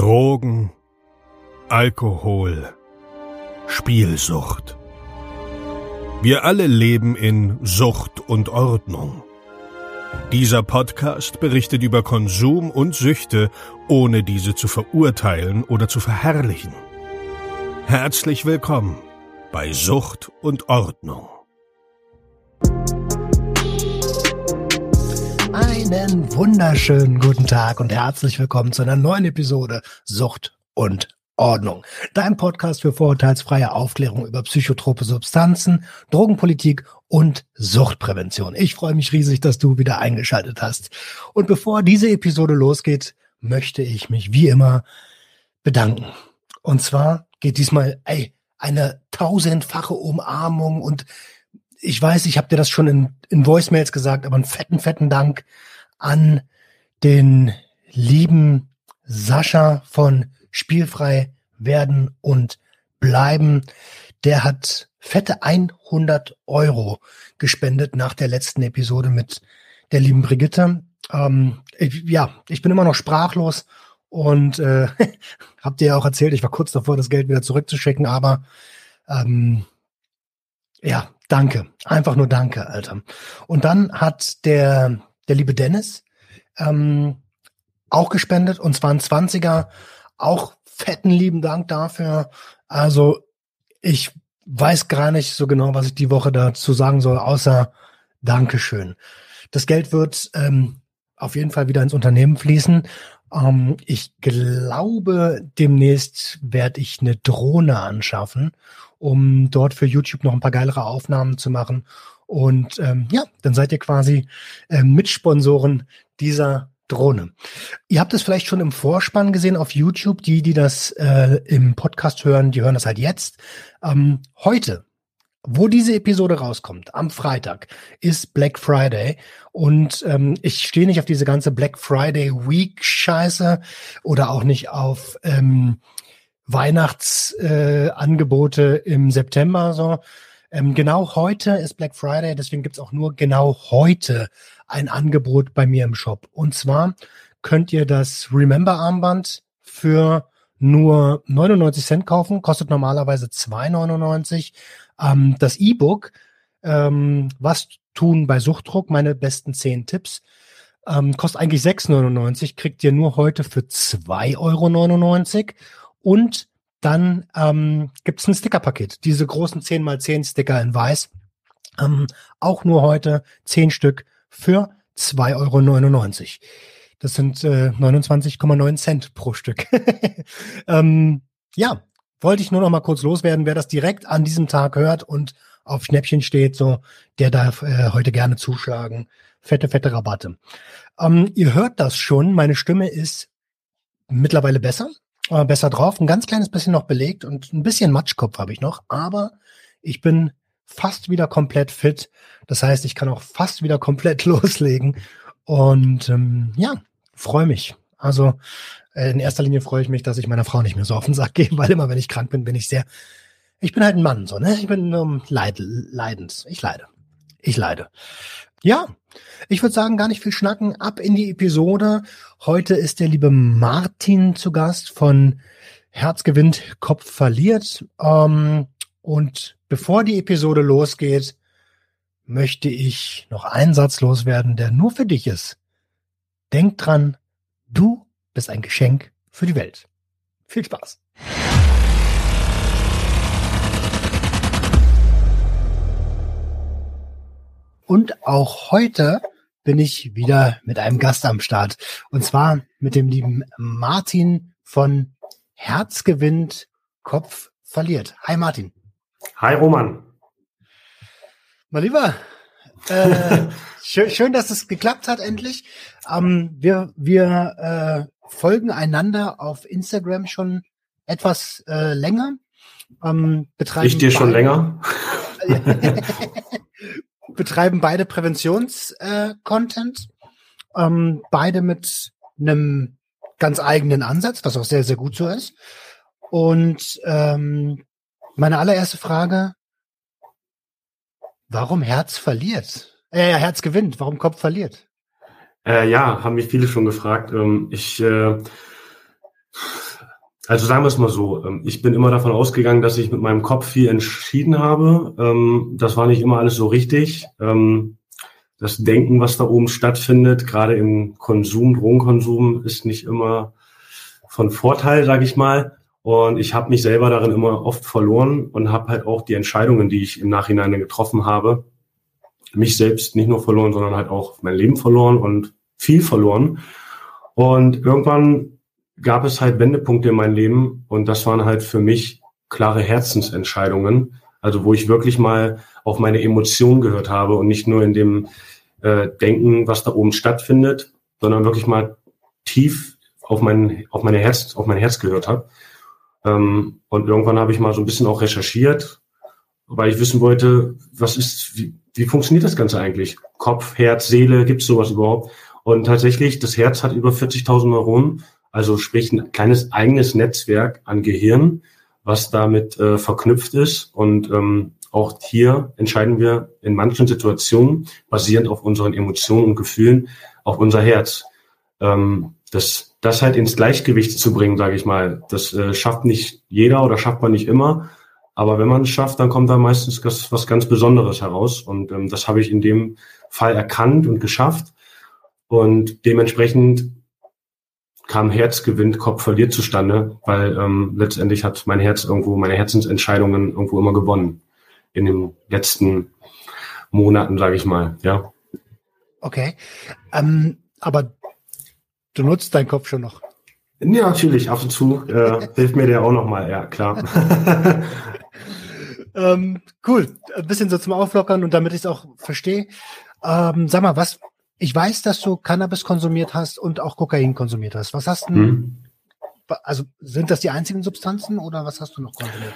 Drogen, Alkohol, Spielsucht. Wir alle leben in Sucht und Ordnung. Dieser Podcast berichtet über Konsum und Süchte, ohne diese zu verurteilen oder zu verherrlichen. Herzlich willkommen bei Sucht und Ordnung. Einen wunderschönen guten Tag und herzlich willkommen zu einer neuen Episode Sucht und Ordnung. Dein Podcast für vorurteilsfreie Aufklärung über psychotrope Substanzen, Drogenpolitik und Suchtprävention. Ich freue mich riesig, dass du wieder eingeschaltet hast. Und bevor diese Episode losgeht, möchte ich mich wie immer bedanken. Und zwar geht diesmal, ey, eine tausendfache Umarmung und ich weiß, ich habe dir das schon in, in Voicemails gesagt, aber einen fetten, fetten Dank an den lieben Sascha von Spielfrei werden und bleiben. Der hat fette 100 Euro gespendet nach der letzten Episode mit der lieben Brigitte. Ähm, ich, ja, ich bin immer noch sprachlos und äh, hab dir ja auch erzählt, ich war kurz davor, das Geld wieder zurückzuschicken, aber ähm, ja, danke. Einfach nur danke, Alter. Und dann hat der, der liebe Dennis ähm, auch gespendet und zwar ein 20er. Auch fetten lieben Dank dafür. Also ich weiß gar nicht so genau, was ich die Woche dazu sagen soll, außer Dankeschön. Das Geld wird ähm, auf jeden Fall wieder ins Unternehmen fließen. Ähm, ich glaube, demnächst werde ich eine Drohne anschaffen, um dort für YouTube noch ein paar geilere Aufnahmen zu machen. Und ähm, ja, dann seid ihr quasi äh, Mitsponsoren dieser Drohne. Ihr habt es vielleicht schon im Vorspann gesehen auf YouTube. Die, die das äh, im Podcast hören, die hören das halt jetzt. Ähm, heute, wo diese Episode rauskommt, am Freitag, ist Black Friday. Und ähm, ich stehe nicht auf diese ganze Black Friday Week Scheiße oder auch nicht auf ähm, Weihnachtsangebote äh, im September. So. Ähm, genau heute ist Black Friday, deswegen gibt's auch nur genau heute ein Angebot bei mir im Shop. Und zwar könnt ihr das Remember-Armband für nur 99 Cent kaufen, kostet normalerweise 2,99. Ähm, das E-Book, ähm, was tun bei Suchtdruck, meine besten 10 Tipps, ähm, kostet eigentlich 6,99, kriegt ihr nur heute für 2,99 Euro. Und dann ähm, gibt es ein Stickerpaket, diese großen 10x10 Sticker in weiß. Ähm, auch nur heute 10 Stück für 2,99 Euro. Das sind äh, 29,9 Cent pro Stück. ähm, ja, wollte ich nur noch mal kurz loswerden. Wer das direkt an diesem Tag hört und auf Schnäppchen steht, so, der darf äh, heute gerne zuschlagen. Fette, fette Rabatte. Ähm, ihr hört das schon. Meine Stimme ist mittlerweile besser, äh, besser drauf. Ein ganz kleines bisschen noch belegt und ein bisschen Matschkopf habe ich noch. Aber ich bin fast wieder komplett fit. Das heißt, ich kann auch fast wieder komplett loslegen. Und ähm, ja, freue mich. Also äh, in erster Linie freue ich mich, dass ich meiner Frau nicht mehr so auf den Sack gehe, weil immer, wenn ich krank bin, bin ich sehr. Ich bin halt ein Mann, so, ne? Ich bin um, leid, leidend. Ich leide. Ich leide. Ja, ich würde sagen, gar nicht viel schnacken. Ab in die Episode. Heute ist der liebe Martin zu Gast von Herz gewinnt, Kopf verliert. Ähm, und bevor die Episode losgeht, möchte ich noch einen Satz loswerden, der nur für dich ist. Denk dran, du bist ein Geschenk für die Welt. Viel Spaß. Und auch heute bin ich wieder mit einem Gast am Start. Und zwar mit dem lieben Martin von Herz gewinnt, Kopf verliert. Hi Martin. Hi Roman. Mal lieber, äh, schön, schön, dass es geklappt hat endlich. Ähm, wir wir äh, folgen einander auf Instagram schon etwas äh, länger. Ähm, betreiben ich dir schon länger? betreiben beide Präventions-Content. Äh, ähm, beide mit einem ganz eigenen Ansatz, was auch sehr, sehr gut so ist. Und ähm, meine allererste Frage, warum Herz verliert? Äh, Herz gewinnt, warum Kopf verliert? Äh, ja, haben mich viele schon gefragt. Ähm, ich äh, Also sagen wir es mal so, ähm, ich bin immer davon ausgegangen, dass ich mit meinem Kopf viel entschieden habe. Ähm, das war nicht immer alles so richtig. Ähm, das Denken, was da oben stattfindet, gerade im Konsum, Drogenkonsum, ist nicht immer von Vorteil, sage ich mal. Und ich habe mich selber darin immer oft verloren und habe halt auch die Entscheidungen, die ich im Nachhinein getroffen habe, mich selbst nicht nur verloren, sondern halt auch mein Leben verloren und viel verloren. Und irgendwann gab es halt Wendepunkte in meinem Leben und das waren halt für mich klare Herzensentscheidungen, also wo ich wirklich mal auf meine Emotionen gehört habe und nicht nur in dem äh, Denken, was da oben stattfindet, sondern wirklich mal tief auf mein, auf meine Herz, auf mein Herz gehört habe. Ähm, und irgendwann habe ich mal so ein bisschen auch recherchiert, weil ich wissen wollte, was ist, wie, wie funktioniert das Ganze eigentlich? Kopf, Herz, Seele, gibt es sowas überhaupt? Und tatsächlich, das Herz hat über 40.000 Neuronen, also sprich ein kleines eigenes Netzwerk an Gehirn, was damit äh, verknüpft ist. Und ähm, auch hier entscheiden wir in manchen Situationen, basierend auf unseren Emotionen und Gefühlen, auf unser Herz. Ähm, das, das halt ins Gleichgewicht zu bringen, sage ich mal, das äh, schafft nicht jeder oder schafft man nicht immer. Aber wenn man es schafft, dann kommt da meistens was, was ganz Besonderes heraus. Und ähm, das habe ich in dem Fall erkannt und geschafft. Und dementsprechend kam Herz gewinnt, Kopf verliert zustande, weil ähm, letztendlich hat mein Herz irgendwo, meine Herzensentscheidungen irgendwo immer gewonnen. In den letzten Monaten, sage ich mal, ja. Okay. Ähm, aber du nutzt deinen Kopf schon noch. Ja, natürlich, ab und zu äh, hilft mir der auch nochmal, ja, klar. ähm, cool. Ein bisschen so zum Auflockern und damit ich es auch verstehe. Ähm, sag mal, was, ich weiß, dass du Cannabis konsumiert hast und auch Kokain konsumiert hast. Was hast du, hm. also sind das die einzigen Substanzen oder was hast du noch konsumiert?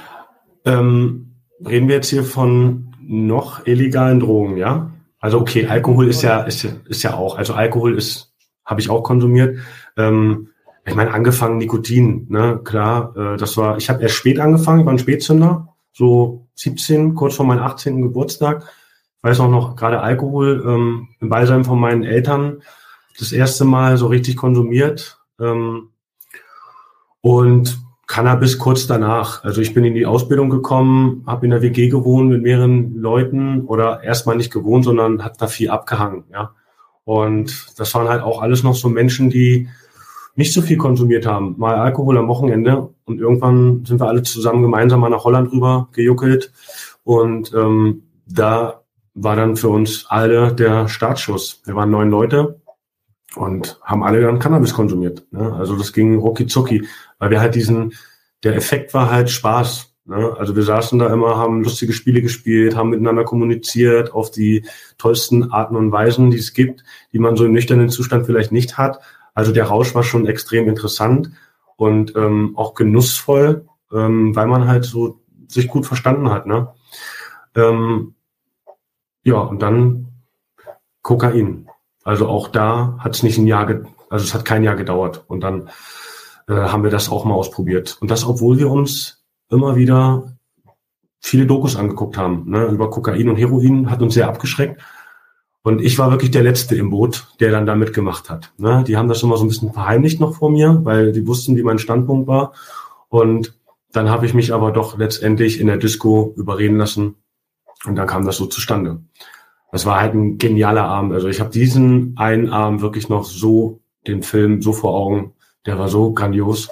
Ähm, reden wir jetzt hier von noch illegalen Drogen, ja? Also okay, Alkohol ist ja, ist, ist ja auch, also Alkohol ist, habe ich auch konsumiert. Ähm, ich meine, angefangen Nikotin, ne, klar, äh, das war, ich habe erst spät angefangen, war ein Spätzünder, so 17, kurz vor meinem 18. Geburtstag. Weiß auch noch, gerade Alkohol ähm, im Beisein von meinen Eltern das erste Mal so richtig konsumiert. Ähm, und Cannabis kurz danach. Also ich bin in die Ausbildung gekommen, habe in der WG gewohnt mit mehreren Leuten oder erstmal nicht gewohnt, sondern hat da viel abgehangen, ja. Und das waren halt auch alles noch so Menschen, die nicht so viel konsumiert haben. Mal Alkohol am Wochenende und irgendwann sind wir alle zusammen gemeinsam mal nach Holland rüber gejuckelt und ähm, da war dann für uns alle der Startschuss. Wir waren neun Leute und haben alle dann Cannabis konsumiert. Ne? Also das ging rucki zucki, weil wir halt diesen, der Effekt war halt Spaß. Ne? Also wir saßen da immer, haben lustige Spiele gespielt, haben miteinander kommuniziert auf die tollsten Arten und Weisen, die es gibt, die man so im nüchternen Zustand vielleicht nicht hat. Also der Rausch war schon extrem interessant und ähm, auch genussvoll, ähm, weil man halt so sich gut verstanden hat. Ne? Ähm, ja, und dann Kokain. Also auch da hat es nicht ein Jahr, also es hat kein Jahr gedauert. Und dann äh, haben wir das auch mal ausprobiert. Und das, obwohl wir uns immer wieder viele Dokus angeguckt haben ne, über Kokain und Heroin, hat uns sehr abgeschreckt. Und ich war wirklich der Letzte im Boot, der dann da mitgemacht hat. Ne? Die haben das schon mal so ein bisschen verheimlicht noch vor mir, weil die wussten, wie mein Standpunkt war. Und dann habe ich mich aber doch letztendlich in der Disco überreden lassen. Und dann kam das so zustande. Das war halt ein genialer Abend. Also ich habe diesen einen Abend wirklich noch so den Film so vor Augen. Der war so grandios.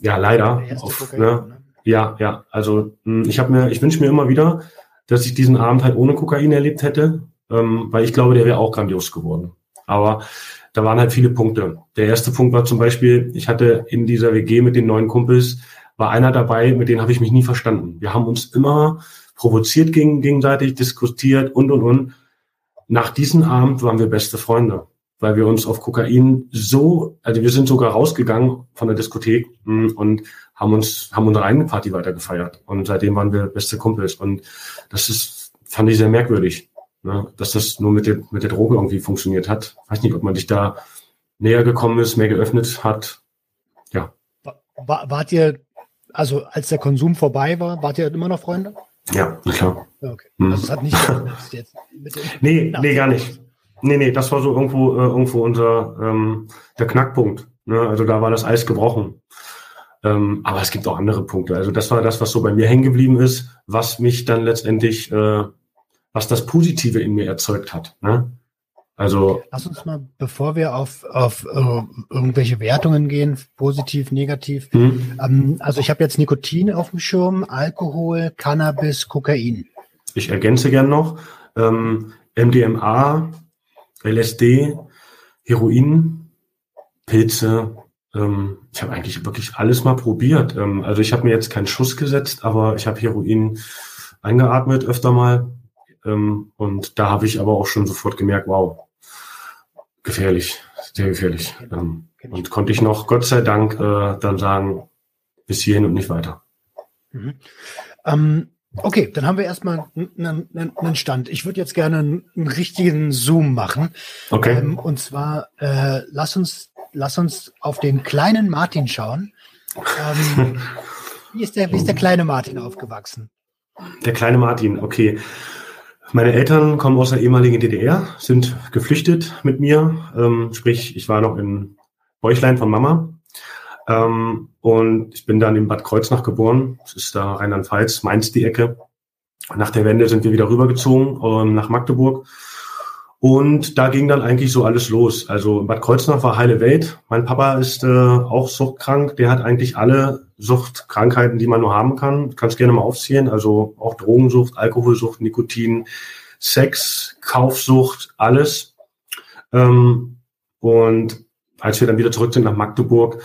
Ja, leider. Auf, ne? ne? Ja, ja. Also hm, ich habe mir, ich wünsche mir immer wieder, dass ich diesen Abend halt ohne Kokain erlebt hätte, ähm, weil ich glaube, der wäre auch grandios geworden. Aber da waren halt viele Punkte. Der erste Punkt war zum Beispiel, ich hatte in dieser WG mit den neuen Kumpels, war einer dabei, mit denen habe ich mich nie verstanden. Wir haben uns immer provoziert gegen, gegenseitig, diskutiert und, und, und. Nach diesem Abend waren wir beste Freunde, weil wir uns auf Kokain so, also wir sind sogar rausgegangen von der Diskothek hm, und haben uns, haben unsere eigene Party weitergefeiert. Und seitdem waren wir beste Kumpels. Und das ist, fand ich sehr merkwürdig ne, dass das nur mit der, mit der Droge irgendwie funktioniert hat. Weiß nicht, ob man dich da näher gekommen ist, mehr geöffnet hat. Ja. War, wart ihr, also als der Konsum vorbei war, wart ihr immer noch Freunde? Ja, klar. Okay. Hm. Also es hat nicht jetzt mit Nee, nee, gar nicht. Nee, nee, das war so irgendwo, äh, irgendwo unser ähm, der Knackpunkt. Ne? Also da war das Eis gebrochen. Ähm, aber es gibt auch andere Punkte. Also das war das, was so bei mir hängen geblieben ist, was mich dann letztendlich, äh, was das Positive in mir erzeugt hat. Ne? Also lass uns mal, bevor wir auf, auf uh, irgendwelche Wertungen gehen, positiv, negativ. Hm. Ähm, also ich habe jetzt Nikotin auf dem Schirm, Alkohol, Cannabis, Kokain. Ich ergänze gern noch ähm, MDMA, LSD, Heroin, Pilze. Ähm, ich habe eigentlich wirklich alles mal probiert. Ähm, also ich habe mir jetzt keinen Schuss gesetzt, aber ich habe Heroin eingeatmet öfter mal. Ähm, und da habe ich aber auch schon sofort gemerkt, wow, gefährlich, sehr gefährlich. Ähm, und konnte ich noch, Gott sei Dank, äh, dann sagen, bis hierhin und nicht weiter. Mhm. Ähm, okay, dann haben wir erstmal einen, einen Stand. Ich würde jetzt gerne einen, einen, richtigen Zoom machen. Okay. Ähm, und zwar, äh, lass uns, lass uns auf den kleinen Martin schauen. Ähm, wie, ist der, wie ist der kleine Martin aufgewachsen? Der kleine Martin, okay. Meine Eltern kommen aus der ehemaligen DDR, sind geflüchtet mit mir. Ähm, sprich, ich war noch in Bäuchlein von Mama. Ähm, und ich bin dann in Bad Kreuznach geboren. Das ist da Rheinland-Pfalz, Mainz die Ecke. Nach der Wende sind wir wieder rübergezogen ähm, nach Magdeburg. Und da ging dann eigentlich so alles los. Also Bad Kreuznach war heile Welt. Mein Papa ist äh, auch suchtkrank. Der hat eigentlich alle Suchtkrankheiten, die man nur haben kann. Kannst gerne mal aufzählen. Also auch Drogensucht, Alkoholsucht, Nikotin, Sex, Kaufsucht, alles. Ähm, und als wir dann wieder zurück sind nach Magdeburg,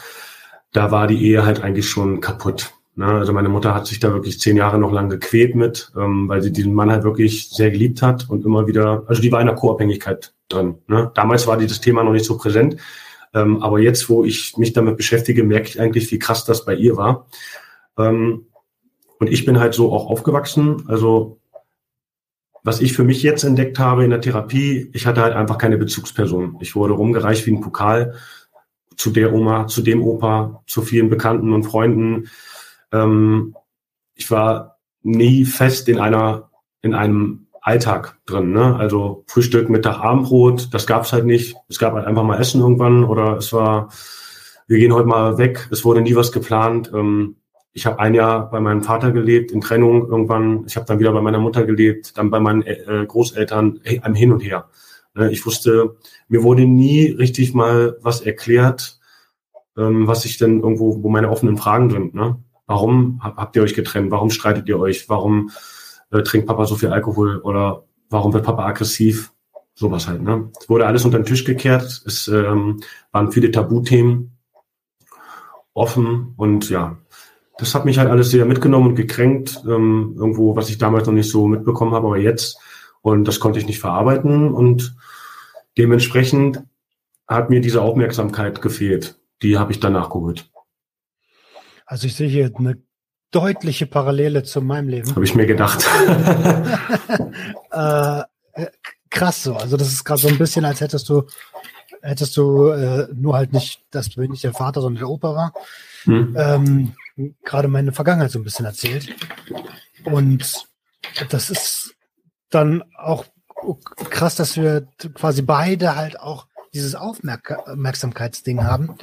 da war die Ehe halt eigentlich schon kaputt. Ne? Also meine Mutter hat sich da wirklich zehn Jahre noch lang gequält mit, ähm, weil sie diesen Mann halt wirklich sehr geliebt hat und immer wieder, also die war in der Co-Abhängigkeit drin. Ne? Damals war dieses Thema noch nicht so präsent. Ähm, aber jetzt, wo ich mich damit beschäftige, merke ich eigentlich, wie krass das bei ihr war. Ähm, und ich bin halt so auch aufgewachsen. Also was ich für mich jetzt entdeckt habe in der Therapie, ich hatte halt einfach keine Bezugsperson. Ich wurde rumgereicht wie ein Pokal zu der Oma, zu dem Opa, zu vielen Bekannten und Freunden. Ähm, ich war nie fest in einer, in einem Alltag drin. Ne? Also Frühstück, Mittag, Abendbrot, das gab's halt nicht. Es gab halt einfach mal Essen irgendwann oder es war, wir gehen heute mal weg. Es wurde nie was geplant. Ähm, ich habe ein Jahr bei meinem Vater gelebt, in Trennung irgendwann. Ich habe dann wieder bei meiner Mutter gelebt, dann bei meinen äh, Großeltern, hey, einem Hin und Her. Ne? Ich wusste, mir wurde nie richtig mal was erklärt, ähm, was ich denn irgendwo, wo meine offenen Fragen sind. Ne? Warum habt ihr euch getrennt? Warum streitet ihr euch? Warum äh, trinkt Papa so viel Alkohol oder warum wird Papa aggressiv? Sowas halt. Ne? Es wurde alles unter den Tisch gekehrt. Es ähm, waren viele Tabuthemen offen und ja, das hat mich halt alles sehr mitgenommen und gekränkt. Ähm, irgendwo, was ich damals noch nicht so mitbekommen habe, aber jetzt. Und das konnte ich nicht verarbeiten und dementsprechend hat mir diese Aufmerksamkeit gefehlt. Die habe ich dann nachgeholt. Also ich sehe hier eine deutliche Parallele zu meinem Leben. Habe ich mir gedacht. äh, krass so. Also das ist gerade so ein bisschen, als hättest du, hättest du äh, nur halt nicht, dass du nicht der Vater, sondern der Opa war. Hm. Ähm, gerade meine Vergangenheit so ein bisschen erzählt. Und das ist dann auch krass, dass wir quasi beide halt auch dieses Aufmerksamkeitsding haben,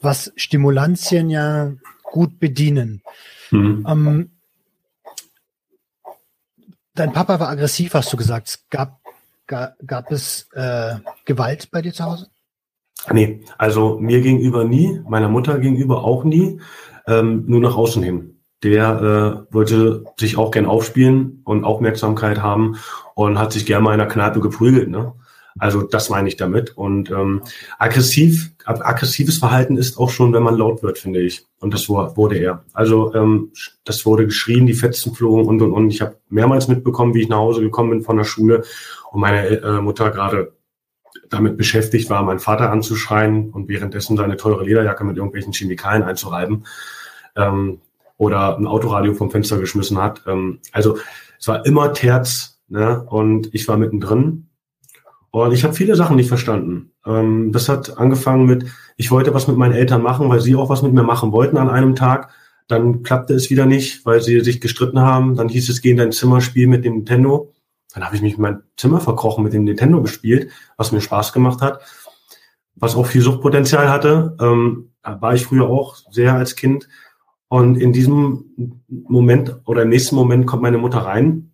was Stimulantien ja gut bedienen. Mhm. Ähm, dein Papa war aggressiv, hast du gesagt. Gab, gab, gab es äh, Gewalt bei dir zu Hause? Nee, also mir gegenüber nie, meiner Mutter gegenüber auch nie, ähm, nur nach außen hin. Der äh, wollte sich auch gern aufspielen und Aufmerksamkeit haben und hat sich gern mal in der Kneipe geprügelt. Ne? Also das meine ich damit. Und ähm, aggressiv, aggressives Verhalten ist auch schon, wenn man laut wird, finde ich. Und das wurde er. Also ähm, das wurde geschrien, die Fetzen flogen und und und. Ich habe mehrmals mitbekommen, wie ich nach Hause gekommen bin von der Schule und meine äh, Mutter gerade damit beschäftigt war, meinen Vater anzuschreien und währenddessen seine teure Lederjacke mit irgendwelchen Chemikalien einzureiben ähm, oder ein Autoradio vom Fenster geschmissen hat. Ähm, also es war immer Terz ne? und ich war mittendrin und ich habe viele Sachen nicht verstanden. Ähm, das hat angefangen mit, ich wollte was mit meinen Eltern machen, weil sie auch was mit mir machen wollten an einem Tag. Dann klappte es wieder nicht, weil sie sich gestritten haben. Dann hieß es, geh in dein Zimmer, spiel mit dem Nintendo. Dann habe ich mich in mein Zimmer verkrochen, mit dem Nintendo gespielt, was mir Spaß gemacht hat, was auch viel Suchtpotenzial hatte. Ähm, war ich früher auch sehr als Kind. Und in diesem Moment oder im nächsten Moment kommt meine Mutter rein,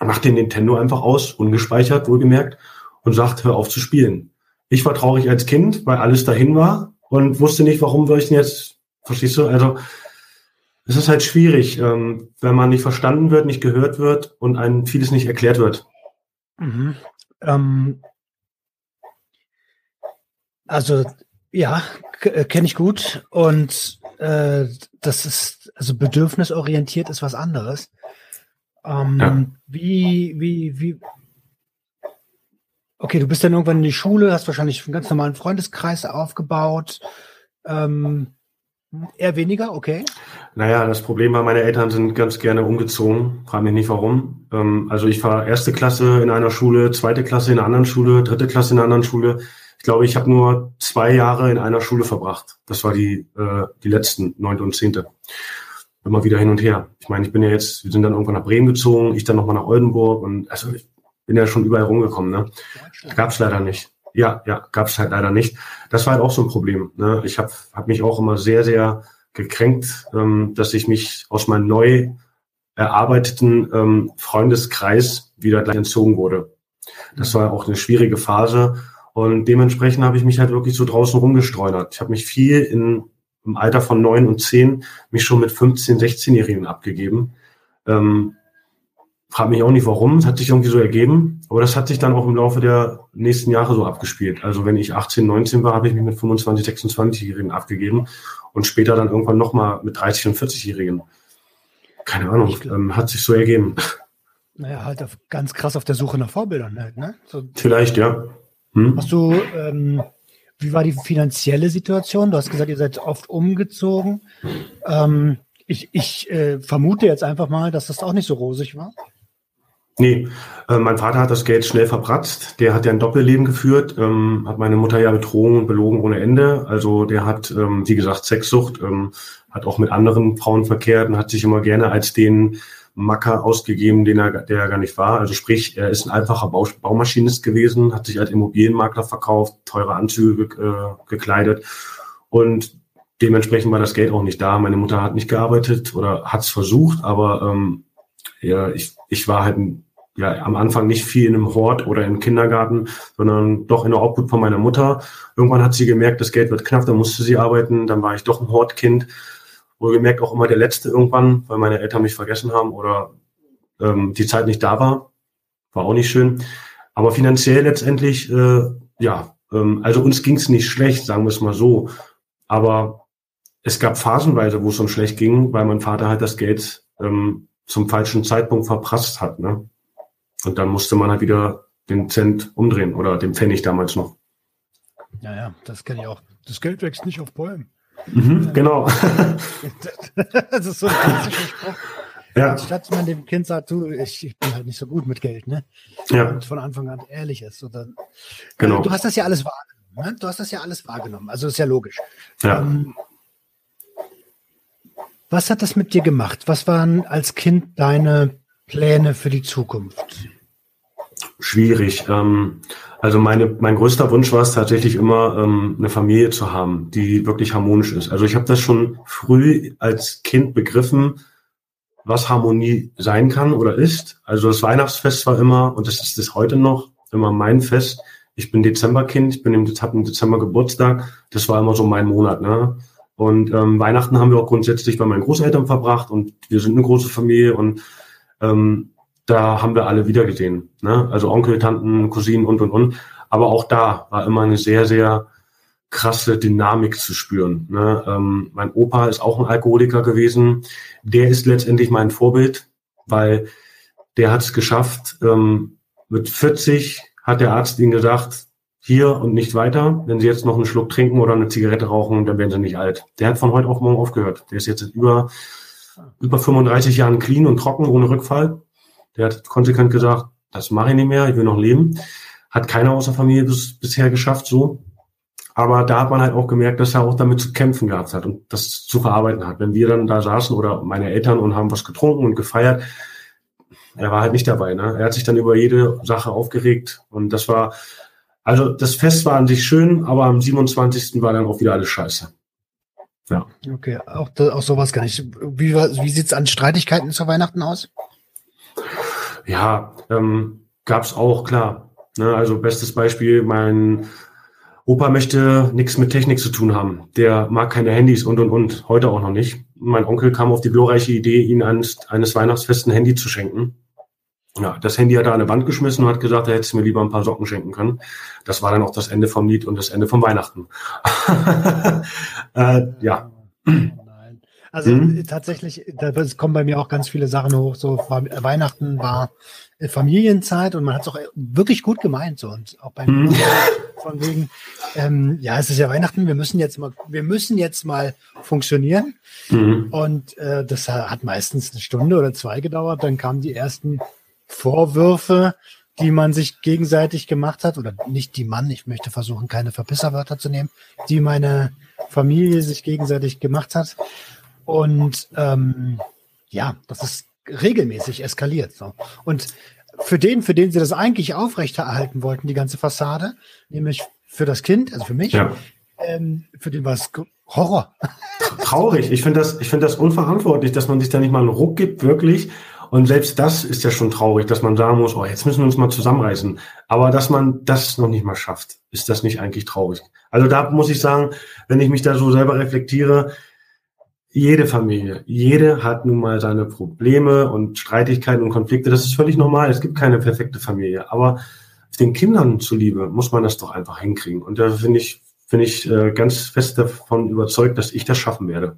macht den Nintendo einfach aus, ungespeichert, wohlgemerkt, und sagt, hör auf zu spielen. Ich war traurig als Kind, weil alles dahin war und wusste nicht, warum soll ich denn jetzt, verstehst du? Also, es ist halt schwierig, ähm, wenn man nicht verstanden wird, nicht gehört wird und einem vieles nicht erklärt wird. Mhm. Ähm, also ja, äh, kenne ich gut und äh, das ist also bedürfnisorientiert ist was anderes. Ähm, ja. Wie wie wie Okay, du bist dann irgendwann in die Schule, hast wahrscheinlich einen ganz normalen Freundeskreis aufgebaut. Ähm, Eher weniger, okay. Naja, das Problem war, meine Eltern sind ganz gerne umgezogen. Frag mich nicht warum. Ähm, also ich war erste Klasse in einer Schule, zweite Klasse in einer anderen Schule, dritte Klasse in einer anderen Schule. Ich glaube, ich habe nur zwei Jahre in einer Schule verbracht. Das war die, äh, die letzten, neunte und zehnte. Immer wieder hin und her. Ich meine, ich bin ja jetzt, wir sind dann irgendwann nach Bremen gezogen, ich dann nochmal nach Oldenburg und also ich bin ja schon überall rumgekommen. Ne? Gab's leider nicht. Ja, ja, gab es halt leider nicht. Das war halt auch so ein Problem. Ne? Ich habe hab mich auch immer sehr, sehr gekränkt, ähm, dass ich mich aus meinem neu erarbeiteten ähm, Freundeskreis wieder gleich entzogen wurde. Das war auch eine schwierige Phase und dementsprechend habe ich mich halt wirklich so draußen rumgestreunert. Ich habe mich viel in, im Alter von neun und zehn mich schon mit 15, 16-Jährigen abgegeben. Ähm, Frag mich auch nicht warum, es hat sich irgendwie so ergeben, aber das hat sich dann auch im Laufe der nächsten Jahre so abgespielt. Also wenn ich 18, 19 war, habe ich mich mit 25, 26-Jährigen abgegeben und später dann irgendwann nochmal mit 30 und 40-Jährigen. Keine Ahnung, ähm, hat sich so ergeben. Naja, halt auf, ganz krass auf der Suche nach Vorbildern halt, ne? So, Vielleicht, ja. Hm? Hast du, ähm, wie war die finanzielle Situation? Du hast gesagt, ihr seid oft umgezogen. Ähm, ich ich äh, vermute jetzt einfach mal, dass das auch nicht so rosig war. Nee, äh, mein Vater hat das Geld schnell verbratzt. Der hat ja ein Doppelleben geführt, ähm, hat meine Mutter ja betrogen und belogen ohne Ende. Also der hat, ähm, wie gesagt, Sexsucht, ähm, hat auch mit anderen Frauen verkehrt und hat sich immer gerne als den Macker ausgegeben, den er, der er gar nicht war. Also sprich, er ist ein einfacher Bau, Baumaschinist gewesen, hat sich als Immobilienmakler verkauft, teure Anzüge äh, gekleidet und dementsprechend war das Geld auch nicht da. Meine Mutter hat nicht gearbeitet oder hat es versucht, aber ähm, ja, ich, ich war halt ja, am Anfang nicht viel in einem Hort oder im Kindergarten, sondern doch in der Obhut von meiner Mutter. Irgendwann hat sie gemerkt, das Geld wird knapp, dann musste sie arbeiten, dann war ich doch ein Hortkind. Wohlgemerkt auch immer der Letzte irgendwann, weil meine Eltern mich vergessen haben oder ähm, die Zeit nicht da war. War auch nicht schön. Aber finanziell letztendlich, äh, ja, ähm, also uns ging es nicht schlecht, sagen wir es mal so. Aber es gab phasenweise, wo es uns schlecht ging, weil mein Vater halt das Geld ähm, zum falschen Zeitpunkt verprasst hat. Ne? Und dann musste man halt wieder den Cent umdrehen oder den Pfennig damals noch. Ja, ja, das kenne ich auch. Das Geld wächst nicht auf Bäumen. Mhm, genau. das ist so ein klassischer Spruch. Ja. Anstatt man dem Kind sagt, du, ich, ich, bin halt nicht so gut mit Geld, ne? Ja. Und von Anfang an ehrlich ist. Dann, genau. Du hast das ja alles wahrgenommen. Ne? Du hast das ja alles wahrgenommen. Also ist ja logisch. Ja. Ähm, was hat das mit dir gemacht? Was waren als Kind deine Pläne für die Zukunft? Schwierig. Ähm, also meine, mein größter Wunsch war es tatsächlich immer, ähm, eine Familie zu haben, die wirklich harmonisch ist. Also ich habe das schon früh als Kind begriffen, was Harmonie sein kann oder ist. Also das Weihnachtsfest war immer, und das ist es heute noch, immer mein Fest. Ich bin Dezemberkind, ich bin im, Dezember Geburtstag. Das war immer so mein Monat. Ne? Und ähm, Weihnachten haben wir auch grundsätzlich bei meinen Großeltern verbracht und wir sind eine große Familie und ähm, da haben wir alle wiedergesehen. Ne? Also Onkel, Tanten, Cousinen und und und. Aber auch da war immer eine sehr, sehr krasse Dynamik zu spüren. Ne? Ähm, mein Opa ist auch ein Alkoholiker gewesen. Der ist letztendlich mein Vorbild, weil der hat es geschafft. Ähm, mit 40 hat der Arzt ihm gesagt, hier und nicht weiter. Wenn Sie jetzt noch einen Schluck trinken oder eine Zigarette rauchen, dann werden Sie nicht alt. Der hat von heute auf morgen aufgehört. Der ist jetzt über über 35 Jahren clean und trocken, ohne Rückfall. Der hat konsequent gesagt, das mache ich nicht mehr, ich will noch leben. Hat keiner außer Familie bis, bisher geschafft, so. Aber da hat man halt auch gemerkt, dass er auch damit zu kämpfen gehabt hat und das zu verarbeiten hat. Wenn wir dann da saßen oder meine Eltern und haben was getrunken und gefeiert, er war halt nicht dabei. Ne? Er hat sich dann über jede Sache aufgeregt und das war, also das Fest war an sich schön, aber am 27. war dann auch wieder alles scheiße. Ja. Okay, auch, auch sowas kann ich. Wie, wie sieht es an Streitigkeiten zu Weihnachten aus? Ja, ähm, gab es auch, klar. Ne, also bestes Beispiel, mein Opa möchte nichts mit Technik zu tun haben. Der mag keine Handys und und und. Heute auch noch nicht. Mein Onkel kam auf die glorreiche Idee, ihn eines, eines Weihnachtsfesten Handy zu schenken. Ja, das Handy hat er an eine Wand geschmissen und hat gesagt, er hätte mir lieber ein paar Socken schenken können. Das war dann auch das Ende vom Lied und das Ende vom Weihnachten. äh, ja. Also hm? tatsächlich, da kommen bei mir auch ganz viele Sachen hoch. So Weihnachten war Familienzeit und man hat es auch wirklich gut gemeint so und auch beim hm. von wegen, ähm, ja, es ist ja Weihnachten, wir müssen jetzt mal, wir müssen jetzt mal funktionieren. Mhm. Und äh, das hat meistens eine Stunde oder zwei gedauert. Dann kamen die ersten Vorwürfe, die man sich gegenseitig gemacht hat, oder nicht die Mann, ich möchte versuchen, keine Verpisserwörter zu nehmen, die meine Familie sich gegenseitig gemacht hat. Und ähm, ja, das ist regelmäßig eskaliert. So. Und für den, für den sie das eigentlich aufrechterhalten wollten, die ganze Fassade, nämlich für das Kind, also für mich, ja. ähm, für den war es Horror. Traurig. Ich finde das, ich finde das unverantwortlich, dass man sich da nicht mal einen Ruck gibt, wirklich, und selbst das ist ja schon traurig, dass man sagen muss, oh, jetzt müssen wir uns mal zusammenreißen. Aber dass man das noch nicht mal schafft, ist das nicht eigentlich traurig? Also da muss ich sagen, wenn ich mich da so selber reflektiere, jede Familie, jede hat nun mal seine Probleme und Streitigkeiten und Konflikte. Das ist völlig normal. Es gibt keine perfekte Familie. Aber den Kindern zuliebe muss man das doch einfach hinkriegen. Und da finde ich, finde ich äh, ganz fest davon überzeugt, dass ich das schaffen werde.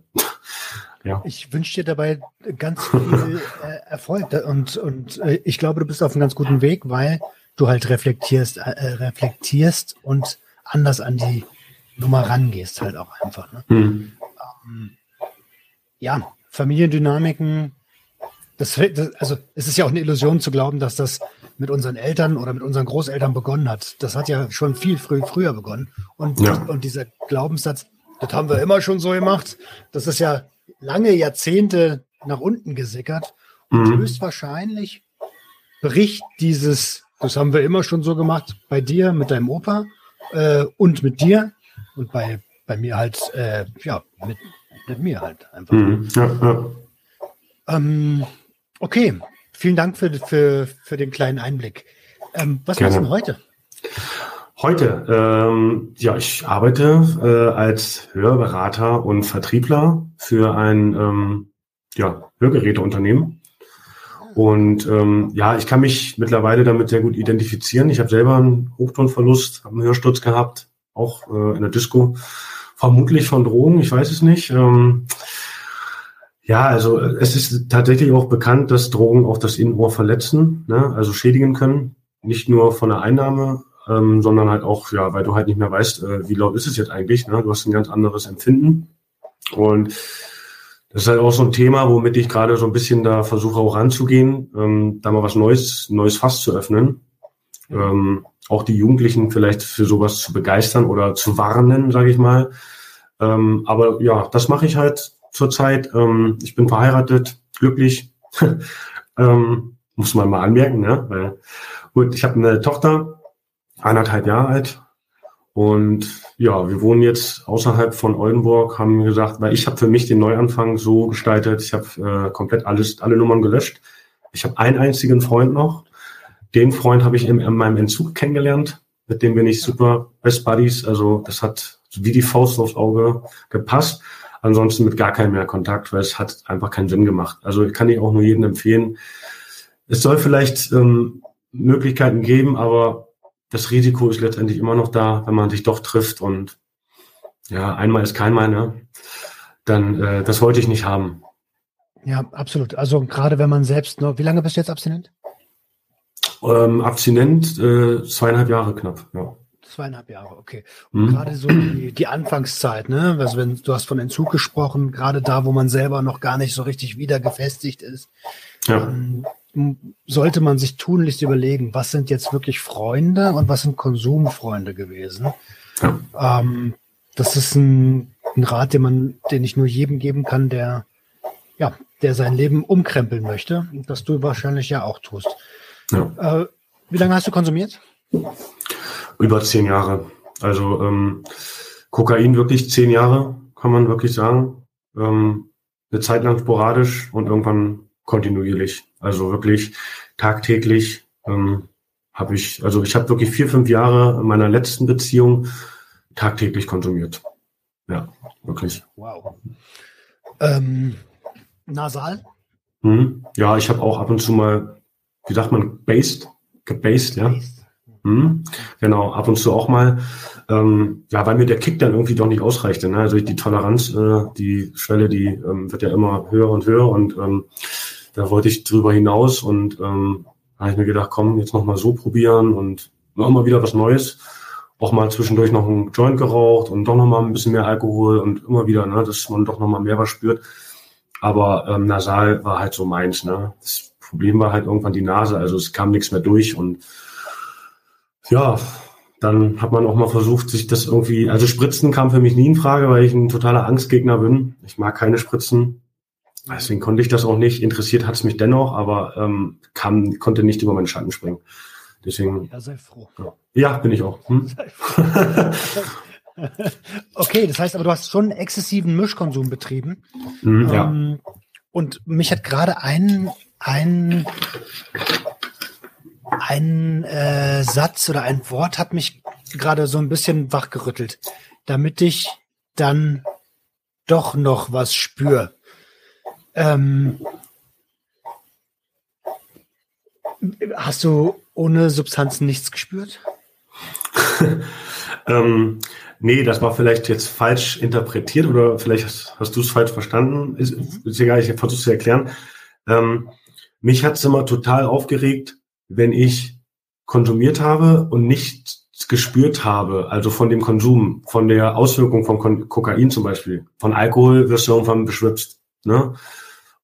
Ja. Ich wünsche dir dabei ganz viel äh, Erfolg und, und äh, ich glaube, du bist auf einem ganz guten Weg, weil du halt reflektierst, äh, reflektierst und anders an die Nummer rangehst halt auch einfach. Ne? Hm. Ähm, ja, Familiendynamiken, das, das, also es ist ja auch eine Illusion zu glauben, dass das mit unseren Eltern oder mit unseren Großeltern begonnen hat. Das hat ja schon viel früh, früher begonnen. Und, ja. und dieser Glaubenssatz, das haben wir immer schon so gemacht, das ist ja lange Jahrzehnte nach unten gesickert. Und mhm. höchstwahrscheinlich bricht dieses, das haben wir immer schon so gemacht, bei dir, mit deinem Opa äh, und mit dir und bei, bei mir halt, äh, ja, mit, mit mir halt einfach. Mhm. Ja, ja. Ähm, okay, vielen Dank für, für, für den kleinen Einblick. Ähm, was Gerne. machst du denn heute? Heute, ähm, ja, ich arbeite äh, als Hörberater und Vertriebler für ein ähm, ja, Hörgeräteunternehmen. Und ähm, ja, ich kann mich mittlerweile damit sehr gut identifizieren. Ich habe selber einen Hochtonverlust, habe einen Hörsturz gehabt, auch äh, in der Disco. Vermutlich von Drogen, ich weiß es nicht. Ähm, ja, also es ist tatsächlich auch bekannt, dass Drogen auch das Innenohr verletzen, ne? also schädigen können. Nicht nur von der Einnahme, ähm, sondern halt auch, ja, weil du halt nicht mehr weißt, äh, wie laut ist es jetzt eigentlich. Ne? Du hast ein ganz anderes Empfinden. Und das ist halt auch so ein Thema, womit ich gerade so ein bisschen da versuche auch ranzugehen, ähm, da mal was Neues, neues Fass zu öffnen. Ähm, auch die Jugendlichen vielleicht für sowas zu begeistern oder zu warnen, sage ich mal. Ähm, aber ja, das mache ich halt zurzeit. Ähm, ich bin verheiratet, glücklich. ähm, muss man mal anmerken, ne? Weil, gut, ich habe eine Tochter, eineinhalb Jahre alt. Und ja, wir wohnen jetzt außerhalb von Oldenburg, haben gesagt, weil ich habe für mich den Neuanfang so gestaltet, ich habe äh, komplett alles, alle Nummern gelöscht. Ich habe einen einzigen Freund noch. Den Freund habe ich in, in meinem Entzug kennengelernt. Mit dem bin ich super Best Buddies. Also das hat wie die Faust aufs Auge gepasst. Ansonsten mit gar keinem mehr Kontakt, weil es hat einfach keinen Sinn gemacht. Also kann ich auch nur jedem empfehlen. Es soll vielleicht ähm, Möglichkeiten geben, aber das Risiko ist letztendlich immer noch da, wenn man sich doch trifft und ja, einmal ist kein Mal, ne? Dann, äh, das wollte ich nicht haben. Ja, absolut. Also gerade wenn man selbst noch, wie lange bist du jetzt abstinent? Ähm, abstinent äh, zweieinhalb Jahre knapp, ja. Zweieinhalb Jahre, okay. Und hm. gerade so die, die, Anfangszeit, ne? Also wenn du hast von Entzug gesprochen, gerade da, wo man selber noch gar nicht so richtig wieder gefestigt ist. Ja. Ähm, sollte man sich tunlichst überlegen, was sind jetzt wirklich Freunde und was sind Konsumfreunde gewesen. Ja. Ähm, das ist ein, ein, Rat, den man, den ich nur jedem geben kann, der, ja, der sein Leben umkrempeln möchte, das du wahrscheinlich ja auch tust. Ja. Äh, wie lange hast du konsumiert? Über zehn Jahre. Also ähm, Kokain wirklich zehn Jahre kann man wirklich sagen. Ähm, eine Zeit lang sporadisch und irgendwann kontinuierlich. Also wirklich tagtäglich ähm, habe ich, also ich habe wirklich vier, fünf Jahre in meiner letzten Beziehung tagtäglich konsumiert. Ja, wirklich. Wow. Ähm, nasal? Hm, ja, ich habe auch ab und zu mal, wie sagt man, based, gebased, ja. Hm, genau, ab und zu auch mal. Ähm, ja, weil mir der Kick dann irgendwie doch nicht ausreichte. Ne? Also die Toleranz, äh, die Schwelle, die ähm, wird ja immer höher und höher und ähm, da wollte ich drüber hinaus und ähm, habe ich mir gedacht, komm, jetzt noch mal so probieren und noch mal wieder was Neues. Auch mal zwischendurch noch einen Joint geraucht und doch noch mal ein bisschen mehr Alkohol und immer wieder, ne, dass man doch noch mal mehr was spürt. Aber ähm, nasal war halt so meins. Ne? Das Problem war halt irgendwann die Nase, also es kam nichts mehr durch und ja, dann hat man auch mal versucht, sich das irgendwie, also Spritzen kam für mich nie in Frage, weil ich ein totaler Angstgegner bin. Ich mag keine Spritzen. Deswegen konnte ich das auch nicht. Interessiert hat es mich dennoch, aber ähm, kam, konnte nicht über meinen Schatten springen. Deswegen. Ja, sei froh. Ja, ja bin ich auch. Hm? okay, das heißt aber, du hast schon exzessiven Mischkonsum betrieben. Mhm, ja. Ähm, und mich hat gerade ein, ein, ein äh, Satz oder ein Wort hat mich gerade so ein bisschen wachgerüttelt, damit ich dann doch noch was spüre. Ähm, hast du ohne Substanzen nichts gespürt? ähm, nee, das war vielleicht jetzt falsch interpretiert oder vielleicht hast, hast du es falsch verstanden. Ist, ist egal, ich versuche es zu erklären. Ähm, mich hat es immer total aufgeregt, wenn ich konsumiert habe und nichts gespürt habe, also von dem Konsum, von der Auswirkung von Kokain zum Beispiel. Von Alkohol wirst du irgendwann beschwipst. Ne?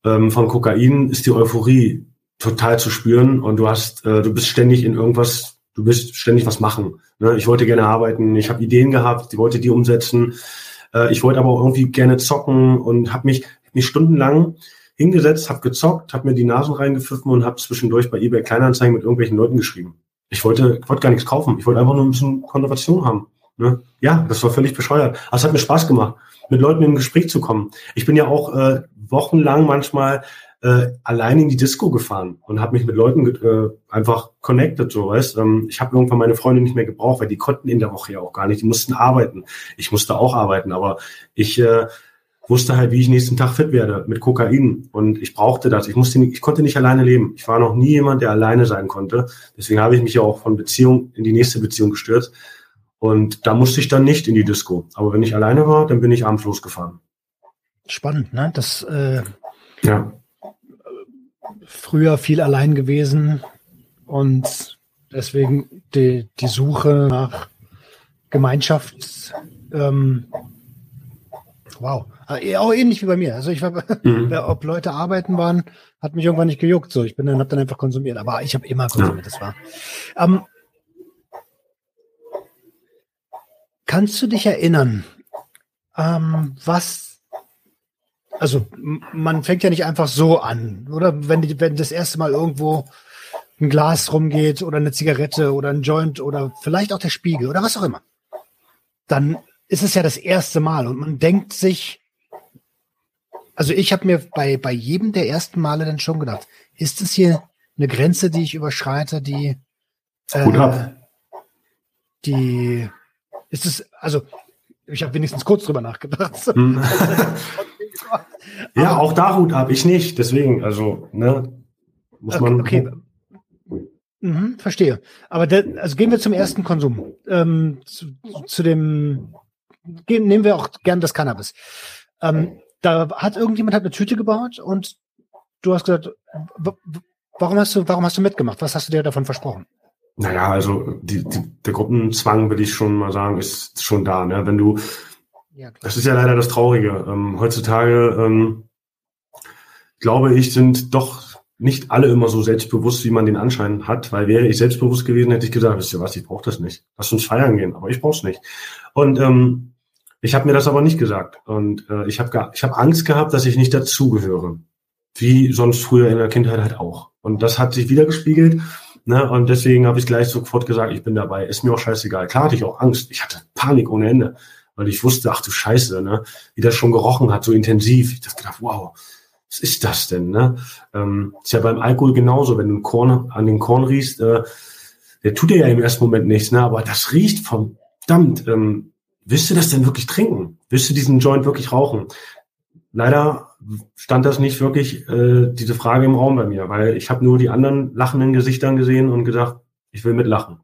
Ähm, von Kokain ist die Euphorie total zu spüren und du hast, äh, du bist ständig in irgendwas, du bist ständig was machen. Ne? Ich wollte gerne arbeiten, ich habe Ideen gehabt, ich wollte die umsetzen. Äh, ich wollte aber auch irgendwie gerne zocken und habe mich, mich stundenlang hingesetzt, habe gezockt, habe mir die Nasen reingepfiffen und habe zwischendurch bei eBay Kleinanzeigen mit irgendwelchen Leuten geschrieben. Ich wollte, ich wollte gar nichts kaufen. Ich wollte einfach nur ein bisschen Konservation haben. Ne? Ja, das war völlig bescheuert. Aber es hat mir Spaß gemacht, mit Leuten im Gespräch zu kommen. Ich bin ja auch äh, wochenlang manchmal äh, allein in die Disco gefahren und habe mich mit Leuten äh, einfach connected, so weißt. Ähm, ich habe irgendwann meine Freunde nicht mehr gebraucht, weil die konnten in der Woche ja auch gar nicht. Die mussten arbeiten. Ich musste auch arbeiten, aber ich äh, wusste halt, wie ich nächsten Tag fit werde mit Kokain und ich brauchte das. Ich musste, ich konnte nicht alleine leben. Ich war noch nie jemand, der alleine sein konnte. Deswegen habe ich mich ja auch von Beziehung in die nächste Beziehung gestürzt. Und da musste ich dann nicht in die Disco. Aber wenn ich alleine war, dann bin ich abends losgefahren. Spannend, ne? Das äh, ja. früher viel allein gewesen und deswegen die, die Suche nach Gemeinschaft. Ähm, wow. Äh, auch ähnlich wie bei mir. Also ich war, mhm. ob Leute arbeiten waren, hat mich irgendwann nicht gejuckt. So, ich bin dann, hab dann einfach konsumiert. Aber ich habe immer konsumiert. Ja. Das war. Ähm, kannst du dich erinnern, ähm, was also man fängt ja nicht einfach so an, oder? Wenn, die, wenn das erste Mal irgendwo ein Glas rumgeht oder eine Zigarette oder ein Joint oder vielleicht auch der Spiegel oder was auch immer, dann ist es ja das erste Mal und man denkt sich, also ich habe mir bei, bei jedem der ersten Male dann schon gedacht, ist es hier eine Grenze, die ich überschreite, die, äh, die, ist es, also ich habe wenigstens kurz drüber nachgedacht. Hm. ja, auch da Hut ab, ich nicht. Deswegen, also, ne, muss man. Okay. Mhm, verstehe. Aber der, also gehen wir zum ersten Konsum. Ähm, zu, zu, dem, gehen, nehmen wir auch gern das Cannabis. Ähm, da hat irgendjemand hat eine Tüte gebaut und du hast gesagt, warum hast du, warum hast du mitgemacht? Was hast du dir davon versprochen? Naja, also die, die, der Gruppenzwang, will ich schon mal sagen, ist schon da. Ne? Wenn du, ja, das ist ja leider das Traurige. Ähm, heutzutage, ähm, glaube ich, sind doch nicht alle immer so selbstbewusst, wie man den Anschein hat, weil wäre ich selbstbewusst gewesen, hätte ich gesagt, wisst ihr was, ich brauche das nicht. Lass uns feiern gehen, aber ich brauche es nicht. Und ähm, ich habe mir das aber nicht gesagt. Und äh, ich habe ich hab Angst gehabt, dass ich nicht dazugehöre. Wie sonst früher in der Kindheit halt auch. Und das hat sich wieder gespiegelt. Ne? Und deswegen habe ich gleich sofort gesagt, ich bin dabei. Ist mir auch scheißegal. Klar hatte ich auch Angst. Ich hatte Panik ohne Ende. weil ich wusste, ach du Scheiße, ne, wie das schon gerochen hat, so intensiv. Ich dachte gedacht, wow, was ist das denn? Ne? Ähm, ist ja beim Alkohol genauso, wenn du Korn an den Korn riechst, äh, der tut dir ja im ersten Moment nichts, ne? aber das riecht verdammt. Ähm, willst du das denn wirklich trinken? Willst du diesen Joint wirklich rauchen? Leider stand das nicht wirklich äh, diese Frage im Raum bei mir, weil ich habe nur die anderen lachenden Gesichtern gesehen und gedacht, ich will mitlachen.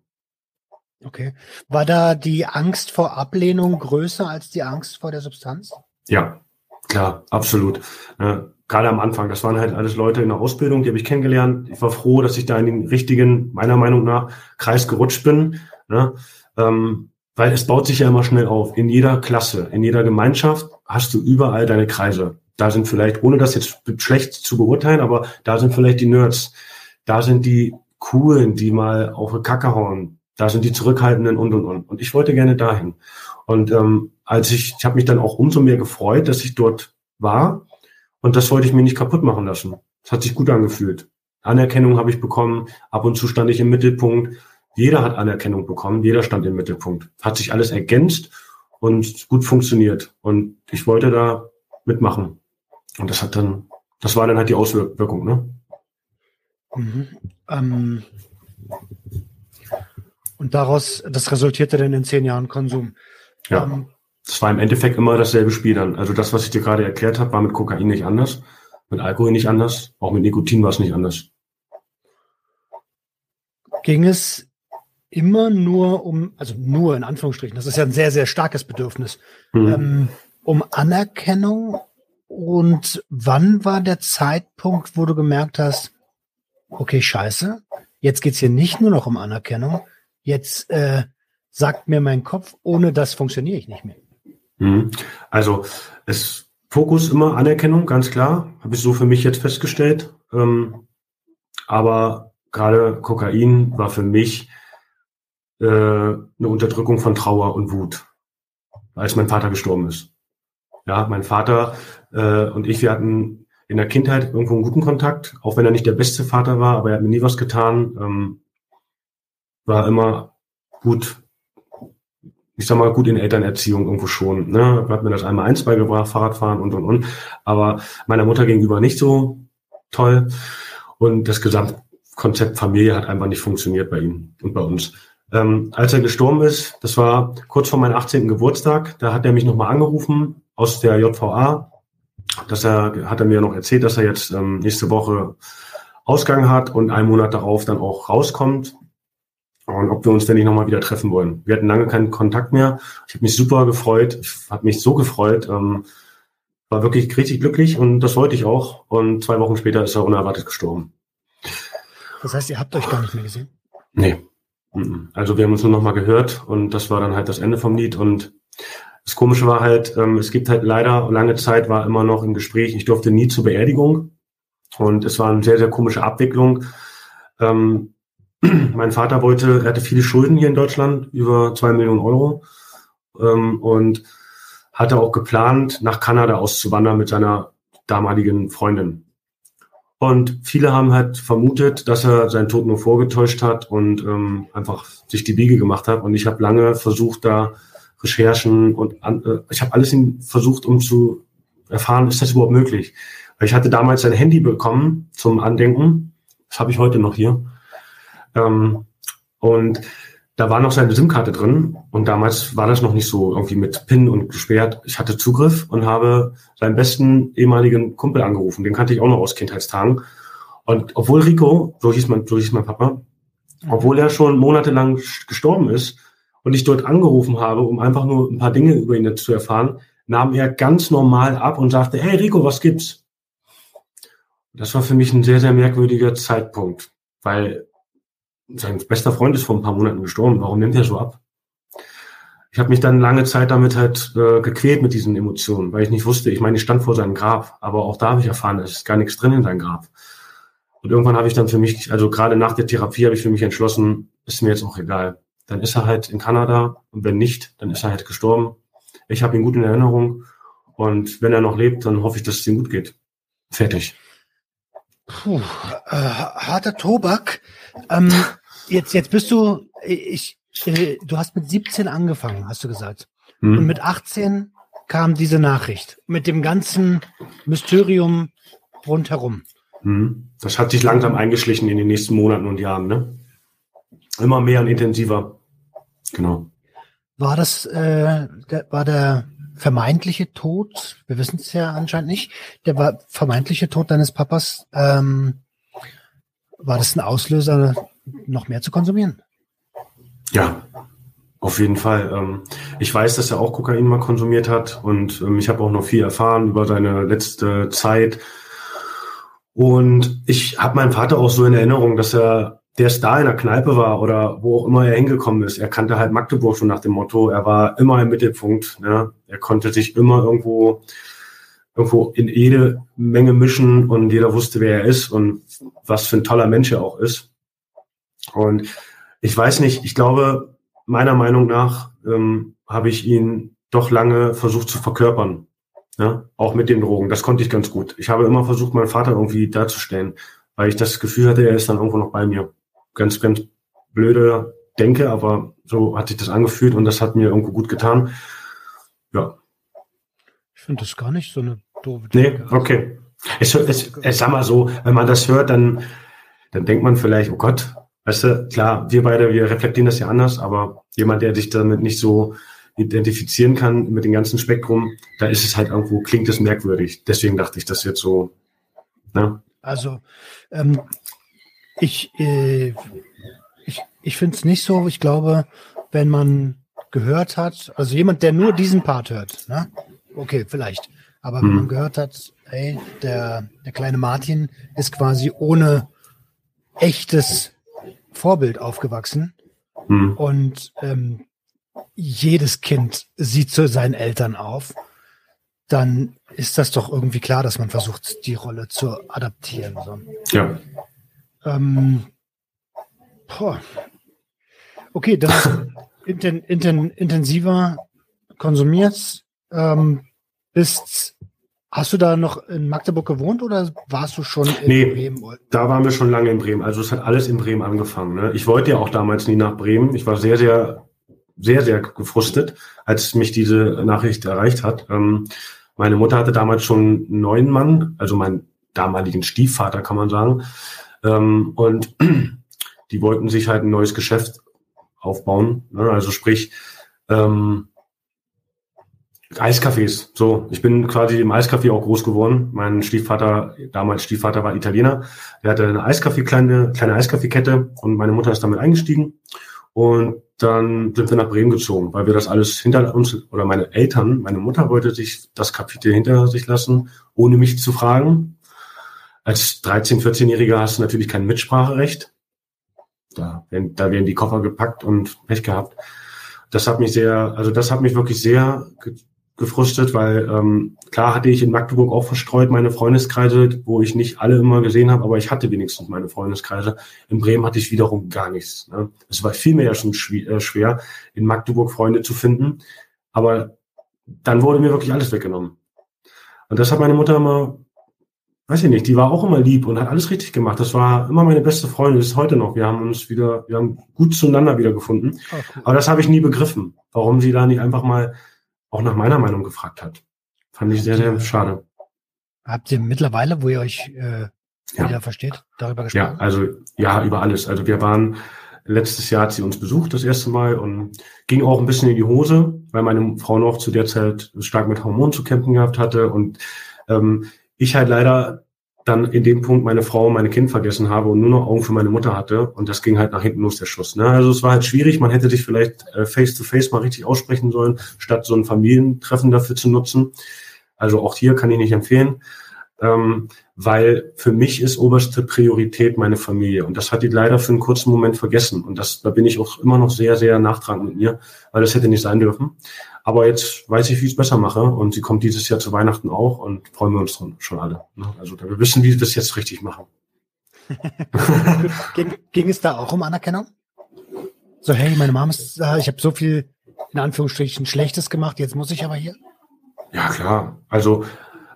Okay. War da die Angst vor Ablehnung größer als die Angst vor der Substanz? Ja, klar, absolut. Äh, gerade am Anfang, das waren halt alles Leute in der Ausbildung, die habe ich kennengelernt. Ich war froh, dass ich da in den richtigen, meiner Meinung nach, Kreis gerutscht bin. Ne? Ähm, weil es baut sich ja immer schnell auf. In jeder Klasse, in jeder Gemeinschaft hast du überall deine Kreise. Da sind vielleicht, ohne das jetzt schlecht zu beurteilen, aber da sind vielleicht die Nerds. Da sind die Coolen, die mal auf eine Kacke hauen. Da sind die Zurückhaltenden und, und, und. Und ich wollte gerne dahin. Und ähm, als ich, ich habe mich dann auch umso mehr gefreut, dass ich dort war. Und das wollte ich mir nicht kaputt machen lassen. Es hat sich gut angefühlt. Anerkennung habe ich bekommen. Ab und zu stand ich im Mittelpunkt. Jeder hat Anerkennung bekommen. Jeder stand im Mittelpunkt. Hat sich alles ergänzt und gut funktioniert. Und ich wollte da mitmachen. Und das hat dann, das war dann halt die Auswirkung, ne? Mhm. Ähm, und daraus, das resultierte dann in zehn Jahren Konsum. Ja. Ähm, das war im Endeffekt immer dasselbe Spiel dann. Also das, was ich dir gerade erklärt habe, war mit Kokain nicht anders, mit Alkohol nicht anders, auch mit Nikotin war es nicht anders. Ging es immer nur um, also nur in Anführungsstrichen, das ist ja ein sehr, sehr starkes Bedürfnis, mhm. ähm, um Anerkennung und wann war der Zeitpunkt, wo du gemerkt hast, okay, scheiße, jetzt geht's hier nicht nur noch um Anerkennung, jetzt äh, sagt mir mein Kopf, ohne das funktioniere ich nicht mehr. Mhm. Also es Fokus immer Anerkennung, ganz klar, habe ich so für mich jetzt festgestellt. Ähm, aber gerade Kokain war für mich äh, eine Unterdrückung von Trauer und Wut, als mein Vater gestorben ist. Ja, mein Vater äh, und ich, wir hatten in der Kindheit irgendwo einen guten Kontakt, auch wenn er nicht der beste Vater war, aber er hat mir nie was getan, ähm, war immer gut, ich sag mal, gut in Elternerziehung irgendwo schon. Ne? Hat mir das einmal eins beigebracht, Fahrradfahren und und und. Aber meiner Mutter gegenüber nicht so toll. Und das Gesamtkonzept Familie hat einfach nicht funktioniert bei ihm und bei uns. Ähm, als er gestorben ist, das war kurz vor meinem 18. Geburtstag, da hat er mich nochmal angerufen aus der JVA. Dass er, hat er mir noch erzählt, dass er jetzt ähm, nächste Woche Ausgang hat und einen Monat darauf dann auch rauskommt. Und ob wir uns denn nicht nochmal wieder treffen wollen. Wir hatten lange keinen Kontakt mehr. Ich habe mich super gefreut. Ich habe mich so gefreut. Ähm, war wirklich richtig glücklich und das wollte ich auch. Und zwei Wochen später ist er unerwartet gestorben. Das heißt, ihr habt euch gar nicht mehr gesehen? Nee. Also wir haben uns nur noch mal gehört und das war dann halt das Ende vom Lied. Und das Komische war halt, ähm, es gibt halt leider, lange Zeit war immer noch im Gespräch, ich durfte nie zur Beerdigung. Und es war eine sehr, sehr komische Abwicklung. Ähm, mein Vater wollte, er hatte viele Schulden hier in Deutschland, über zwei Millionen Euro. Ähm, und hatte auch geplant, nach Kanada auszuwandern mit seiner damaligen Freundin. Und viele haben halt vermutet, dass er seinen Tod nur vorgetäuscht hat und ähm, einfach sich die Biege gemacht hat. Und ich habe lange versucht, da Recherchen und an, äh, ich habe alles versucht, um zu erfahren, ist das überhaupt möglich? Weil ich hatte damals sein Handy bekommen zum Andenken. Das habe ich heute noch hier. Ähm, und da war noch seine SIM-Karte drin und damals war das noch nicht so irgendwie mit PIN und gesperrt. Ich hatte Zugriff und habe seinen besten ehemaligen Kumpel angerufen. Den kannte ich auch noch aus Kindheitstagen. Und obwohl Rico, so hieß mein, so hieß mein Papa, obwohl er schon monatelang gestorben ist und ich dort angerufen habe, um einfach nur ein paar Dinge über ihn zu erfahren, nahm er ganz normal ab und sagte, hey Rico, was gibt's? Das war für mich ein sehr, sehr merkwürdiger Zeitpunkt, weil sein bester Freund ist vor ein paar Monaten gestorben. Warum nimmt er so ab? Ich habe mich dann lange Zeit damit halt äh, gequält mit diesen Emotionen, weil ich nicht wusste, ich meine, ich stand vor seinem Grab, aber auch da habe ich erfahren, es ist gar nichts drin in seinem Grab. Und irgendwann habe ich dann für mich, also gerade nach der Therapie habe ich für mich entschlossen, ist mir jetzt auch egal. Dann ist er halt in Kanada und wenn nicht, dann ist er halt gestorben. Ich habe ihn gut in Erinnerung und wenn er noch lebt, dann hoffe ich, dass es ihm gut geht. Fertig. Puh, äh, harter Tobak. Ähm, jetzt, jetzt bist du, ich, äh, du hast mit 17 angefangen, hast du gesagt. Hm. Und mit 18 kam diese Nachricht mit dem ganzen Mysterium rundherum. Hm. Das hat sich langsam eingeschlichen in den nächsten Monaten und Jahren, ne? Immer mehr und intensiver. Genau. War das, äh, der, war der vermeintliche Tod, wir wissen es ja anscheinend nicht, der war vermeintliche Tod deines Papas, ähm, war das ein Auslöser, noch mehr zu konsumieren? Ja, auf jeden Fall. Ähm, ich weiß, dass er auch Kokain mal konsumiert hat und ähm, ich habe auch noch viel erfahren über seine letzte Zeit. Und ich habe meinen Vater auch so in Erinnerung, dass er der Star in der Kneipe war oder wo auch immer er hingekommen ist. Er kannte halt Magdeburg schon nach dem Motto, er war immer im Mittelpunkt. Ne? Er konnte sich immer irgendwo irgendwo in jede Menge mischen und jeder wusste, wer er ist und was für ein toller Mensch er auch ist. Und ich weiß nicht, ich glaube, meiner Meinung nach ähm, habe ich ihn doch lange versucht zu verkörpern. Ja? Auch mit den Drogen. Das konnte ich ganz gut. Ich habe immer versucht, meinen Vater irgendwie darzustellen, weil ich das Gefühl hatte, er ist dann irgendwo noch bei mir. Ganz, ganz blöde Denke, aber so hat sich das angefühlt und das hat mir irgendwo gut getan. Ja. Ich finde das gar nicht so eine doofe Denke. Nee, okay. Es, es, es, sag mal so, wenn man das hört, dann, dann denkt man vielleicht, oh Gott, Weißt du, klar, wir beide, wir reflektieren das ja anders, aber jemand, der sich damit nicht so identifizieren kann mit dem ganzen Spektrum, da ist es halt irgendwo, klingt es merkwürdig. Deswegen dachte ich das jetzt so. Ne? Also, ähm, ich, äh, ich, ich finde es nicht so. Ich glaube, wenn man gehört hat, also jemand, der nur diesen Part hört, ne? okay, vielleicht. Aber wenn man gehört hat, hey, der, der kleine Martin ist quasi ohne echtes Vorbild aufgewachsen. Mhm. Und ähm, jedes Kind sieht zu seinen Eltern auf. Dann ist das doch irgendwie klar, dass man versucht, die Rolle zu adaptieren. So. Ja. Ähm, okay, das inten, inten, intensiver konsumiert, ähm, bist Hast du da noch in Magdeburg gewohnt oder warst du schon in nee, Bremen? Da waren wir schon lange in Bremen. Also es hat alles in Bremen angefangen. Ne? Ich wollte ja auch damals nie nach Bremen. Ich war sehr, sehr, sehr, sehr gefrustet, als mich diese Nachricht erreicht hat. Ähm, meine Mutter hatte damals schon einen neuen Mann, also meinen damaligen Stiefvater, kann man sagen. Ähm, und die wollten sich halt ein neues Geschäft aufbauen. Ne? Also sprich, ähm, Eiscafés. So, ich bin quasi im Eiscafé auch groß geworden. Mein Stiefvater, damals Stiefvater war Italiener. Der hatte eine Eiscafé, kleine, kleine Eiskaffeekette und meine Mutter ist damit eingestiegen. Und dann sind wir nach Bremen gezogen, weil wir das alles hinter uns, oder meine Eltern, meine Mutter wollte sich das Kapitel hinter sich lassen, ohne mich zu fragen. Als 13-, 14-Jähriger hast du natürlich kein Mitspracherecht. Da werden, da werden die Koffer gepackt und Pech gehabt. Das hat mich sehr, also das hat mich wirklich sehr gefrustet, weil ähm, klar hatte ich in Magdeburg auch verstreut meine Freundeskreise, wo ich nicht alle immer gesehen habe, aber ich hatte wenigstens meine Freundeskreise. In Bremen hatte ich wiederum gar nichts. Ne? Es war vielmehr ja schon äh, schwer, in Magdeburg Freunde zu finden, aber dann wurde mir wirklich alles weggenommen. Und das hat meine Mutter immer, weiß ich nicht, die war auch immer lieb und hat alles richtig gemacht. Das war immer meine beste Freundin, das ist heute noch. Wir haben uns wieder, wir haben gut zueinander wiedergefunden. Oh, cool. Aber das habe ich nie begriffen, warum sie da nicht einfach mal auch nach meiner Meinung gefragt hat. Fand ich sehr, sehr schade. Habt ihr mittlerweile, wo ihr euch äh, wieder ja. versteht, darüber gesprochen? Ja, also ja, über alles. Also wir waren letztes Jahr hat sie uns besucht das erste Mal und ging auch ein bisschen in die Hose, weil meine Frau noch zu der Zeit stark mit Hormonen zu kämpfen gehabt hatte und ähm, ich halt leider dann in dem Punkt meine Frau und meine Kind vergessen habe und nur noch Augen für meine Mutter hatte. Und das ging halt nach hinten los, der Schuss. Ne? Also es war halt schwierig. Man hätte sich vielleicht äh, face-to-face -face mal richtig aussprechen sollen, statt so ein Familientreffen dafür zu nutzen. Also auch hier kann ich nicht empfehlen. Ähm, weil für mich ist oberste Priorität meine Familie. Und das hat die leider für einen kurzen Moment vergessen. Und das, da bin ich auch immer noch sehr, sehr nachtragend mit mir, weil das hätte nicht sein dürfen. Aber jetzt weiß ich, wie ich es besser mache. Und sie kommt dieses Jahr zu Weihnachten auch und freuen wir uns schon alle. Ne? Also da wir wissen, wie wir das jetzt richtig machen. ging, ging es da auch um Anerkennung? So, hey, meine Mama ist da, ich habe so viel in Anführungsstrichen Schlechtes gemacht, jetzt muss ich aber hier? Ja, klar. Also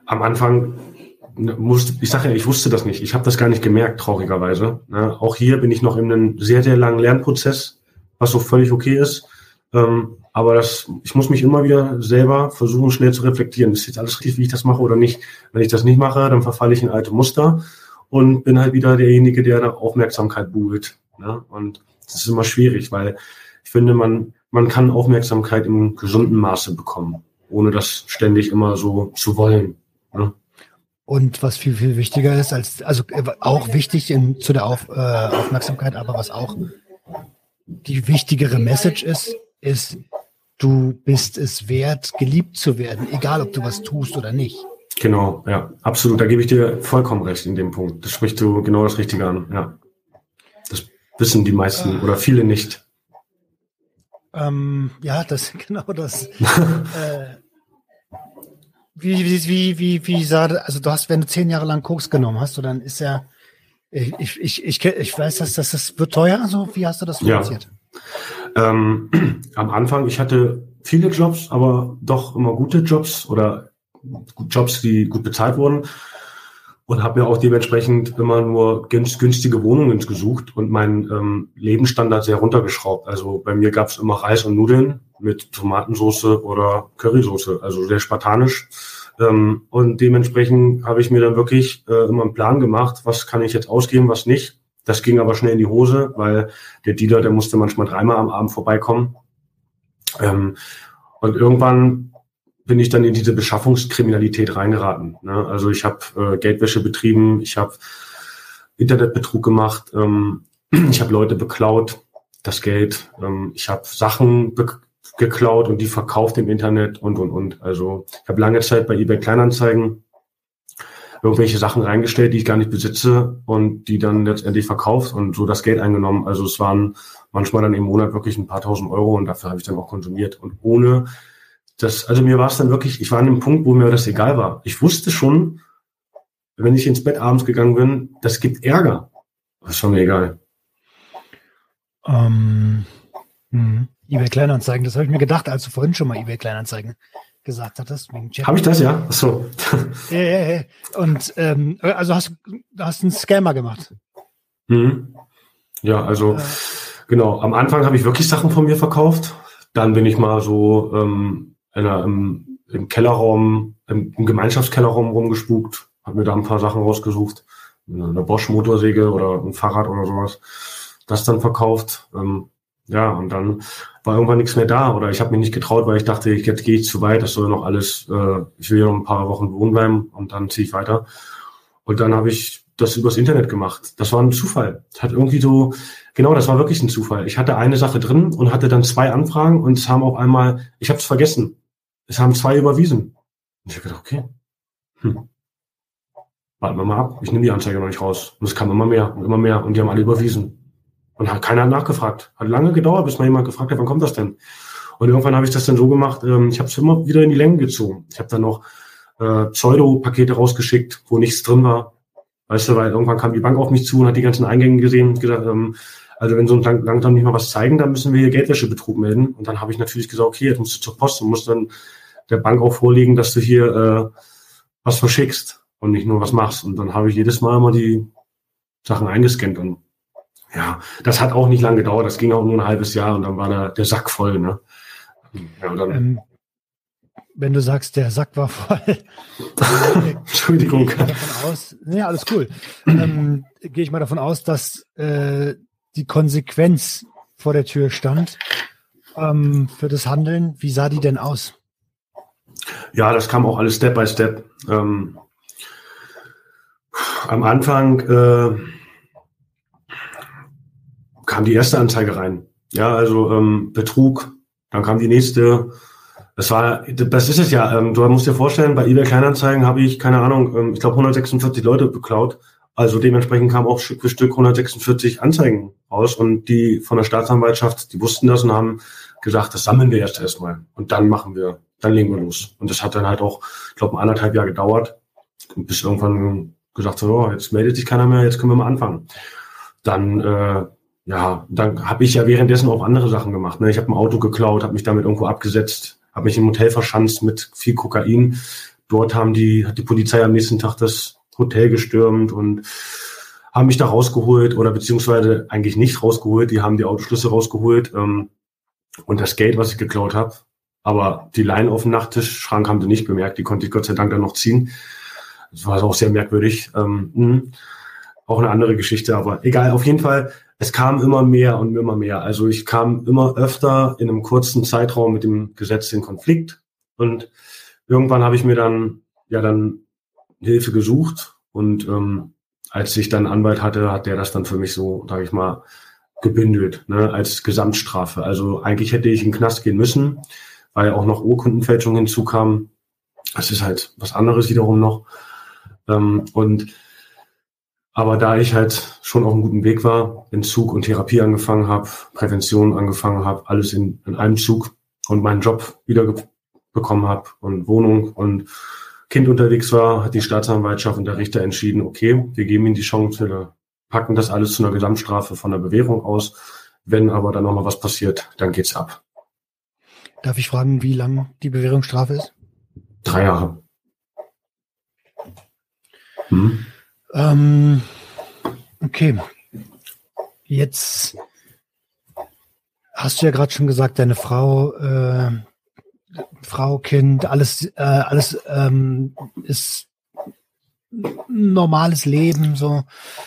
am Anfang musste, ich sage ja, ich wusste das nicht. Ich habe das gar nicht gemerkt, traurigerweise. Ne? Auch hier bin ich noch in einem sehr, sehr langen Lernprozess, was so völlig okay ist. Ähm, aber das, ich muss mich immer wieder selber versuchen, schnell zu reflektieren. Ist jetzt alles richtig, wie ich das mache oder nicht? Wenn ich das nicht mache, dann verfalle ich in alte Muster und bin halt wieder derjenige, der da Aufmerksamkeit buhlt. Ne? Und das ist immer schwierig, weil ich finde, man, man kann Aufmerksamkeit im gesunden Maße bekommen, ohne das ständig immer so zu wollen. Ne? Und was viel, viel wichtiger ist, als, also äh, auch wichtig in, zu der Auf, äh, Aufmerksamkeit, aber was auch die wichtigere Message ist, ist, du bist es wert, geliebt zu werden, egal ob du was tust oder nicht. Genau, ja, absolut. Da gebe ich dir vollkommen recht in dem Punkt. Das sprichst du genau das Richtige an, ja. Das wissen die meisten äh, oder viele nicht. Ähm, ja, das genau das. äh, wie, wie, wie, wie, wie sah, also du hast, wenn du zehn Jahre lang Koks genommen hast, so dann ist ja, ich, ich, ich, ich weiß, dass das, das wird teuer, so, wie hast du das finanziert? Ja. Ähm, am Anfang, ich hatte viele Jobs, aber doch immer gute Jobs oder Jobs, die gut bezahlt wurden und habe mir auch dementsprechend immer nur günstige Wohnungen gesucht und meinen ähm, Lebensstandard sehr runtergeschraubt. Also bei mir gab es immer Reis und Nudeln mit Tomatensauce oder Currysoße, also sehr spartanisch. Ähm, und dementsprechend habe ich mir dann wirklich äh, immer einen Plan gemacht, was kann ich jetzt ausgeben, was nicht. Das ging aber schnell in die Hose, weil der Dealer, der musste manchmal dreimal am Abend vorbeikommen. Ähm, und irgendwann bin ich dann in diese Beschaffungskriminalität reingeraten. Ne? Also ich habe äh, Geldwäsche betrieben, ich habe Internetbetrug gemacht, ähm, ich habe Leute beklaut, das Geld, ähm, ich habe Sachen geklaut und die verkauft im Internet und und und. Also ich habe lange Zeit bei eBay Kleinanzeigen irgendwelche Sachen reingestellt, die ich gar nicht besitze und die dann letztendlich verkauft und so das Geld eingenommen. Also es waren manchmal dann im Monat wirklich ein paar tausend Euro und dafür habe ich dann auch konsumiert. Und ohne das, also mir war es dann wirklich, ich war an einem Punkt, wo mir das egal war. Ich wusste schon, wenn ich ins Bett abends gegangen bin, das gibt Ärger. Das schon mir egal. Ähm, hm eBay Kleinanzeigen. Das habe ich mir gedacht, als du vorhin schon mal eBay Kleinanzeigen gesagt hattest. Habe ich das, ja? Ach so. ja, ja, ja. Und ähm, also hast du hast einen Scammer gemacht. Mhm. Ja, also äh, genau. Am Anfang habe ich wirklich Sachen von mir verkauft. Dann bin ich mal so ähm, in einer, im, im Kellerraum, im, im Gemeinschaftskellerraum rumgespukt, habe mir da ein paar Sachen rausgesucht. Eine Bosch-Motorsäge oder ein Fahrrad oder sowas. Das dann verkauft. Ähm, ja, und dann war irgendwann nichts mehr da oder ich habe mich nicht getraut, weil ich dachte, jetzt gehe ich zu weit, das soll noch alles, äh, ich will ja noch ein paar Wochen wohnen bleiben und dann ziehe ich weiter. Und dann habe ich das übers Internet gemacht. Das war ein Zufall. Das hat irgendwie so, genau, das war wirklich ein Zufall. Ich hatte eine Sache drin und hatte dann zwei Anfragen und es haben auf einmal, ich habe es vergessen, es haben zwei überwiesen. Und ich habe gedacht, okay, hm. warten wir mal ab, ich nehme die Anzeige noch nicht raus. Und es kam immer mehr und immer mehr und die haben alle überwiesen. Und hat, keiner nachgefragt. Hat lange gedauert, bis mal jemand gefragt hat, wann kommt das denn? Und irgendwann habe ich das dann so gemacht, ähm, ich habe es immer wieder in die Länge gezogen. Ich habe dann noch äh, Pseudo-Pakete rausgeschickt, wo nichts drin war. Weißt du, weil irgendwann kam die Bank auf mich zu und hat die ganzen Eingänge gesehen und gesagt, ähm, also wenn so ein lang, langsam nicht mal was zeigen, dann müssen wir hier Geldwäschebetrug melden. Und dann habe ich natürlich gesagt, okay, jetzt musst du zur Post und musst dann der Bank auch vorlegen, dass du hier äh, was verschickst und nicht nur was machst. Und dann habe ich jedes Mal immer die Sachen eingescannt und ja, das hat auch nicht lange gedauert. Das ging auch nur ein halbes Jahr und dann war der, der Sack voll. Ne? Ja, dann, ähm, wenn du sagst, der Sack war voll. Entschuldigung. Gehe davon aus, ja, alles cool. ähm, gehe ich mal davon aus, dass äh, die Konsequenz vor der Tür stand ähm, für das Handeln. Wie sah die denn aus? Ja, das kam auch alles Step by Step. Ähm, am Anfang äh, kam die erste Anzeige rein. Ja, also ähm, Betrug, dann kam die nächste. Das war, das ist es ja. Ähm, du musst dir vorstellen, bei eBay Kleinanzeigen habe ich, keine Ahnung, ähm, ich glaube 146 Leute beklaut. Also dementsprechend kamen auch Stück für Stück 146 Anzeigen raus und die von der Staatsanwaltschaft, die wussten das und haben gesagt, das sammeln wir erst erstmal und dann machen wir, dann legen wir los. Und das hat dann halt auch, ich glaube, anderthalb Jahre gedauert, bis irgendwann gesagt so, oh, jetzt meldet sich keiner mehr, jetzt können wir mal anfangen. Dann äh, ja, dann habe ich ja währenddessen auch andere Sachen gemacht. Ne? Ich habe ein Auto geklaut, habe mich damit irgendwo abgesetzt, habe mich im Hotel verschanzt mit viel Kokain. Dort haben die, hat die Polizei am nächsten Tag das Hotel gestürmt und haben mich da rausgeholt oder beziehungsweise eigentlich nicht rausgeholt. Die haben die Autoschlüssel rausgeholt. Ähm, und das Geld, was ich geklaut habe. Aber die Leine auf dem Nachttischschrank haben sie nicht bemerkt. Die konnte ich Gott sei Dank dann noch ziehen. Das war auch sehr merkwürdig. Ähm, mh. auch eine andere Geschichte, aber egal. Auf jeden Fall, es kam immer mehr und immer mehr. Also ich kam immer öfter in einem kurzen Zeitraum mit dem Gesetz in Konflikt. Und irgendwann habe ich mir dann ja dann Hilfe gesucht und ähm, als ich dann Anwalt hatte, hat der das dann für mich so, sage ich mal, gebündelt, ne, als Gesamtstrafe. Also eigentlich hätte ich in den Knast gehen müssen, weil auch noch Urkundenfälschung hinzukam. Das ist halt was anderes wiederum noch. Ähm, und aber da ich halt schon auf einem guten Weg war, Entzug und Therapie angefangen habe, Prävention angefangen habe, alles in, in einem Zug und meinen Job wieder bekommen habe und Wohnung und Kind unterwegs war, hat die Staatsanwaltschaft und der Richter entschieden, okay, wir geben ihm die Chance, wir packen das alles zu einer Gesamtstrafe von der Bewährung aus. Wenn aber dann nochmal was passiert, dann geht's ab. Darf ich fragen, wie lang die Bewährungsstrafe ist? Drei Jahre. Hm? Ähm, okay. Jetzt hast du ja gerade schon gesagt, deine Frau äh, Frau, Kind, alles, äh, alles ähm, ist normales Leben so.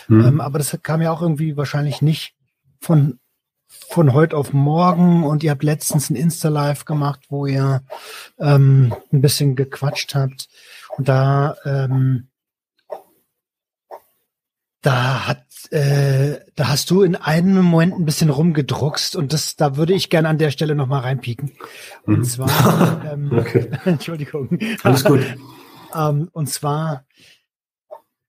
Mhm. Ähm, aber das kam ja auch irgendwie wahrscheinlich nicht von von heute auf morgen und ihr habt letztens ein Insta-Live gemacht, wo ihr ähm, ein bisschen gequatscht habt und da ähm, da hat äh, da hast du in einem Moment ein bisschen rumgedruckst und das, da würde ich gerne an der Stelle nochmal reinpieken. Und mhm. zwar, ähm, okay. Entschuldigung. Alles gut. ähm, und zwar,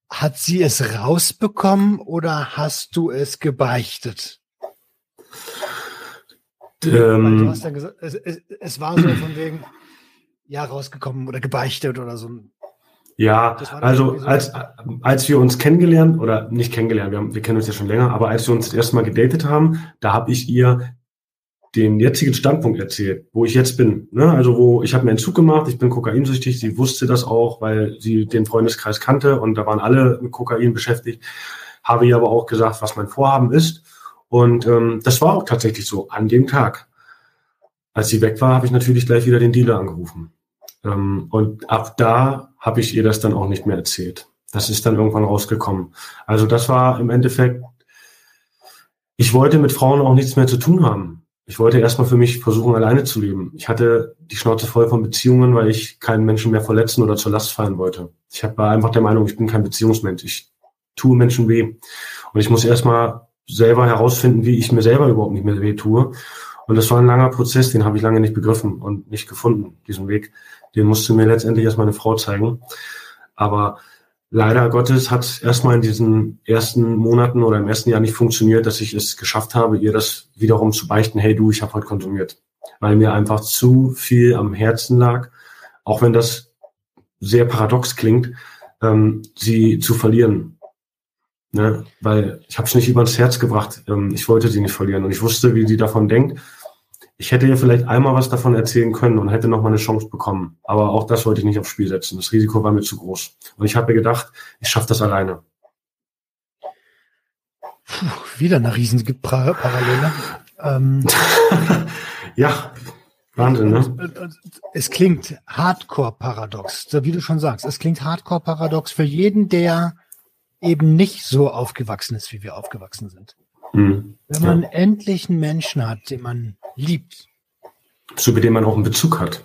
hat sie es rausbekommen oder hast du es gebeichtet? Ähm, du hast ja gesagt, es, es, es war so von wegen, ja, rausgekommen oder gebeichtet oder so. Ja, also als, als wir uns kennengelernt, oder nicht kennengelernt, wir, haben, wir kennen uns ja schon länger, aber als wir uns das erste Mal gedatet haben, da habe ich ihr den jetzigen Standpunkt erzählt, wo ich jetzt bin. Ne? Also wo ich habe mir einen Zug gemacht, ich bin kokainsüchtig, sie wusste das auch, weil sie den Freundeskreis kannte und da waren alle mit Kokain beschäftigt. Habe ihr aber auch gesagt, was mein Vorhaben ist. Und ähm, das war auch tatsächlich so an dem Tag. Als sie weg war, habe ich natürlich gleich wieder den Dealer angerufen. Ähm, und ab da habe ich ihr das dann auch nicht mehr erzählt. Das ist dann irgendwann rausgekommen. Also das war im Endeffekt, ich wollte mit Frauen auch nichts mehr zu tun haben. Ich wollte erstmal für mich versuchen, alleine zu leben. Ich hatte die Schnauze voll von Beziehungen, weil ich keinen Menschen mehr verletzen oder zur Last fallen wollte. Ich war einfach der Meinung, ich bin kein Beziehungsmensch. Ich tue Menschen weh. Und ich muss erstmal selber herausfinden, wie ich mir selber überhaupt nicht mehr weh tue. Und das war ein langer Prozess, den habe ich lange nicht begriffen und nicht gefunden, diesen Weg. Den musste mir letztendlich erst meine Frau zeigen. Aber leider Gottes hat es erstmal in diesen ersten Monaten oder im ersten Jahr nicht funktioniert, dass ich es geschafft habe, ihr das wiederum zu beichten, hey du, ich habe heute konsumiert. Weil mir einfach zu viel am Herzen lag, auch wenn das sehr paradox klingt, ähm, sie zu verlieren. Ne? Weil ich habe es nicht über ins Herz gebracht. Ähm, ich wollte sie nicht verlieren und ich wusste, wie sie davon denkt. Ich hätte ihr vielleicht einmal was davon erzählen können und hätte noch mal eine Chance bekommen. Aber auch das wollte ich nicht aufs Spiel setzen. Das Risiko war mir zu groß. Und ich habe mir gedacht, ich schaffe das alleine. Puh, wieder eine riesen Parallele. Ähm, ja, Wahnsinn, ne? Es klingt Hardcore-Paradox, so wie du schon sagst. Es klingt Hardcore-Paradox für jeden, der eben nicht so aufgewachsen ist, wie wir aufgewachsen sind. Mhm. Wenn man ja. endlich einen Menschen hat, den man liebt. Zu dem man auch einen Bezug hat.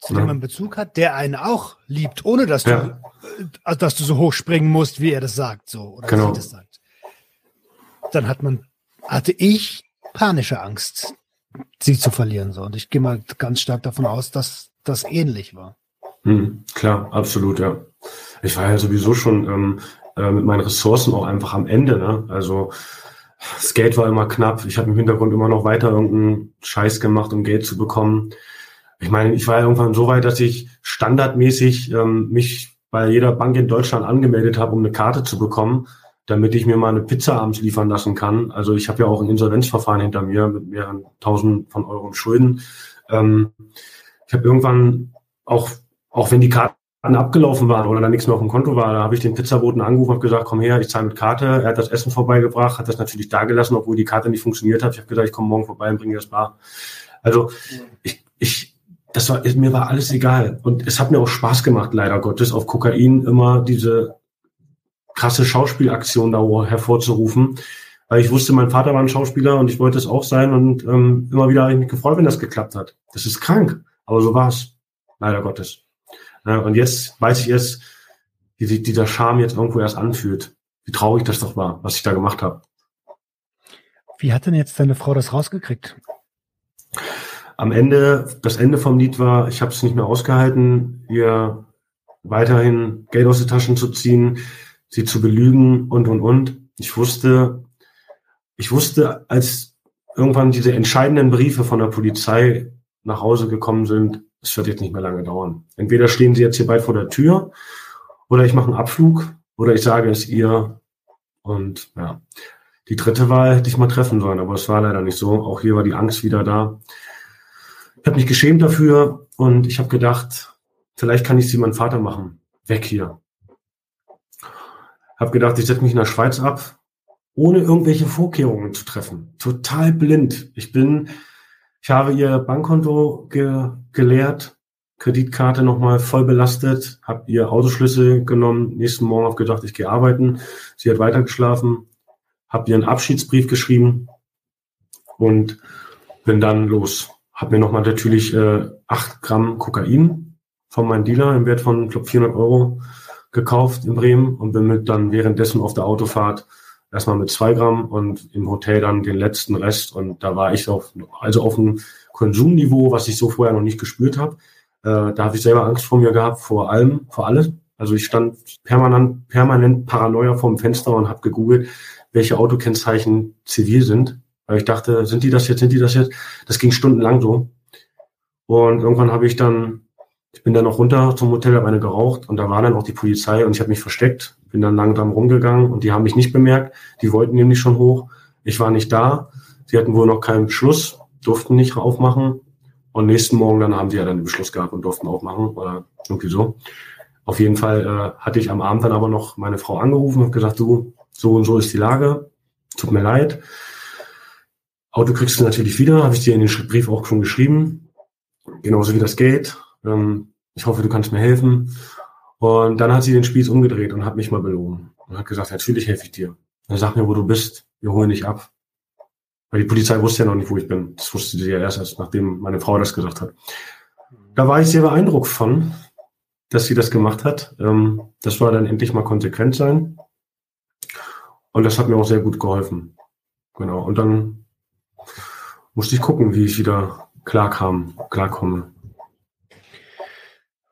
Zu ja. dem man einen Bezug hat, der einen auch liebt, ohne dass ja. du, also dass du so hoch springen musst, wie er das sagt, so, oder genau. sie das sagt. Dann hat man, hatte ich panische Angst, sie zu verlieren, so. Und ich gehe mal ganz stark davon aus, dass das ähnlich war. Mhm, klar, absolut, ja. Ich war ja sowieso schon ähm, äh, mit meinen Ressourcen auch einfach am Ende. Ne? Also das Geld war immer knapp. Ich habe im Hintergrund immer noch weiter irgendeinen Scheiß gemacht, um Geld zu bekommen. Ich meine, ich war irgendwann so weit, dass ich standardmäßig ähm, mich bei jeder Bank in Deutschland angemeldet habe, um eine Karte zu bekommen, damit ich mir mal eine Pizza abends liefern lassen kann. Also ich habe ja auch ein Insolvenzverfahren hinter mir mit mehreren tausend von Euro Schulden. Ähm, ich habe irgendwann auch, auch wenn die Karte abgelaufen waren oder da nichts mehr auf dem Konto war, da habe ich den Pizzaboten angerufen und gesagt, komm her, ich zahle mit Karte. Er hat das Essen vorbeigebracht, hat das natürlich da gelassen, obwohl die Karte nicht funktioniert hat. Ich habe gesagt, ich komme morgen vorbei und bringe das bar. Also ich, ich, das war, mir war alles egal. Und es hat mir auch Spaß gemacht, leider Gottes, auf Kokain immer diese krasse Schauspielaktion da hervorzurufen. Weil ich wusste, mein Vater war ein Schauspieler und ich wollte es auch sein und ähm, immer wieder habe ich mich gefreut, wenn das geklappt hat. Das ist krank, aber so war's. Leider Gottes. Und jetzt weiß ich erst, wie sich dieser Charme jetzt irgendwo erst anfühlt. Wie traurig das doch war, was ich da gemacht habe. Wie hat denn jetzt deine Frau das rausgekriegt? Am Ende, das Ende vom Lied war, ich habe es nicht mehr ausgehalten, ihr weiterhin Geld aus den Taschen zu ziehen, sie zu belügen und und und. Ich wusste, ich wusste, als irgendwann diese entscheidenden Briefe von der Polizei nach Hause gekommen sind, es wird jetzt nicht mehr lange dauern. Entweder stehen sie jetzt hier bald vor der Tür oder ich mache einen Abflug oder ich sage es ihr. Und ja, die dritte Wahl hätte ich mal treffen sollen, aber es war leider nicht so. Auch hier war die Angst wieder da. Ich habe mich geschämt dafür und ich habe gedacht, vielleicht kann ich sie meinem Vater machen. Weg hier. Habe gedacht, ich setze mich in der Schweiz ab, ohne irgendwelche Vorkehrungen zu treffen. Total blind. Ich bin ich habe ihr Bankkonto ge geleert, Kreditkarte nochmal voll belastet, habe ihr Autoschlüssel genommen, nächsten Morgen habe gedacht, ich gehe arbeiten. Sie hat weitergeschlafen, habe ihr einen Abschiedsbrief geschrieben und bin dann los. Habe mir nochmal natürlich äh, 8 Gramm Kokain von meinem Dealer im Wert von glaub, 400 Euro gekauft in Bremen und bin mit dann währenddessen auf der Autofahrt erstmal mit zwei Gramm und im Hotel dann den letzten Rest. Und da war ich auf, also auf einem Konsumniveau, was ich so vorher noch nicht gespürt habe. Äh, da habe ich selber Angst vor mir gehabt, vor allem, vor allem. Also ich stand permanent, permanent Paranoia vorm Fenster und habe gegoogelt, welche Autokennzeichen zivil sind. Weil ich dachte, sind die das jetzt, sind die das jetzt? Das ging stundenlang so. Und irgendwann habe ich dann ich bin dann noch runter zum Hotel, habe eine geraucht und da war dann auch die Polizei und ich habe mich versteckt, bin dann langsam rumgegangen und die haben mich nicht bemerkt. Die wollten nämlich schon hoch. Ich war nicht da. Sie hatten wohl noch keinen Beschluss, durften nicht aufmachen. Und nächsten Morgen dann haben sie ja dann den Beschluss gehabt und durften aufmachen oder irgendwie so. Auf jeden Fall äh, hatte ich am Abend dann aber noch meine Frau angerufen und gesagt, du, so und so ist die Lage. Tut mir leid. Auto kriegst du natürlich wieder, habe ich dir in den Brief auch schon geschrieben. Genauso wie das Geld. Ähm, ich hoffe, du kannst mir helfen. Und dann hat sie den Spieß umgedreht und hat mich mal belogen. Und hat gesagt, natürlich helfe ich dir. Dann sag mir, wo du bist. Wir holen dich ab. Weil die Polizei wusste ja noch nicht, wo ich bin. Das wusste sie ja erst, als nachdem meine Frau das gesagt hat. Da war ich sehr beeindruckt von, dass sie das gemacht hat. Ähm, das war dann endlich mal konsequent sein. Und das hat mir auch sehr gut geholfen. Genau. Und dann musste ich gucken, wie ich wieder klarkam, klarkomme.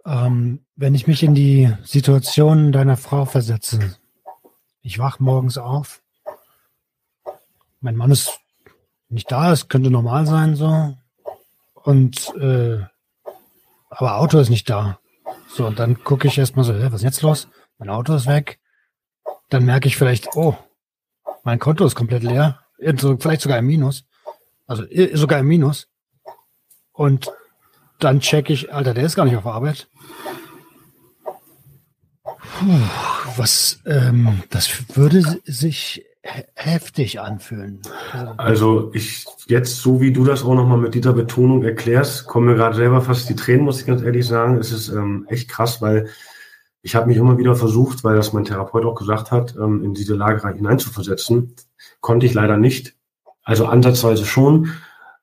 Ähm, wenn ich mich in die Situation deiner Frau versetze, ich wach morgens auf, mein Mann ist nicht da, es könnte normal sein so, und äh, aber Auto ist nicht da. So, und dann gucke ich erstmal so, was ist jetzt los? Mein Auto ist weg. Dann merke ich vielleicht, oh, mein Konto ist komplett leer. Vielleicht sogar im Minus. Also sogar im Minus. Und dann checke ich, Alter, der ist gar nicht auf Arbeit. Puh, was, ähm, das würde sich heftig anfühlen. Also ich jetzt, so wie du das auch nochmal mit dieser Betonung erklärst, kommen mir gerade selber fast die Tränen, muss ich ganz ehrlich sagen. Es ist ähm, echt krass, weil ich habe mich immer wieder versucht, weil das mein Therapeut auch gesagt hat, ähm, in diese Lage hineinzuversetzen. Konnte ich leider nicht. Also ansatzweise schon.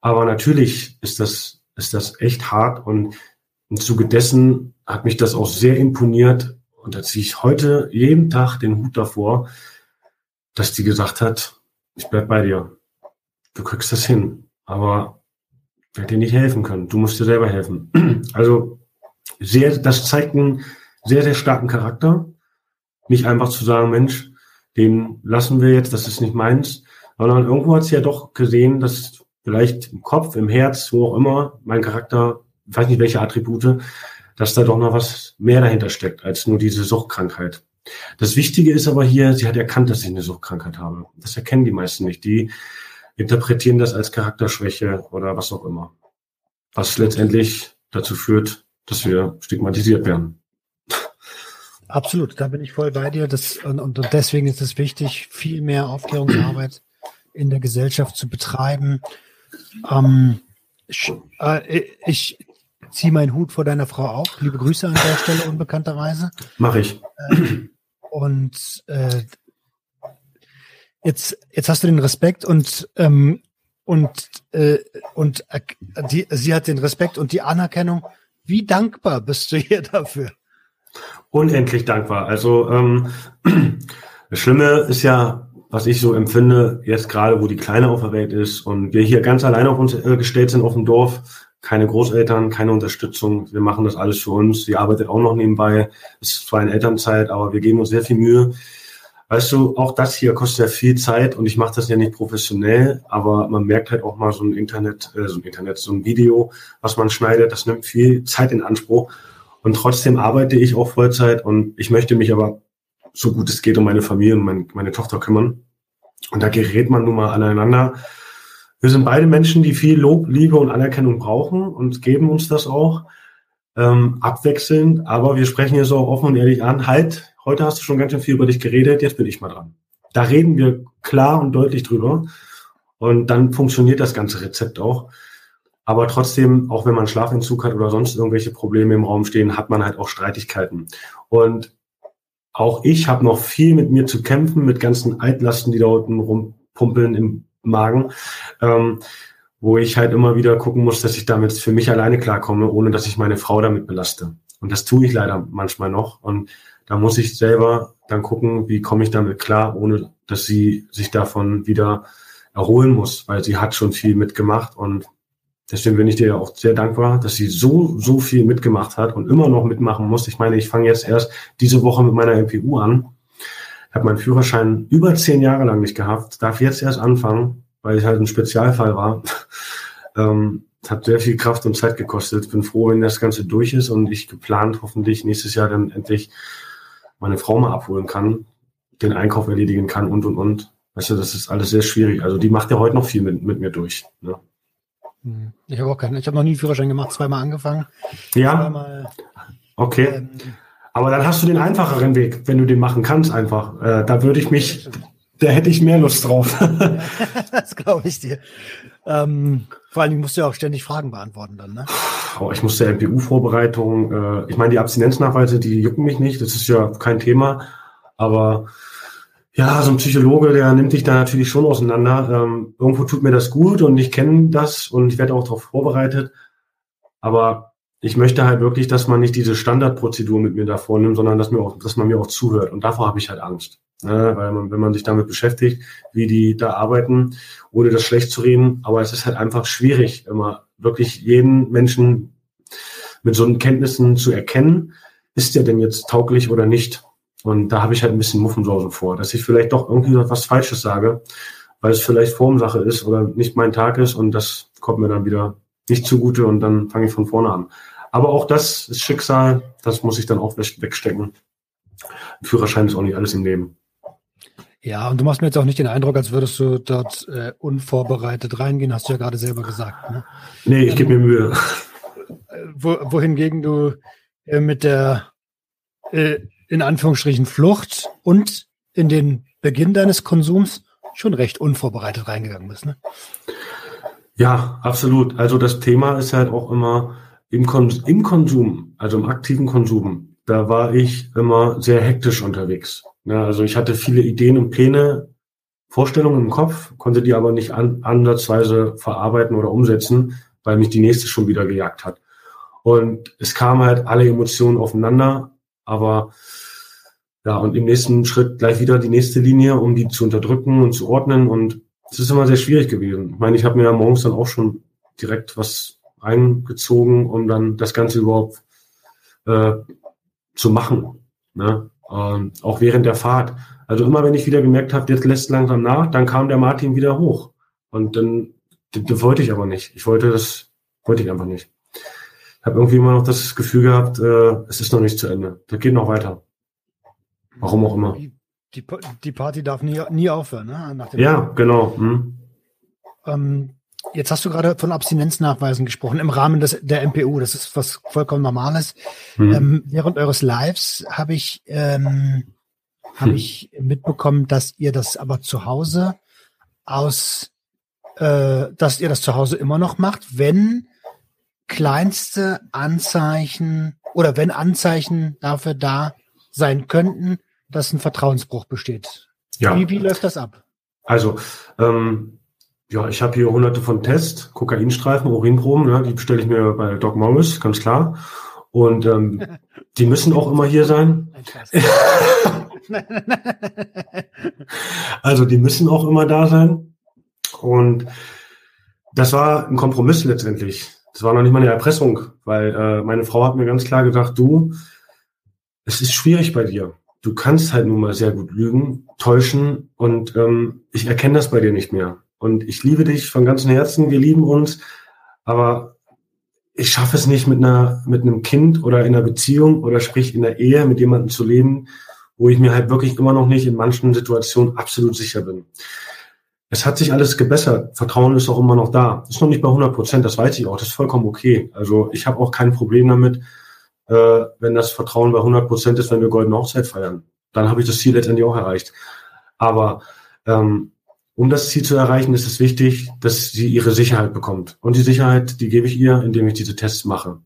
Aber natürlich ist das ist das echt hart und im Zuge dessen hat mich das auch sehr imponiert und da ziehe ich heute jeden Tag den Hut davor, dass die gesagt hat, ich bleib bei dir. Du kriegst das hin, aber ich werde dir nicht helfen können. Du musst dir selber helfen. Also sehr, das zeigt einen sehr, sehr starken Charakter. Nicht einfach zu sagen, Mensch, den lassen wir jetzt, das ist nicht meins, sondern irgendwo hat sie ja doch gesehen, dass vielleicht im Kopf, im Herz, wo auch immer, mein Charakter, ich weiß nicht welche Attribute, dass da doch noch was mehr dahinter steckt als nur diese Suchtkrankheit. Das Wichtige ist aber hier, sie hat erkannt, dass ich eine Suchtkrankheit habe. Das erkennen die meisten nicht. Die interpretieren das als Charakterschwäche oder was auch immer. Was letztendlich dazu führt, dass wir stigmatisiert werden. Absolut, da bin ich voll bei dir. Das, und, und deswegen ist es wichtig, viel mehr Aufklärungsarbeit in der Gesellschaft zu betreiben. Ähm, äh, ich ziehe meinen Hut vor deiner Frau auch. Liebe Grüße an der Stelle unbekannterweise. Mache ich. Äh, und äh, jetzt, jetzt hast du den Respekt und ähm, und äh, und äh, die, sie hat den Respekt und die Anerkennung. Wie dankbar bist du ihr dafür? Unendlich dankbar. Also ähm, das Schlimme ist ja, was ich so empfinde, jetzt gerade, wo die Kleine auf der Welt ist und wir hier ganz alleine auf uns äh, gestellt sind auf dem Dorf, keine Großeltern, keine Unterstützung. Wir machen das alles für uns. Sie arbeitet auch noch nebenbei. Es ist zwar in Elternzeit, aber wir geben uns sehr viel Mühe. Weißt du, auch das hier kostet ja viel Zeit und ich mache das ja nicht professionell, aber man merkt halt auch mal so ein Internet, äh, so ein Internet, so ein Video, was man schneidet, das nimmt viel Zeit in Anspruch. Und trotzdem arbeite ich auch Vollzeit und ich möchte mich aber so gut es geht um meine Familie und mein, meine Tochter kümmern. Und da gerät man nun mal aneinander. Wir sind beide Menschen, die viel Lob, Liebe und Anerkennung brauchen und geben uns das auch ähm, abwechselnd. Aber wir sprechen hier so offen und ehrlich an. Halt, heute hast du schon ganz schön viel über dich geredet, jetzt bin ich mal dran. Da reden wir klar und deutlich drüber. Und dann funktioniert das ganze Rezept auch. Aber trotzdem, auch wenn man Schlafentzug hat oder sonst irgendwelche Probleme im Raum stehen, hat man halt auch Streitigkeiten. Und auch ich habe noch viel mit mir zu kämpfen, mit ganzen Altlasten, die da unten rumpumpeln im Magen, ähm, wo ich halt immer wieder gucken muss, dass ich damit für mich alleine klarkomme, ohne dass ich meine Frau damit belaste. Und das tue ich leider manchmal noch. Und da muss ich selber dann gucken, wie komme ich damit klar, ohne dass sie sich davon wieder erholen muss, weil sie hat schon viel mitgemacht und Deswegen bin ich dir ja auch sehr dankbar, dass sie so, so viel mitgemacht hat und immer noch mitmachen muss. Ich meine, ich fange jetzt erst diese Woche mit meiner MPU an. Ich habe meinen Führerschein über zehn Jahre lang nicht gehabt, darf jetzt erst anfangen, weil ich halt ein Spezialfall war. ähm, hat sehr viel Kraft und Zeit gekostet. Bin froh, wenn das Ganze durch ist und ich geplant hoffentlich nächstes Jahr dann endlich meine Frau mal abholen kann, den Einkauf erledigen kann und und und. Weißt du, das ist alles sehr schwierig. Also die macht ja heute noch viel mit, mit mir durch. Ne? Ich habe auch keinen. Ich habe noch nie einen Führerschein gemacht, zweimal angefangen. Ja. Zweimal, okay. Ähm, Aber dann hast du den einfacheren Weg, wenn du den machen kannst, einfach. Äh, da würde ich mich, da hätte ich mehr Lust drauf. das glaube ich dir. Ähm, vor allen Dingen musst du ja auch ständig Fragen beantworten dann, ne? Oh, ich musste MPU-Vorbereitung, äh, ich meine, die Abstinenznachweise, die jucken mich nicht, das ist ja kein Thema. Aber ja, so ein Psychologe, der nimmt dich da natürlich schon auseinander. Ähm, irgendwo tut mir das gut und ich kenne das und ich werde auch darauf vorbereitet. Aber ich möchte halt wirklich, dass man nicht diese Standardprozedur mit mir da vornimmt, sondern dass, mir auch, dass man mir auch zuhört. Und davor habe ich halt Angst. Ne? Weil man, wenn man sich damit beschäftigt, wie die da arbeiten, ohne das schlecht zu reden, aber es ist halt einfach schwierig, immer wirklich jeden Menschen mit so Kenntnissen zu erkennen, ist der denn jetzt tauglich oder nicht? Und da habe ich halt ein bisschen Muffensausen vor, dass ich vielleicht doch irgendwie was Falsches sage, weil es vielleicht Formsache ist oder nicht mein Tag ist und das kommt mir dann wieder nicht zugute und dann fange ich von vorne an. Aber auch das ist Schicksal, das muss ich dann auch wegstecken. Ein Führerschein ist auch nicht alles im Leben. Ja, und du machst mir jetzt auch nicht den Eindruck, als würdest du dort äh, unvorbereitet reingehen, hast du ja gerade selber gesagt. Ne? Nee, ich gebe mir Mühe. Wo, wohingegen du äh, mit der äh, in Anführungsstrichen Flucht und in den Beginn deines Konsums schon recht unvorbereitet reingegangen bist. Ne? Ja, absolut. Also das Thema ist halt auch immer im, Kon im Konsum, also im aktiven Konsum, da war ich immer sehr hektisch unterwegs. Ja, also ich hatte viele Ideen und Pläne, Vorstellungen im Kopf, konnte die aber nicht an, ansatzweise verarbeiten oder umsetzen, weil mich die nächste schon wieder gejagt hat. Und es kamen halt alle Emotionen aufeinander, aber ja, und im nächsten Schritt gleich wieder die nächste Linie, um die zu unterdrücken und zu ordnen. Und es ist immer sehr schwierig gewesen. Ich meine, ich habe mir ja morgens dann auch schon direkt was eingezogen, um dann das Ganze überhaupt äh, zu machen. Ne? Ähm, auch während der Fahrt. Also immer wenn ich wieder gemerkt habe, jetzt lässt langsam nach, dann kam der Martin wieder hoch. Und dann das wollte ich aber nicht. Ich wollte das, wollte ich einfach nicht. Ich habe irgendwie immer noch das Gefühl gehabt, äh, es ist noch nicht zu Ende. Das geht noch weiter. Warum auch immer. Die, die, die Party darf nie, nie aufhören, ne? ja, genau. Hm. Ähm, Jetzt hast du gerade von Abstinenznachweisen gesprochen im Rahmen des, der MPU. Das ist was vollkommen Normales. Mhm. Ähm, während eures Lives habe ich, ähm, hab hm. ich mitbekommen, dass ihr das aber zu Hause aus, äh, dass ihr das zu Hause immer noch macht, wenn kleinste Anzeichen oder wenn Anzeichen dafür da sein könnten, dass ein Vertrauensbruch besteht. Ja. Wie, wie läuft das ab? Also, ähm, ja, ich habe hier hunderte von Tests, Kokainstreifen, Urinproben, ne, die bestelle ich mir bei Doc Morris, ganz klar. Und ähm, die müssen auch immer hier sein. also die müssen auch immer da sein. Und das war ein Kompromiss letztendlich. Das war noch nicht mal eine Erpressung, weil äh, meine Frau hat mir ganz klar gesagt, du, es ist schwierig bei dir. Du kannst halt nun mal sehr gut lügen, täuschen und ähm, ich erkenne das bei dir nicht mehr. Und ich liebe dich von ganzem Herzen, wir lieben uns, aber ich schaffe es nicht mit einer, mit einem Kind oder in einer Beziehung oder sprich in der Ehe mit jemandem zu leben, wo ich mir halt wirklich immer noch nicht in manchen Situationen absolut sicher bin. Es hat sich alles gebessert. Vertrauen ist auch immer noch da. Ist noch nicht bei 100 Prozent, das weiß ich auch. Das ist vollkommen okay. Also ich habe auch kein Problem damit, äh, wenn das Vertrauen bei 100 Prozent ist, wenn wir Goldene Hochzeit feiern. Dann habe ich das Ziel letztendlich auch erreicht. Aber ähm, um das Ziel zu erreichen, ist es wichtig, dass sie ihre Sicherheit bekommt. Und die Sicherheit, die gebe ich ihr, indem ich diese Tests mache.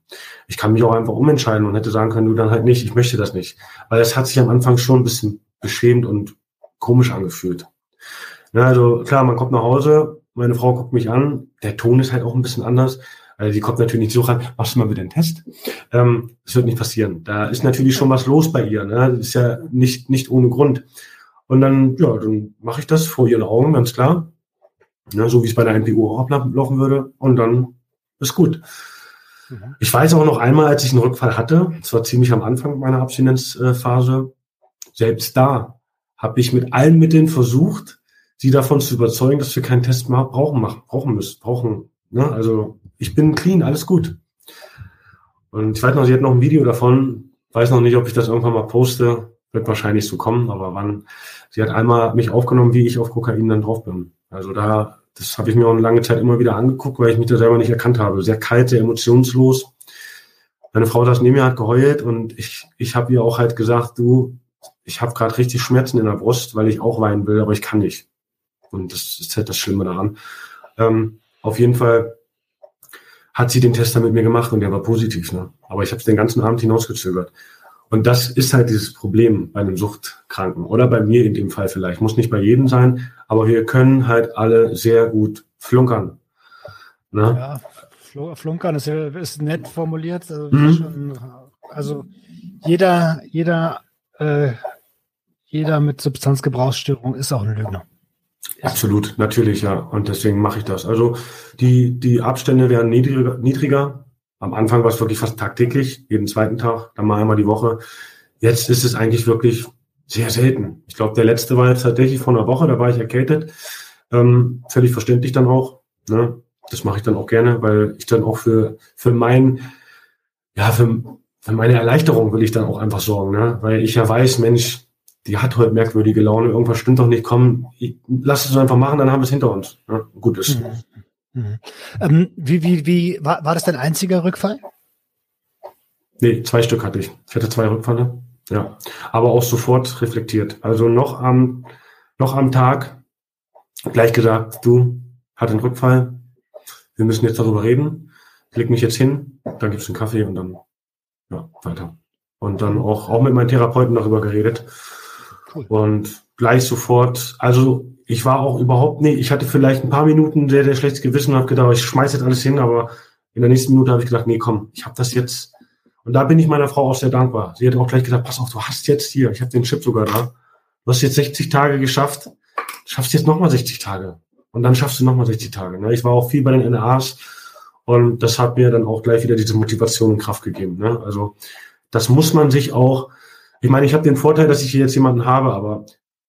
Ich kann mich auch einfach umentscheiden und hätte sagen können, du dann halt nicht, ich möchte das nicht. Weil es hat sich am Anfang schon ein bisschen beschämt und komisch angefühlt. Ja, also klar, man kommt nach Hause, meine Frau guckt mich an, der Ton ist halt auch ein bisschen anders. Also die kommt natürlich nicht so ran, machst du mal bitte einen Test? Ähm, wird nicht passieren. Da ist natürlich schon was los bei ihr. Ne? Das ist ja nicht, nicht ohne Grund. Und dann, ja, dann mache ich das vor ihren Augen, ganz klar. Ja, so wie es bei der NPU auch ablaufen würde. Und dann ist gut. Mhm. Ich weiß auch noch einmal, als ich einen Rückfall hatte, das war ziemlich am Anfang meiner Abstinenzphase, selbst da habe ich mit allen Mitteln versucht, sie davon zu überzeugen, dass wir keinen Test mehr brauchen, machen, brauchen müssen, brauchen. Ne? Also ich bin clean, alles gut. Und ich weiß noch, sie hat noch ein Video davon, weiß noch nicht, ob ich das irgendwann mal poste, wird wahrscheinlich so kommen, aber wann, sie hat einmal mich aufgenommen, wie ich auf Kokain dann drauf bin. Also da, das habe ich mir auch eine lange Zeit immer wieder angeguckt, weil ich mich da selber nicht erkannt habe. Sehr kalt, sehr emotionslos. Meine Frau saß neben mir, hat geheult und ich, ich habe ihr auch halt gesagt, du, ich habe gerade richtig Schmerzen in der Brust, weil ich auch weinen will, aber ich kann nicht. Und das ist halt das Schlimme daran. Ähm, auf jeden Fall hat sie den Test dann mit mir gemacht und der war positiv. Ne? Aber ich habe es den ganzen Abend hinausgezögert. Und das ist halt dieses Problem bei einem Suchtkranken oder bei mir in dem Fall vielleicht. Muss nicht bei jedem sein, aber wir können halt alle sehr gut flunkern. Ne? Ja, flunkern ist, ist nett formuliert. Also, mhm. schon, also jeder, jeder, äh, jeder mit Substanzgebrauchsstörung ist auch ein Lügner. Absolut, natürlich, ja. Und deswegen mache ich das. Also die, die Abstände werden niedriger, niedriger am Anfang war es wirklich fast tagtäglich, jeden zweiten Tag, dann mal einmal die Woche. Jetzt ist es eigentlich wirklich sehr selten. Ich glaube, der letzte war jetzt tatsächlich vor einer Woche, da war ich erkältet. Ähm, völlig verständlich dann auch. Ne? Das mache ich dann auch gerne, weil ich dann auch für, für mein, ja, für, für meine Erleichterung will ich dann auch einfach sorgen, ne? Weil ich ja weiß, Mensch, die hat heute merkwürdige Laune, irgendwas stimmt doch nicht, komm, ich, lass es einfach machen, dann haben wir es hinter uns. Ne? Gut ist. Mhm. Mhm. Ähm, wie, wie, wie, war, war das dein einziger Rückfall? Nee, zwei Stück hatte ich. Ich hatte zwei Rückfälle. Ja. Aber auch sofort reflektiert. Also noch am, noch am Tag gleich gesagt, du, hat einen Rückfall. Wir müssen jetzt darüber reden. Ich leg mich jetzt hin, dann gibt's einen Kaffee und dann, ja, weiter. Und dann auch, auch mit meinen Therapeuten darüber geredet. Cool. Und gleich sofort, also ich war auch überhaupt nicht, ich hatte vielleicht ein paar Minuten sehr, sehr schlechtes Gewissen und habe gedacht, ich schmeiße jetzt alles hin, aber in der nächsten Minute habe ich gedacht, nee, komm, ich habe das jetzt. Und da bin ich meiner Frau auch sehr dankbar. Sie hat auch gleich gesagt, pass auf, du hast jetzt hier, ich habe den Chip sogar da, du hast jetzt 60 Tage geschafft, schaffst jetzt nochmal 60 Tage. Und dann schaffst du nochmal 60 Tage. Ne? Ich war auch viel bei den NRAs und das hat mir dann auch gleich wieder diese Motivation und Kraft gegeben. Ne? Also das muss man sich auch, ich meine, ich habe den Vorteil, dass ich hier jetzt jemanden habe, aber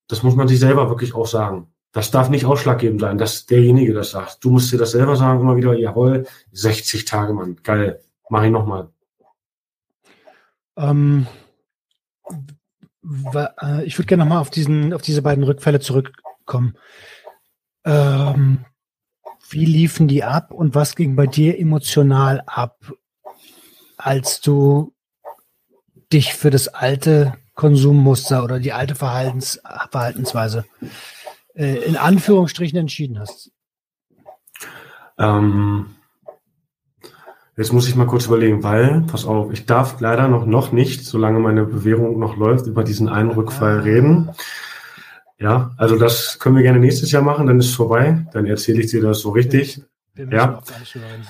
das muss man sich selber wirklich auch sagen. Das darf nicht ausschlaggebend sein, dass derjenige das sagt. Du musst dir das selber sagen, immer wieder, jawohl, 60 Tage, Mann, geil, mach ich nochmal. Ähm, äh, ich würde gerne nochmal auf, auf diese beiden Rückfälle zurückkommen. Ähm, wie liefen die ab und was ging bei dir emotional ab, als du dich für das alte Konsummuster oder die alte Verhaltens Verhaltensweise äh, in Anführungsstrichen entschieden hast? Ähm, jetzt muss ich mal kurz überlegen, weil, pass auf, ich darf leider noch, noch nicht, solange meine Bewährung noch läuft, über diesen einen Rückfall ah. reden. Ja, also das können wir gerne nächstes Jahr machen, dann ist es vorbei, dann erzähle ich dir das so richtig. Ja.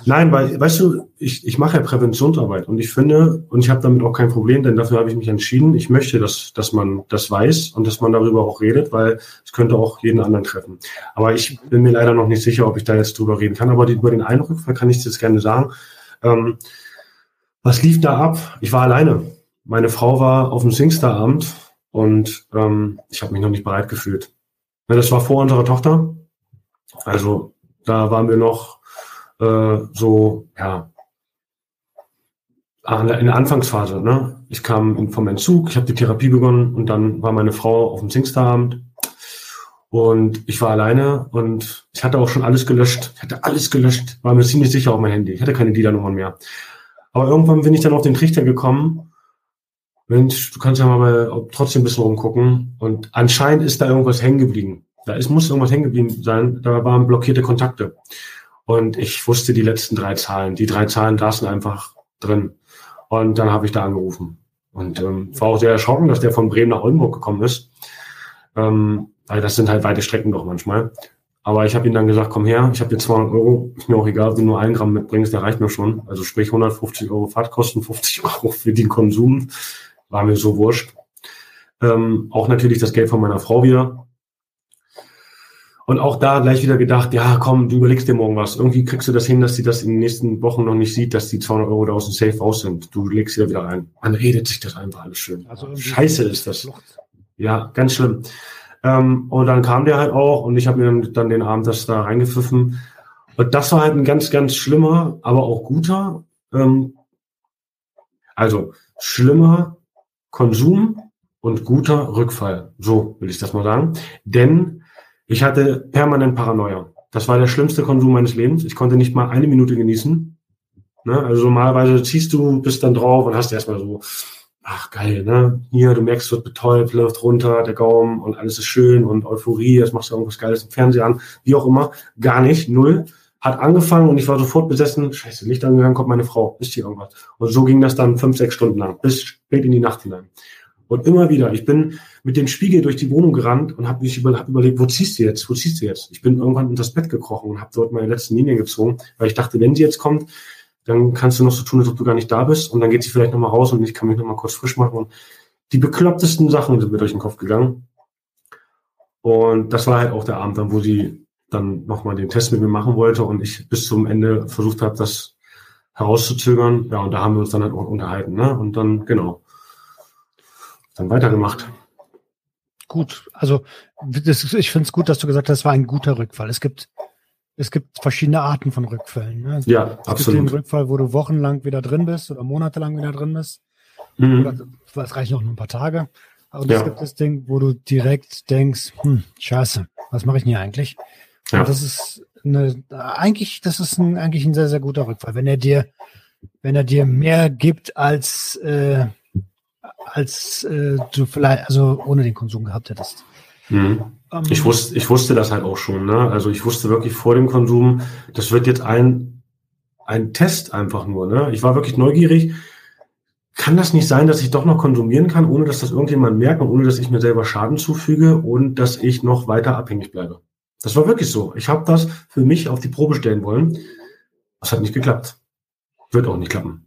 Nein, weil, weißt du, ich, ich mache ja Präventionsarbeit und ich finde, und ich habe damit auch kein Problem, denn dafür habe ich mich entschieden, ich möchte, dass, dass man das weiß und dass man darüber auch redet, weil es könnte auch jeden anderen treffen. Aber ich bin mir leider noch nicht sicher, ob ich da jetzt drüber reden kann. Aber die, über den Eindruck kann ich jetzt gerne sagen. Ähm, was lief da ab? Ich war alleine. Meine Frau war auf dem Singstar-Abend und ähm, ich habe mich noch nicht bereit gefühlt. Das war vor unserer Tochter. Also da waren wir noch äh, so, ja, in der Anfangsphase. Ne? Ich kam vom Entzug, ich habe die Therapie begonnen und dann war meine Frau auf dem Singstar-Abend und ich war alleine und ich hatte auch schon alles gelöscht. Ich hatte alles gelöscht, war mir ziemlich sicher auf mein Handy. Ich hatte keine Dealer-Nummern mehr. Aber irgendwann bin ich dann auf den Trichter gekommen, Mensch, du kannst ja mal trotzdem ein bisschen rumgucken. Und anscheinend ist da irgendwas hängen geblieben. Da ist, muss irgendwas hängen geblieben sein. Da waren blockierte Kontakte. Und ich wusste die letzten drei Zahlen. Die drei Zahlen saßen einfach drin. Und dann habe ich da angerufen. Und ähm, war auch sehr erschrocken, dass der von Bremen nach Oldenburg gekommen ist. Ähm, weil das sind halt weite Strecken doch manchmal. Aber ich habe ihm dann gesagt, komm her, ich habe dir 200 Euro, ist mir auch egal, ob du nur ein Gramm mitbringst, der reicht mir schon. Also sprich 150 Euro Fahrtkosten, 50 Euro für den Konsum war mir so wurscht. Ähm, auch natürlich das Geld von meiner Frau wieder. Und auch da gleich wieder gedacht, ja, komm, du überlegst dir morgen was. Irgendwie kriegst du das hin, dass sie das in den nächsten Wochen noch nicht sieht, dass die 200 Euro da aus dem Safe raus sind. Du legst sie da wieder ein. Man redet sich das einfach alles schön. Also Scheiße ist das. Ja, ganz schlimm. Ähm, und dann kam der halt auch und ich habe mir dann, dann den Abend das da reingepfiffen. Und das war halt ein ganz, ganz schlimmer, aber auch guter. Ähm, also schlimmer Konsum und guter Rückfall. So will ich das mal sagen. Denn ich hatte permanent Paranoia. Das war der schlimmste Konsum meines Lebens. Ich konnte nicht mal eine Minute genießen. Ne? Also normalerweise ziehst du, bist dann drauf und hast erstmal so, ach geil, ne? Hier, du merkst, wird betäubt, läuft runter, der Gaumen und alles ist schön und Euphorie, jetzt machst du irgendwas Geiles im Fernseher an, wie auch immer. Gar nicht, null. Hat angefangen und ich war sofort besessen, scheiße, Licht angegangen, kommt meine Frau, ist hier irgendwas. Und so ging das dann fünf, sechs Stunden lang, bis spät in die Nacht hinein. Und immer wieder, ich bin mit dem Spiegel durch die Wohnung gerannt und habe mich über, hab überlegt, wo ziehst du jetzt, wo ziehst du jetzt? Ich bin irgendwann unter das Bett gekrochen und habe dort meine letzten Linien gezogen, weil ich dachte, wenn sie jetzt kommt, dann kannst du noch so tun, als ob du gar nicht da bist und dann geht sie vielleicht nochmal raus und ich kann mich nochmal kurz frisch machen. Und die beklopptesten Sachen sind mir durch den Kopf gegangen. Und das war halt auch der Abend dann, wo sie dann nochmal den Test mit mir machen wollte und ich bis zum Ende versucht habe, das herauszuzögern. Ja, und da haben wir uns dann halt auch unterhalten. Ne? Und dann, genau, dann weitergemacht. Gut, also das, ich finde es gut, dass du gesagt hast, es war ein guter Rückfall. Es gibt, es gibt verschiedene Arten von Rückfällen. Ne? Es ja, es absolut. gibt den Rückfall, wo du wochenlang wieder drin bist oder monatelang wieder drin bist. Mhm. es reicht noch ein paar Tage. Und ja. es gibt das Ding, wo du direkt denkst, hm, scheiße, was mache ich denn hier eigentlich? Ja. Und das ist eine, eigentlich, das ist ein, eigentlich ein sehr, sehr guter Rückfall. Wenn er dir, wenn er dir mehr gibt als, äh, als äh, du vielleicht, also ohne den Konsum gehabt hättest. Mhm. Ähm, ich, wusste, ich wusste das halt auch schon. Ne? Also ich wusste wirklich vor dem Konsum, das wird jetzt ein, ein Test einfach nur. Ne? Ich war wirklich neugierig. Kann das nicht sein, dass ich doch noch konsumieren kann, ohne dass das irgendjemand merkt und ohne dass ich mir selber Schaden zufüge und dass ich noch weiter abhängig bleibe? Das war wirklich so. Ich habe das für mich auf die Probe stellen wollen. Das hat nicht geklappt. Wird auch nicht klappen.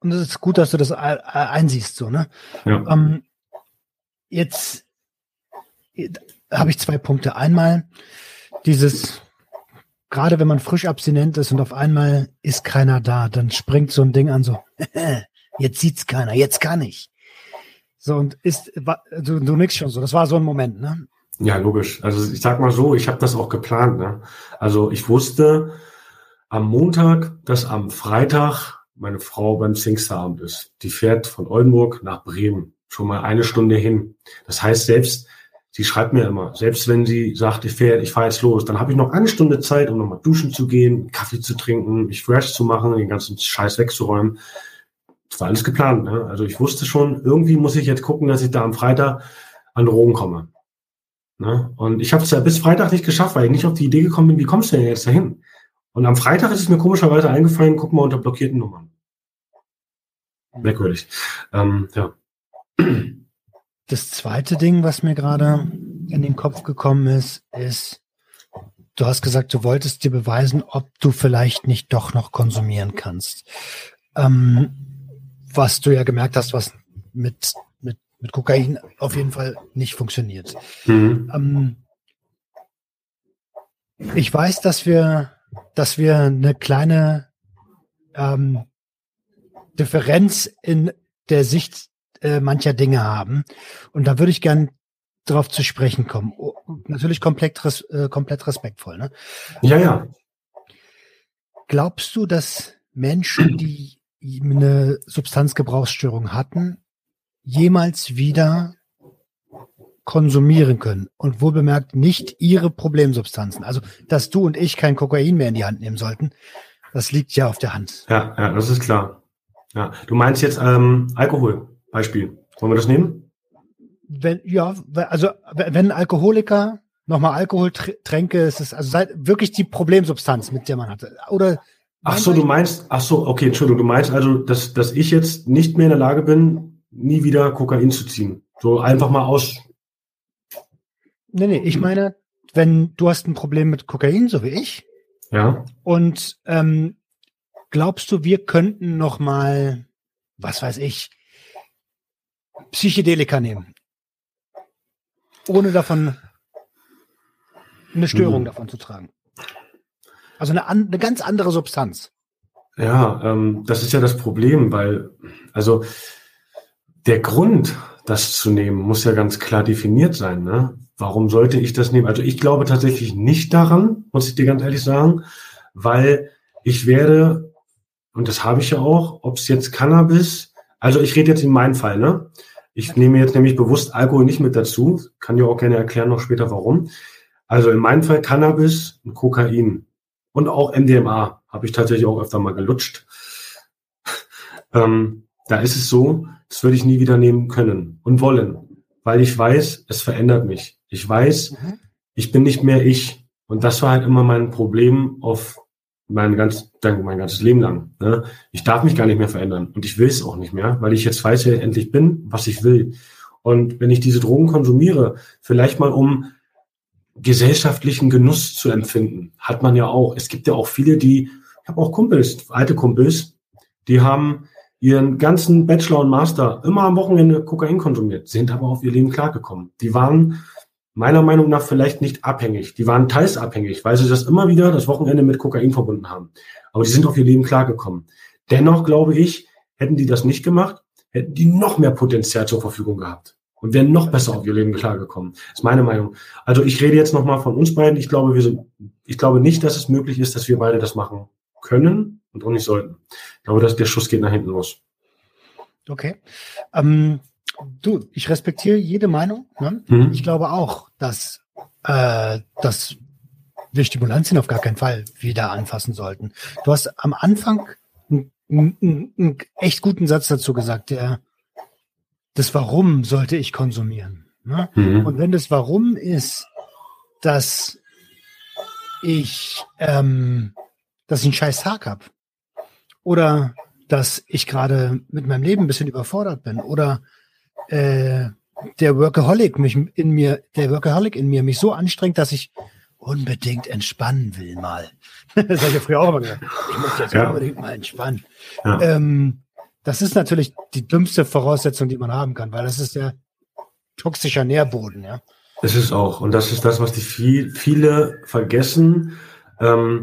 Und es ist gut, dass du das einsiehst, so, ne? Ja. Ähm, jetzt habe ich zwei Punkte. Einmal dieses, gerade wenn man frisch abstinent ist und auf einmal ist keiner da, dann springt so ein Ding an, so, jetzt sieht's keiner, jetzt kann ich. So, und ist, du, du nix schon so, das war so ein Moment, ne? Ja, logisch. Also ich sag mal so, ich habe das auch geplant. Ne? Also ich wusste am Montag, dass am Freitag meine Frau beim Singstarabend ist. Die fährt von Oldenburg nach Bremen, schon mal eine Stunde hin. Das heißt, selbst sie schreibt mir immer, selbst wenn sie sagt, ich fahre ich fahr jetzt los, dann habe ich noch eine Stunde Zeit, um nochmal duschen zu gehen, Kaffee zu trinken, mich fresh zu machen, den ganzen Scheiß wegzuräumen. Das war alles geplant. Ne? Also ich wusste schon, irgendwie muss ich jetzt gucken, dass ich da am Freitag an Drogen komme. Ne? Und ich habe es ja bis Freitag nicht geschafft, weil ich nicht auf die Idee gekommen bin, wie kommst du denn jetzt dahin? Und am Freitag ist es mir komischerweise eingefallen, guck mal unter blockierten Nummern. Merkwürdig. Ähm, ja. Das zweite Ding, was mir gerade in den Kopf gekommen ist, ist, du hast gesagt, du wolltest dir beweisen, ob du vielleicht nicht doch noch konsumieren kannst. Ähm, was du ja gemerkt hast, was mit, mit, mit Kokain auf jeden Fall nicht funktioniert. Mhm. Ähm, ich weiß, dass wir, dass wir eine kleine ähm, Differenz in der Sicht äh, mancher Dinge haben. Und da würde ich gern darauf zu sprechen kommen. Oh, natürlich komplett, res, äh, komplett respektvoll. Ne? Ja, ja. Glaubst du, dass Menschen, die eine Substanzgebrauchsstörung hatten, jemals wieder konsumieren können und wohl bemerkt nicht ihre Problemsubstanzen. Also, dass du und ich kein Kokain mehr in die Hand nehmen sollten, das liegt ja auf der Hand. Ja, ja, das ist klar. Ja, du meinst jetzt ähm, Alkohol, Beispiel. Wollen wir das nehmen? Wenn, ja, also wenn ein Alkoholiker nochmal Alkohol tränke, ist es also wirklich die Problemsubstanz, mit der man hatte. Oder Ach so, du meinst, ach so, okay, Entschuldigung, du meinst also, dass, dass ich jetzt nicht mehr in der Lage bin, nie wieder Kokain zu ziehen. So einfach mal aus. Nee, nee, ich meine, wenn du hast ein Problem mit Kokain, so wie ich. Ja. Und ähm, glaubst du, wir könnten noch mal, was weiß ich, Psychedelika nehmen? Ohne davon eine Störung hm. davon zu tragen. Also eine, eine ganz andere Substanz. Ja, ähm, das ist ja das Problem, weil, also der Grund, das zu nehmen, muss ja ganz klar definiert sein. Ne? Warum sollte ich das nehmen? Also ich glaube tatsächlich nicht daran, muss ich dir ganz ehrlich sagen, weil ich werde und das habe ich ja auch, ob es jetzt Cannabis, also ich rede jetzt in meinem Fall, ne? Ich nehme jetzt nämlich bewusst Alkohol nicht mit dazu, kann dir auch gerne erklären noch später warum. Also in meinem Fall Cannabis und Kokain und auch MDMA habe ich tatsächlich auch öfter mal gelutscht. ähm, da ist es so, das würde ich nie wieder nehmen können und wollen, weil ich weiß, es verändert mich. Ich weiß, mhm. ich bin nicht mehr ich. Und das war halt immer mein Problem auf mein, ganz, mein ganzes Leben lang. Ne? Ich darf mich gar nicht mehr verändern und ich will es auch nicht mehr, weil ich jetzt weiß, wer ich endlich bin, was ich will. Und wenn ich diese Drogen konsumiere, vielleicht mal um gesellschaftlichen Genuss zu empfinden, hat man ja auch. Es gibt ja auch viele, die, ich habe auch Kumpels, alte Kumpels, die haben ihren ganzen Bachelor und Master immer am Wochenende Kokain konsumiert, sind aber auf ihr Leben klargekommen. Die waren meiner Meinung nach vielleicht nicht abhängig. Die waren teils abhängig, weil sie das immer wieder das Wochenende mit Kokain verbunden haben. Aber die sind auf ihr Leben klargekommen. Dennoch glaube ich, hätten die das nicht gemacht, hätten die noch mehr Potenzial zur Verfügung gehabt und wären noch besser auf ihr Leben klargekommen. Ist meine Meinung. Also ich rede jetzt nochmal von uns beiden. Ich glaube, wir sind, ich glaube nicht, dass es möglich ist, dass wir beide das machen können und auch nicht sollten. Ich glaube, dass der Schuss geht nach hinten los. Okay. Ähm, du, ich respektiere jede Meinung. Ne? Mhm. Ich glaube auch, dass, äh, dass wir Stimulantien auf gar keinen Fall wieder anfassen sollten. Du hast am Anfang einen, einen, einen echt guten Satz dazu gesagt, der das Warum sollte ich konsumieren. Ne? Mhm. Und wenn das Warum ist, dass ich, ähm, dass ich einen scheiß Tag habe oder dass ich gerade mit meinem Leben ein bisschen überfordert bin oder äh, der Workaholic mich in mir, der Workaholic in mir mich so anstrengt, dass ich unbedingt entspannen will mal. das habe ich ja früher auch immer gesagt. Ich muss jetzt ja. unbedingt mal entspannen. Ja. Ähm, das ist natürlich die dümmste Voraussetzung, die man haben kann, weil das ist der toxischer Nährboden, ja. Das ist auch. Und das ist das, was die viel, viele vergessen. Ähm,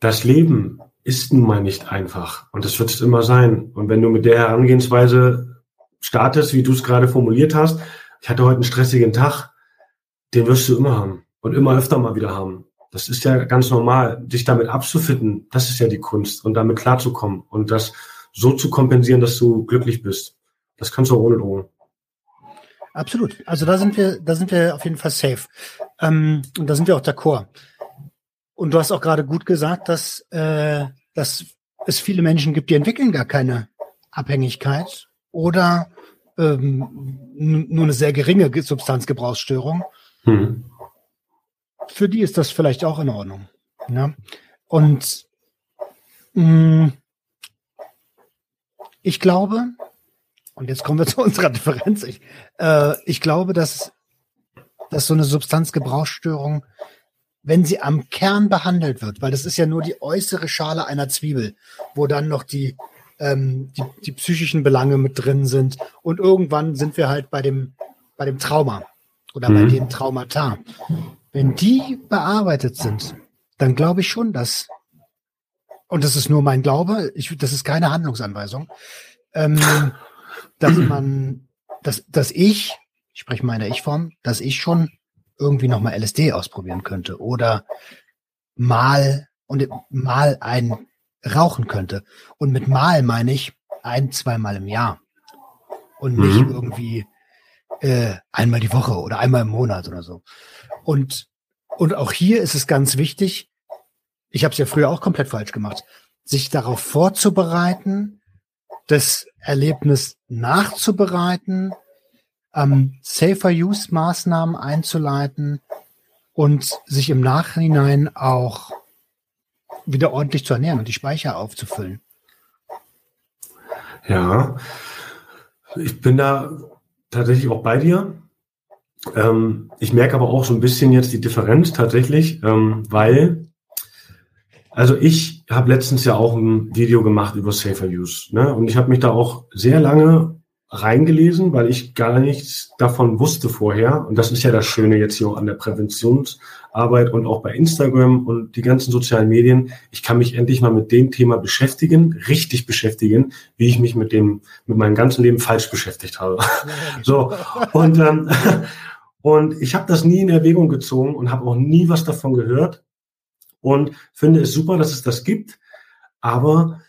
das Leben ist nun mal nicht einfach. Und das wird es immer sein. Und wenn du mit der Herangehensweise startest, wie du es gerade formuliert hast, ich hatte heute einen stressigen Tag, den wirst du immer haben und immer öfter mal wieder haben. Das ist ja ganz normal, dich damit abzufinden. Das ist ja die Kunst und damit klarzukommen und das so zu kompensieren, dass du glücklich bist. Das kannst du auch ohne Drogen. Absolut. Also da sind wir, da sind wir auf jeden Fall safe. Ähm, und da sind wir auch d'accord. Und du hast auch gerade gut gesagt, dass, äh, dass es viele Menschen gibt, die entwickeln gar keine Abhängigkeit oder ähm, nur eine sehr geringe Substanzgebrauchsstörung. Mhm. Für die ist das vielleicht auch in Ordnung. Ja? Und mh, mm, ich glaube, und jetzt kommen wir zu unserer Differenz. Ich, äh, ich glaube, dass, dass so eine Substanzgebrauchsstörung, wenn sie am Kern behandelt wird, weil das ist ja nur die äußere Schale einer Zwiebel, wo dann noch die, ähm, die, die psychischen Belange mit drin sind. Und irgendwann sind wir halt bei dem, bei dem Trauma oder mhm. bei den Traumata. Wenn die bearbeitet sind, dann glaube ich schon, dass, und das ist nur mein Glaube, ich, das ist keine Handlungsanweisung, ähm, dass man, dass, dass ich, ich spreche meine Ich-Form, dass ich schon irgendwie nochmal LSD ausprobieren könnte oder mal und mal ein rauchen könnte. Und mit mal meine ich ein, zweimal im Jahr. Und nicht mhm. irgendwie äh, einmal die Woche oder einmal im Monat oder so. Und, und auch hier ist es ganz wichtig, ich habe es ja früher auch komplett falsch gemacht, sich darauf vorzubereiten, das Erlebnis nachzubereiten, ähm, Safer-Use-Maßnahmen einzuleiten und sich im Nachhinein auch wieder ordentlich zu ernähren und die Speicher aufzufüllen. Ja, ich bin da tatsächlich auch bei dir. Ähm, ich merke aber auch so ein bisschen jetzt die Differenz tatsächlich, ähm, weil also ich habe letztens ja auch ein Video gemacht über Safer Use. Ne? Und ich habe mich da auch sehr lange reingelesen, weil ich gar nichts davon wusste vorher. Und das ist ja das Schöne jetzt hier auch an der Präventionsarbeit und auch bei Instagram und die ganzen sozialen Medien. Ich kann mich endlich mal mit dem Thema beschäftigen, richtig beschäftigen, wie ich mich mit dem, mit meinem ganzen Leben falsch beschäftigt habe. so. Und, ähm, und ich habe das nie in Erwägung gezogen und habe auch nie was davon gehört und finde es super, dass es das gibt. Aber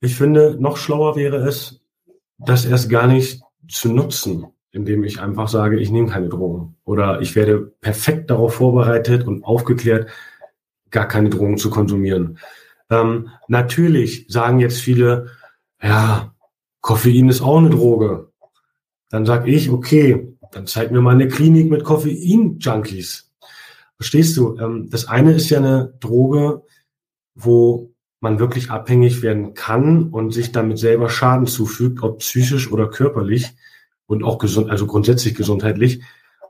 ich finde, noch schlauer wäre es, das erst gar nicht zu nutzen, indem ich einfach sage, ich nehme keine Drogen. Oder ich werde perfekt darauf vorbereitet und aufgeklärt, gar keine Drogen zu konsumieren. Ähm, natürlich sagen jetzt viele, ja, Koffein ist auch eine Droge. Dann sage ich, okay, dann zeig mir mal eine Klinik mit Koffein-Junkies. Verstehst du? Ähm, das eine ist ja eine Droge, wo man wirklich abhängig werden kann und sich damit selber Schaden zufügt, ob psychisch oder körperlich und auch gesund, also grundsätzlich gesundheitlich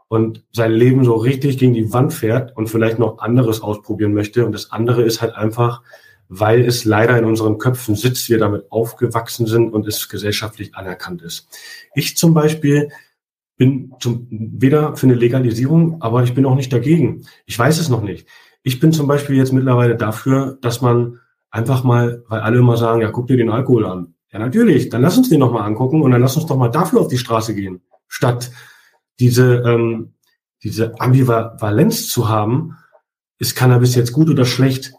und sein Leben so richtig gegen die Wand fährt und vielleicht noch anderes ausprobieren möchte. Und das andere ist halt einfach, weil es leider in unseren Köpfen sitzt, wir damit aufgewachsen sind und es gesellschaftlich anerkannt ist. Ich zum Beispiel bin zum, weder für eine Legalisierung, aber ich bin auch nicht dagegen. Ich weiß es noch nicht. Ich bin zum Beispiel jetzt mittlerweile dafür, dass man einfach mal, weil alle immer sagen, ja, guck dir den Alkohol an. Ja, natürlich, dann lass uns den nochmal angucken und dann lass uns doch mal dafür auf die Straße gehen, statt diese, ähm, diese Ambivalenz zu haben, ist Cannabis jetzt gut oder schlecht,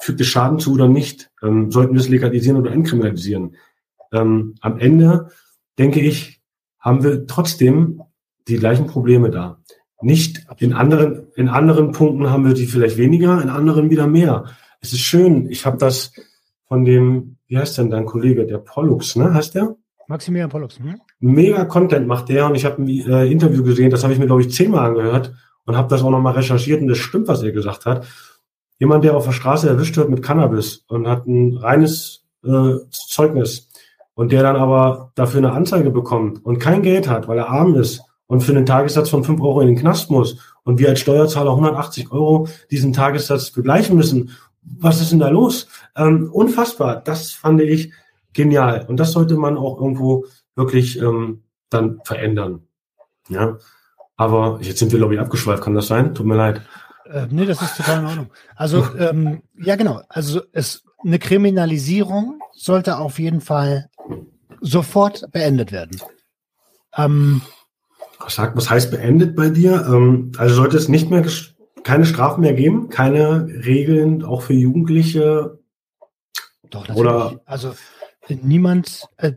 fügt es Schaden zu oder nicht, ähm, sollten wir es legalisieren oder entkriminalisieren. Ähm, am Ende, denke ich, haben wir trotzdem die gleichen Probleme da. Nicht in anderen, in anderen Punkten haben wir die vielleicht weniger, in anderen wieder mehr. Es ist schön. Ich habe das von dem, wie heißt denn dein Kollege, der Pollux, ne? Heißt der? Maximilian Pollux. Hm? Mega Content macht der und ich habe ein äh, Interview gesehen, das habe ich mir, glaube ich, zehnmal angehört und habe das auch nochmal recherchiert und das stimmt, was er gesagt hat. Jemand, der auf der Straße erwischt wird mit Cannabis und hat ein reines äh, Zeugnis und der dann aber dafür eine Anzeige bekommt und kein Geld hat, weil er arm ist und für einen Tagessatz von 5 Euro in den Knast muss und wir als Steuerzahler 180 Euro diesen Tagessatz begleichen müssen, was ist denn da los? Ähm, unfassbar, das fand ich genial und das sollte man auch irgendwo wirklich ähm, dann verändern. Ja, aber jetzt sind wir, glaube ich, abgeschweift, kann das sein? Tut mir leid. Äh, nee, das ist total in Ordnung. Also, ähm, ja, genau. Also, es, eine Kriminalisierung sollte auf jeden Fall sofort beendet werden. Ähm, was, heißt beendet bei dir? Ähm, also sollte es nicht mehr keine Strafen mehr geben, keine Regeln auch für Jugendliche? Doch, natürlich. Oder? Also niemand, äh,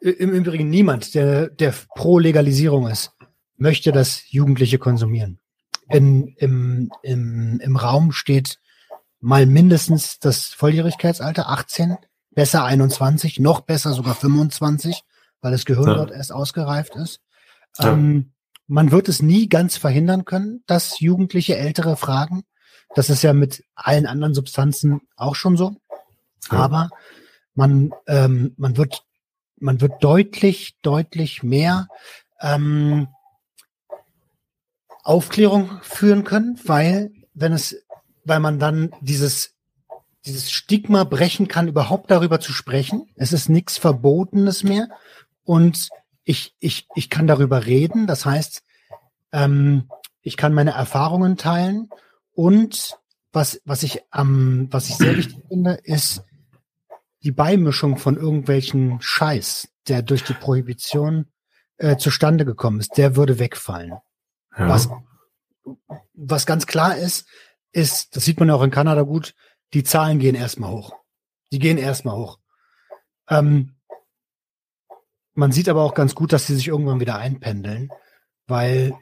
im Übrigen niemand, der, der pro Legalisierung ist, möchte, dass Jugendliche konsumieren. In, im, im, Im Raum steht mal mindestens das Volljährigkeitsalter, 18, besser 21, noch besser sogar 25, weil das Gehirn ja. dort erst ausgereift ist. Ja. Ähm, man wird es nie ganz verhindern können, dass Jugendliche Ältere fragen. Das ist ja mit allen anderen Substanzen auch schon so. Ja. Aber man, ähm, man wird, man wird deutlich, deutlich mehr ähm, Aufklärung führen können, weil wenn es, weil man dann dieses dieses Stigma brechen kann, überhaupt darüber zu sprechen. Es ist nichts Verbotenes mehr und ich, ich, ich kann darüber reden. Das heißt, ähm, ich kann meine Erfahrungen teilen und was, was ich ähm, was ich sehr wichtig finde, ist die Beimischung von irgendwelchen Scheiß, der durch die Prohibition äh, zustande gekommen ist, der würde wegfallen. Ja. Was, was ganz klar ist, ist, das sieht man ja auch in Kanada gut, die Zahlen gehen erstmal hoch. Die gehen erstmal hoch. Ähm, man sieht aber auch ganz gut, dass sie sich irgendwann wieder einpendeln, weil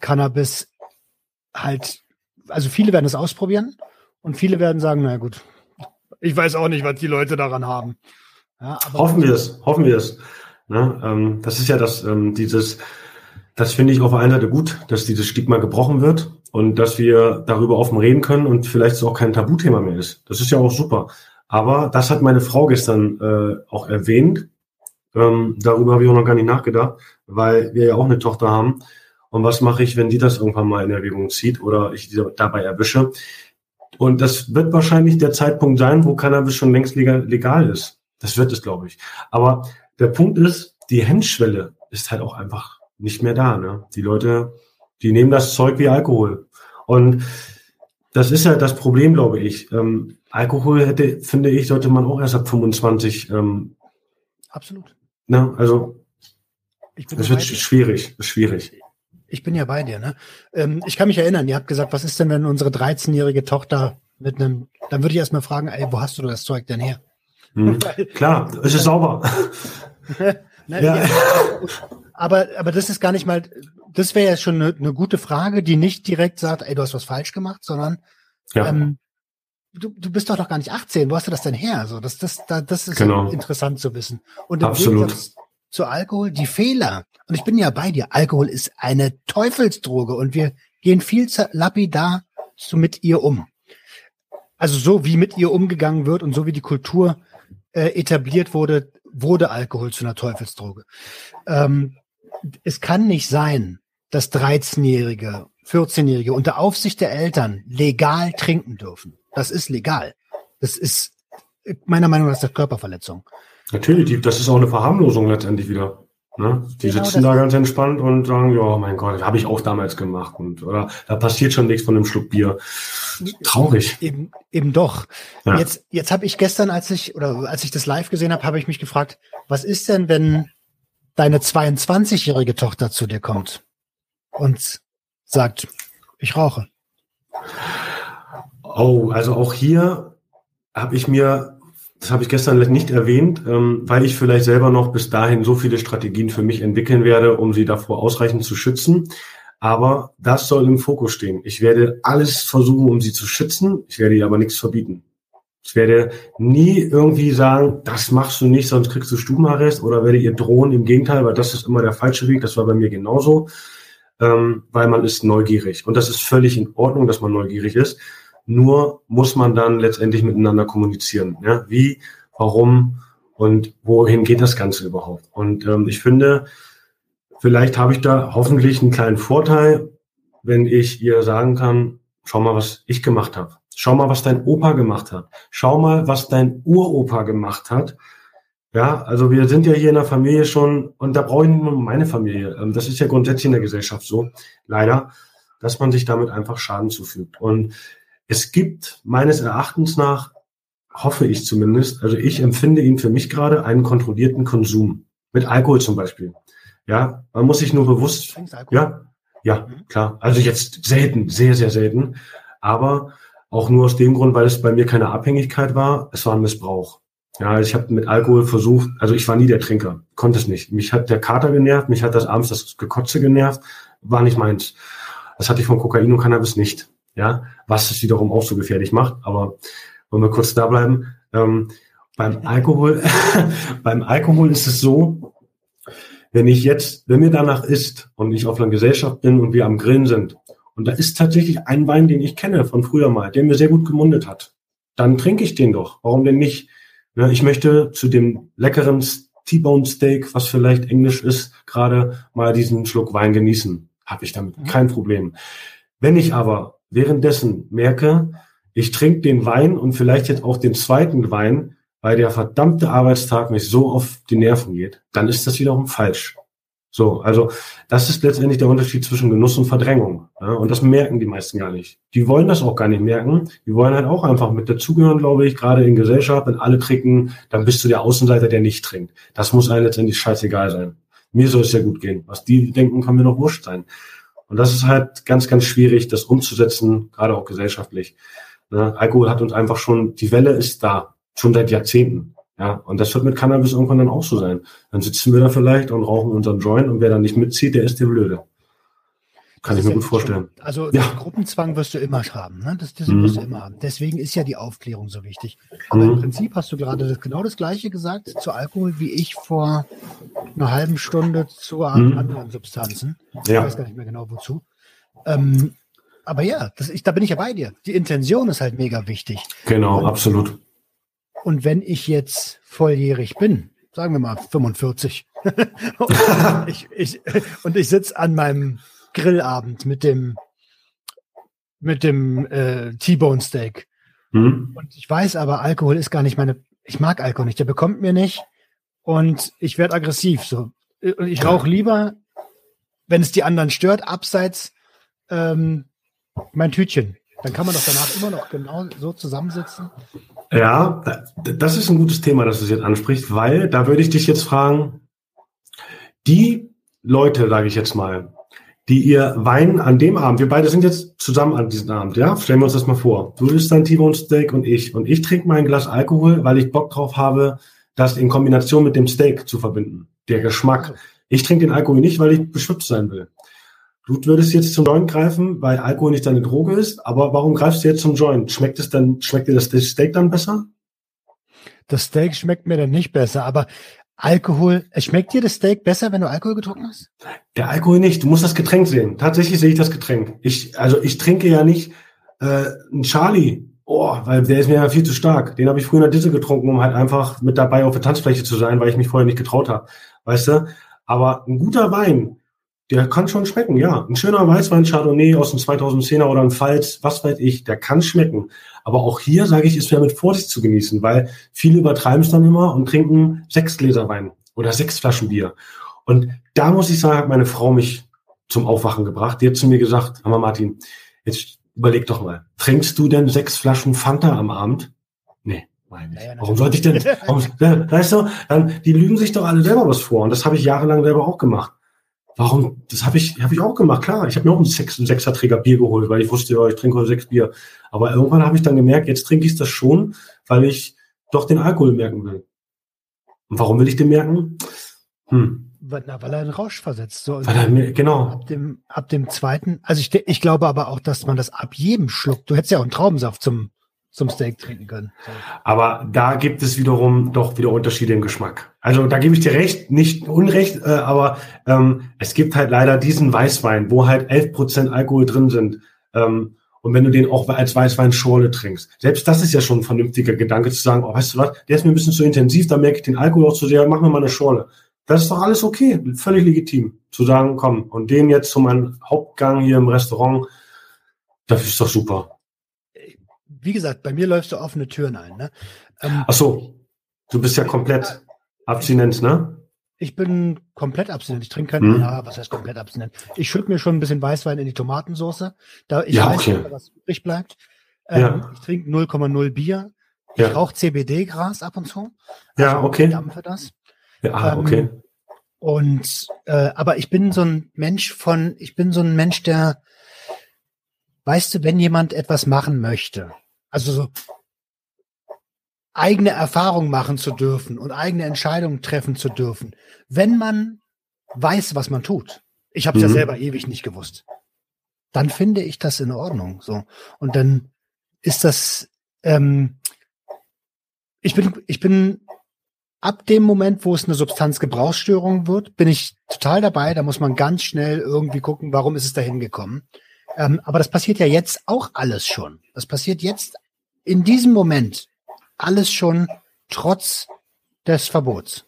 Cannabis halt, also viele werden es ausprobieren und viele werden sagen, na gut, ich weiß auch nicht, was die Leute daran haben. Ja, hoffen wir es, hoffen wir es. Ne? Ähm, das ist ja das, ähm, dieses, das finde ich auf der einen Seite gut, dass dieses Stigma gebrochen wird und dass wir darüber offen reden können und vielleicht es auch kein Tabuthema mehr ist. Das ist ja auch super. Aber das hat meine Frau gestern äh, auch erwähnt. Ähm, darüber habe ich auch noch gar nicht nachgedacht, weil wir ja auch eine Tochter haben. Und was mache ich, wenn die das irgendwann mal in Erwägung zieht oder ich die dabei erwische? Und das wird wahrscheinlich der Zeitpunkt sein, wo Cannabis schon längst legal, ist. Das wird es, glaube ich. Aber der Punkt ist, die Hemmschwelle ist halt auch einfach nicht mehr da. Ne? Die Leute, die nehmen das Zeug wie Alkohol. Und das ist ja das Problem, glaube ich. Ähm, Alkohol hätte, finde ich, sollte man auch erst ab 25. Ähm, Absolut. Ne? Also, das wird schwierig, schwierig. Ich bin ja bei dir. Ne? Ähm, ich kann mich erinnern, ihr habt gesagt, was ist denn, wenn unsere 13-jährige Tochter mit einem, dann würde ich erstmal fragen, ey, wo hast du das Zeug denn her? Hm. Klar, es ist sauber. ne, ja. ja. Aber, aber das ist gar nicht mal, das wäre ja schon eine, eine, gute Frage, die nicht direkt sagt, ey, du hast was falsch gemacht, sondern ja. ähm, du, du bist doch noch gar nicht 18, wo hast du das denn her? So, das, das, das ist genau. interessant zu wissen. Und im Absolut. zu Alkohol, die Fehler, und ich bin ja bei dir, Alkohol ist eine Teufelsdroge und wir gehen viel zu lapidar so mit ihr um. Also so wie mit ihr umgegangen wird und so wie die Kultur äh, etabliert wurde, wurde Alkohol zu einer Teufelsdroge. Ähm, es kann nicht sein, dass 13-Jährige, 14-Jährige unter Aufsicht der Eltern legal trinken dürfen. Das ist legal. Das ist meiner Meinung nach das Körperverletzung. Natürlich, das ist auch eine Verharmlosung letztendlich wieder. Ne? Die genau sitzen da ganz entspannt und sagen, ja, mein Gott, habe ich auch damals gemacht. Und, oder da passiert schon nichts von einem Schluck Bier. Traurig. Eben, eben doch. Ja. Jetzt, jetzt habe ich gestern, als ich, oder als ich das live gesehen habe, habe ich mich gefragt, was ist denn, wenn deine 22-jährige Tochter zu dir kommt und sagt, ich rauche? Oh, also auch hier habe ich mir, das habe ich gestern nicht erwähnt, ähm, weil ich vielleicht selber noch bis dahin so viele Strategien für mich entwickeln werde, um sie davor ausreichend zu schützen. Aber das soll im Fokus stehen. Ich werde alles versuchen, um sie zu schützen. Ich werde ihr aber nichts verbieten. Ich werde nie irgendwie sagen, das machst du nicht, sonst kriegst du Stubenarrest oder werde ihr drohen. Im Gegenteil, weil das ist immer der falsche Weg. Das war bei mir genauso, ähm, weil man ist neugierig. Und das ist völlig in Ordnung, dass man neugierig ist. Nur muss man dann letztendlich miteinander kommunizieren. Ja? Wie, warum und wohin geht das Ganze überhaupt? Und ähm, ich finde, vielleicht habe ich da hoffentlich einen kleinen Vorteil, wenn ich ihr sagen kann, schau mal, was ich gemacht habe. Schau mal, was dein Opa gemacht hat. Schau mal, was dein Uropa gemacht hat. Ja, also wir sind ja hier in der Familie schon, und da brauche ich nicht nur meine Familie. Ähm, das ist ja grundsätzlich in der Gesellschaft so, leider, dass man sich damit einfach Schaden zufügt. Und es gibt meines Erachtens nach, hoffe ich zumindest, also ich empfinde ihn für mich gerade einen kontrollierten Konsum. Mit Alkohol zum Beispiel. Ja, man muss sich nur bewusst, ja, ja, mhm. klar. Also jetzt selten, sehr, sehr selten. Aber auch nur aus dem Grund, weil es bei mir keine Abhängigkeit war, es war ein Missbrauch. Ja, ich habe mit Alkohol versucht, also ich war nie der Trinker, konnte es nicht. Mich hat der Kater genervt, mich hat das abends das Gekotze genervt, war nicht meins. Das hatte ich von Kokain und Cannabis nicht. Ja, was es wiederum auch so gefährlich macht. Aber wollen wir kurz da bleiben. Ähm, beim Alkohol, beim Alkohol ist es so, wenn ich jetzt, wenn mir danach ist und ich auf einer Gesellschaft bin und wir am Grillen sind und da ist tatsächlich ein Wein, den ich kenne von früher mal, der mir sehr gut gemundet hat, dann trinke ich den doch. Warum denn nicht? Ja, ich möchte zu dem leckeren T-Bone Steak, was vielleicht Englisch ist, gerade mal diesen Schluck Wein genießen. Habe ich damit mhm. kein Problem. Wenn ich aber währenddessen merke, ich trinke den Wein und vielleicht jetzt auch den zweiten Wein, weil der verdammte Arbeitstag mich so auf die Nerven geht, dann ist das wiederum falsch. So, also das ist letztendlich der Unterschied zwischen Genuss und Verdrängung. Ja, und das merken die meisten gar nicht. Die wollen das auch gar nicht merken. Die wollen halt auch einfach mit dazugehören, glaube ich, gerade in Gesellschaft, wenn alle trinken, dann bist du der Außenseiter, der nicht trinkt. Das muss einem letztendlich scheißegal sein. Mir soll es ja gut gehen. Was die denken, kann mir doch wurscht sein. Und das ist halt ganz, ganz schwierig, das umzusetzen, gerade auch gesellschaftlich. Ne? Alkohol hat uns einfach schon, die Welle ist da, schon seit Jahrzehnten. Ja, und das wird mit Cannabis irgendwann dann auch so sein. Dann sitzen wir da vielleicht und rauchen unseren Joint und wer dann nicht mitzieht, der ist der Blöde. Kann das ich mir gut vorstellen. Schon, also ja. Gruppenzwang wirst du immer haben. Ne? Das, das mhm. wirst du immer haben. Deswegen ist ja die Aufklärung so wichtig. Aber mhm. im Prinzip hast du gerade genau das Gleiche gesagt zu Alkohol, wie ich vor einer halben Stunde zu mhm. anderen Substanzen. Ja. Ich weiß gar nicht mehr genau wozu. Ähm, aber ja, das, ich, da bin ich ja bei dir. Die Intention ist halt mega wichtig. Genau, und, absolut. Und wenn ich jetzt volljährig bin, sagen wir mal 45, und ich, ich, und ich sitze an meinem Grillabend mit dem mit dem äh, T-Bone Steak. Mhm. Und ich weiß aber, Alkohol ist gar nicht meine. Ich mag Alkohol nicht. Der bekommt mir nicht. Und ich werde aggressiv. So, ich rauche lieber, wenn es die anderen stört, abseits ähm, mein Tütchen. Dann kann man doch danach immer noch genau so zusammensitzen. Ja, das ist ein gutes Thema, das du jetzt ansprichst, weil da würde ich dich jetzt fragen, die Leute, sage ich jetzt mal, die ihr Wein an dem Abend, wir beide sind jetzt zusammen an diesem Abend, ja? Stellen wir uns das mal vor. Du isst dein T-Bone Steak und ich. Und ich trinke mein Glas Alkohol, weil ich Bock drauf habe, das in Kombination mit dem Steak zu verbinden. Der Geschmack. Ich trinke den Alkohol nicht, weil ich beschwipst sein will. Du würdest jetzt zum Joint greifen, weil Alkohol nicht deine Droge ist, aber warum greifst du jetzt zum Joint? Schmeckt es dann, schmeckt dir das Steak dann besser? Das Steak schmeckt mir dann nicht besser, aber Alkohol, schmeckt dir das Steak besser, wenn du Alkohol getrunken hast? Der Alkohol nicht. Du musst das Getränk sehen. Tatsächlich sehe ich das Getränk. Ich, also ich trinke ja nicht äh, einen Charlie, oh, weil der ist mir ja viel zu stark. Den habe ich früher in der Disse getrunken, um halt einfach mit dabei auf der Tanzfläche zu sein, weil ich mich vorher nicht getraut habe. Weißt du? Aber ein guter Wein, der kann schon schmecken, ja. Ein schöner Weißwein Chardonnay aus dem 2010er oder ein Pfalz, was weiß ich, der kann schmecken. Aber auch hier sage ich, ist mehr mit Vorsicht zu genießen, weil viele übertreiben es dann immer und trinken sechs Gläser Wein oder sechs Flaschen Bier. Und da muss ich sagen, hat meine Frau mich zum Aufwachen gebracht. Die hat zu mir gesagt, Hammer Martin, jetzt überleg doch mal, trinkst du denn sechs Flaschen Fanta am Abend? Nee, meine ich. Warum sollte ich denn, warum, weißt du, dann, die lügen sich doch alle selber was vor. Und das habe ich jahrelang selber auch gemacht. Warum? Das habe ich, hab ich auch gemacht, klar. Ich habe mir auch einen, Sechs, einen Sechserträger Bier geholt, weil ich wusste, ja, ich trinke heute sechs Bier. Aber irgendwann habe ich dann gemerkt, jetzt trinke ich das schon, weil ich doch den Alkohol merken will. Und warum will ich den merken? Hm. Na, weil er einen Rausch versetzt. So, weil er, genau. Ab dem, ab dem zweiten, also ich, ich glaube aber auch, dass man das ab jedem Schluck, du hättest ja auch einen Traubensaft zum zum Steak trinken können. Aber da gibt es wiederum doch wieder Unterschiede im Geschmack. Also da gebe ich dir recht, nicht unrecht, äh, aber ähm, es gibt halt leider diesen Weißwein, wo halt 11% Alkohol drin sind. Ähm, und wenn du den auch als Weißwein Schorle trinkst, selbst das ist ja schon ein vernünftiger Gedanke zu sagen, oh, weißt du was, der ist mir ein bisschen zu intensiv, da merke ich den Alkohol auch zu sehr, mach mir mal eine Schorle. Das ist doch alles okay, völlig legitim, zu sagen, komm, und den jetzt zu meinem Hauptgang hier im Restaurant, das ist doch super wie gesagt, bei mir läufst du offene Türen ein. Ne? Ähm, Ach so, du bist ja komplett abstinent, ne? Ich bin komplett abstinent. Ich trinke keinen, hm. ja, was heißt komplett abstinent? Ich schütte mir schon ein bisschen Weißwein in die Tomatensauce, da ich ja, weiß, okay. was übrig bleibt. Ähm, ja. Ich trinke 0,0 Bier. Ich ja. rauche CBD-Gras ab und zu. Also ja, okay. Ich dampfe das. Ja, ähm, okay. Und äh, aber ich bin so ein Mensch von, ich bin so ein Mensch, der, weißt du, wenn jemand etwas machen möchte, also so eigene Erfahrungen machen zu dürfen und eigene Entscheidungen treffen zu dürfen, wenn man weiß, was man tut. Ich habe es mhm. ja selber ewig nicht gewusst. Dann finde ich das in Ordnung. So und dann ist das. Ähm, ich bin ich bin ab dem Moment, wo es eine Substanzgebrauchsstörung wird, bin ich total dabei. Da muss man ganz schnell irgendwie gucken, warum ist es dahin gekommen. Ähm, aber das passiert ja jetzt auch alles schon. Das passiert jetzt in diesem Moment alles schon trotz des Verbots.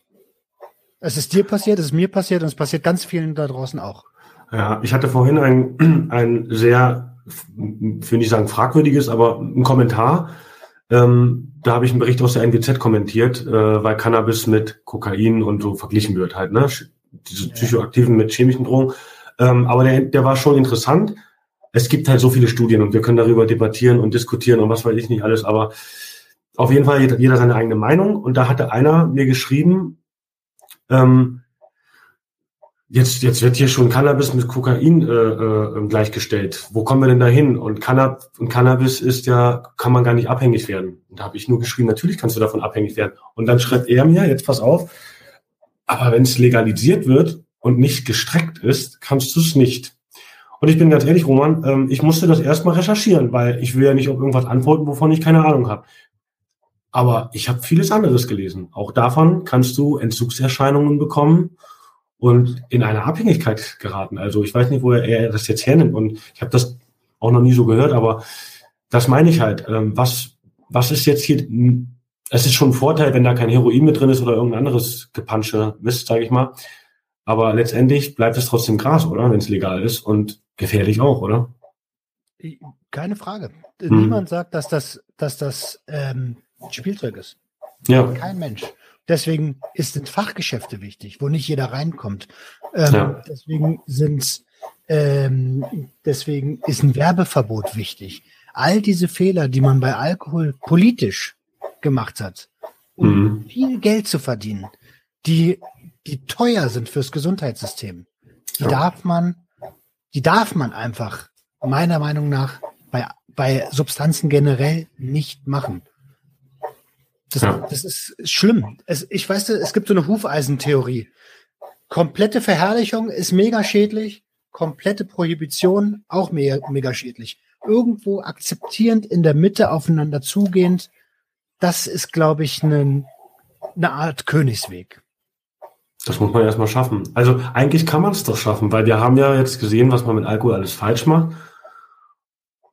Es ist dir passiert, es ist mir passiert und es passiert ganz vielen da draußen auch. Ja, ich hatte vorhin ein, ein sehr, würde ich sagen, fragwürdiges, aber ein Kommentar. Ähm, da habe ich einen Bericht aus der NWZ kommentiert, äh, weil Cannabis mit Kokain und so verglichen wird halt, ne? Diese psychoaktiven mit chemischen Drogen. Ähm, aber der, der war schon interessant. Es gibt halt so viele Studien und wir können darüber debattieren und diskutieren und was weiß ich nicht alles, aber auf jeden Fall jeder, jeder seine eigene Meinung. Und da hatte einer mir geschrieben, ähm, jetzt, jetzt wird hier schon Cannabis mit Kokain äh, äh, gleichgestellt. Wo kommen wir denn da hin? Und, Cannab und Cannabis ist ja, kann man gar nicht abhängig werden. Und da habe ich nur geschrieben, natürlich kannst du davon abhängig werden. Und dann schreibt er mir, jetzt pass auf, aber wenn es legalisiert wird und nicht gestreckt ist, kannst du es nicht. Und ich bin ganz ehrlich, Roman, ähm, ich musste das erstmal recherchieren, weil ich will ja nicht auf irgendwas antworten, wovon ich keine Ahnung habe. Aber ich habe vieles anderes gelesen. Auch davon kannst du Entzugserscheinungen bekommen und in eine Abhängigkeit geraten. Also ich weiß nicht, wo er das jetzt hernimmt und ich habe das auch noch nie so gehört, aber das meine ich halt. Ähm, was, was ist jetzt hier, es ist schon ein Vorteil, wenn da kein Heroin mit drin ist oder irgendein anderes Gepansche Mist, sage ich mal. Aber letztendlich bleibt es trotzdem Gras, oder? Wenn es legal ist und gefährlich auch, oder? Keine Frage. Hm. Niemand sagt, dass das, dass das ähm, Spielzeug ist. Ja. Kein Mensch. Deswegen sind Fachgeschäfte wichtig, wo nicht jeder reinkommt. Ähm, ja. Deswegen sind ähm, deswegen ist ein Werbeverbot wichtig. All diese Fehler, die man bei Alkohol politisch gemacht hat, um mhm. viel Geld zu verdienen, die, die teuer sind fürs Gesundheitssystem, die darf man, die darf man einfach meiner Meinung nach bei, bei Substanzen generell nicht machen. Das, ja. das ist schlimm. Es, ich weiß, es gibt so eine Hufeisentheorie. Komplette Verherrlichung ist mega schädlich, komplette Prohibition auch mega, mega schädlich. Irgendwo akzeptierend in der Mitte aufeinander zugehend, das ist, glaube ich, eine, eine Art Königsweg. Das muss man erstmal schaffen. Also eigentlich kann man es doch schaffen, weil wir haben ja jetzt gesehen, was man mit Alkohol alles falsch macht.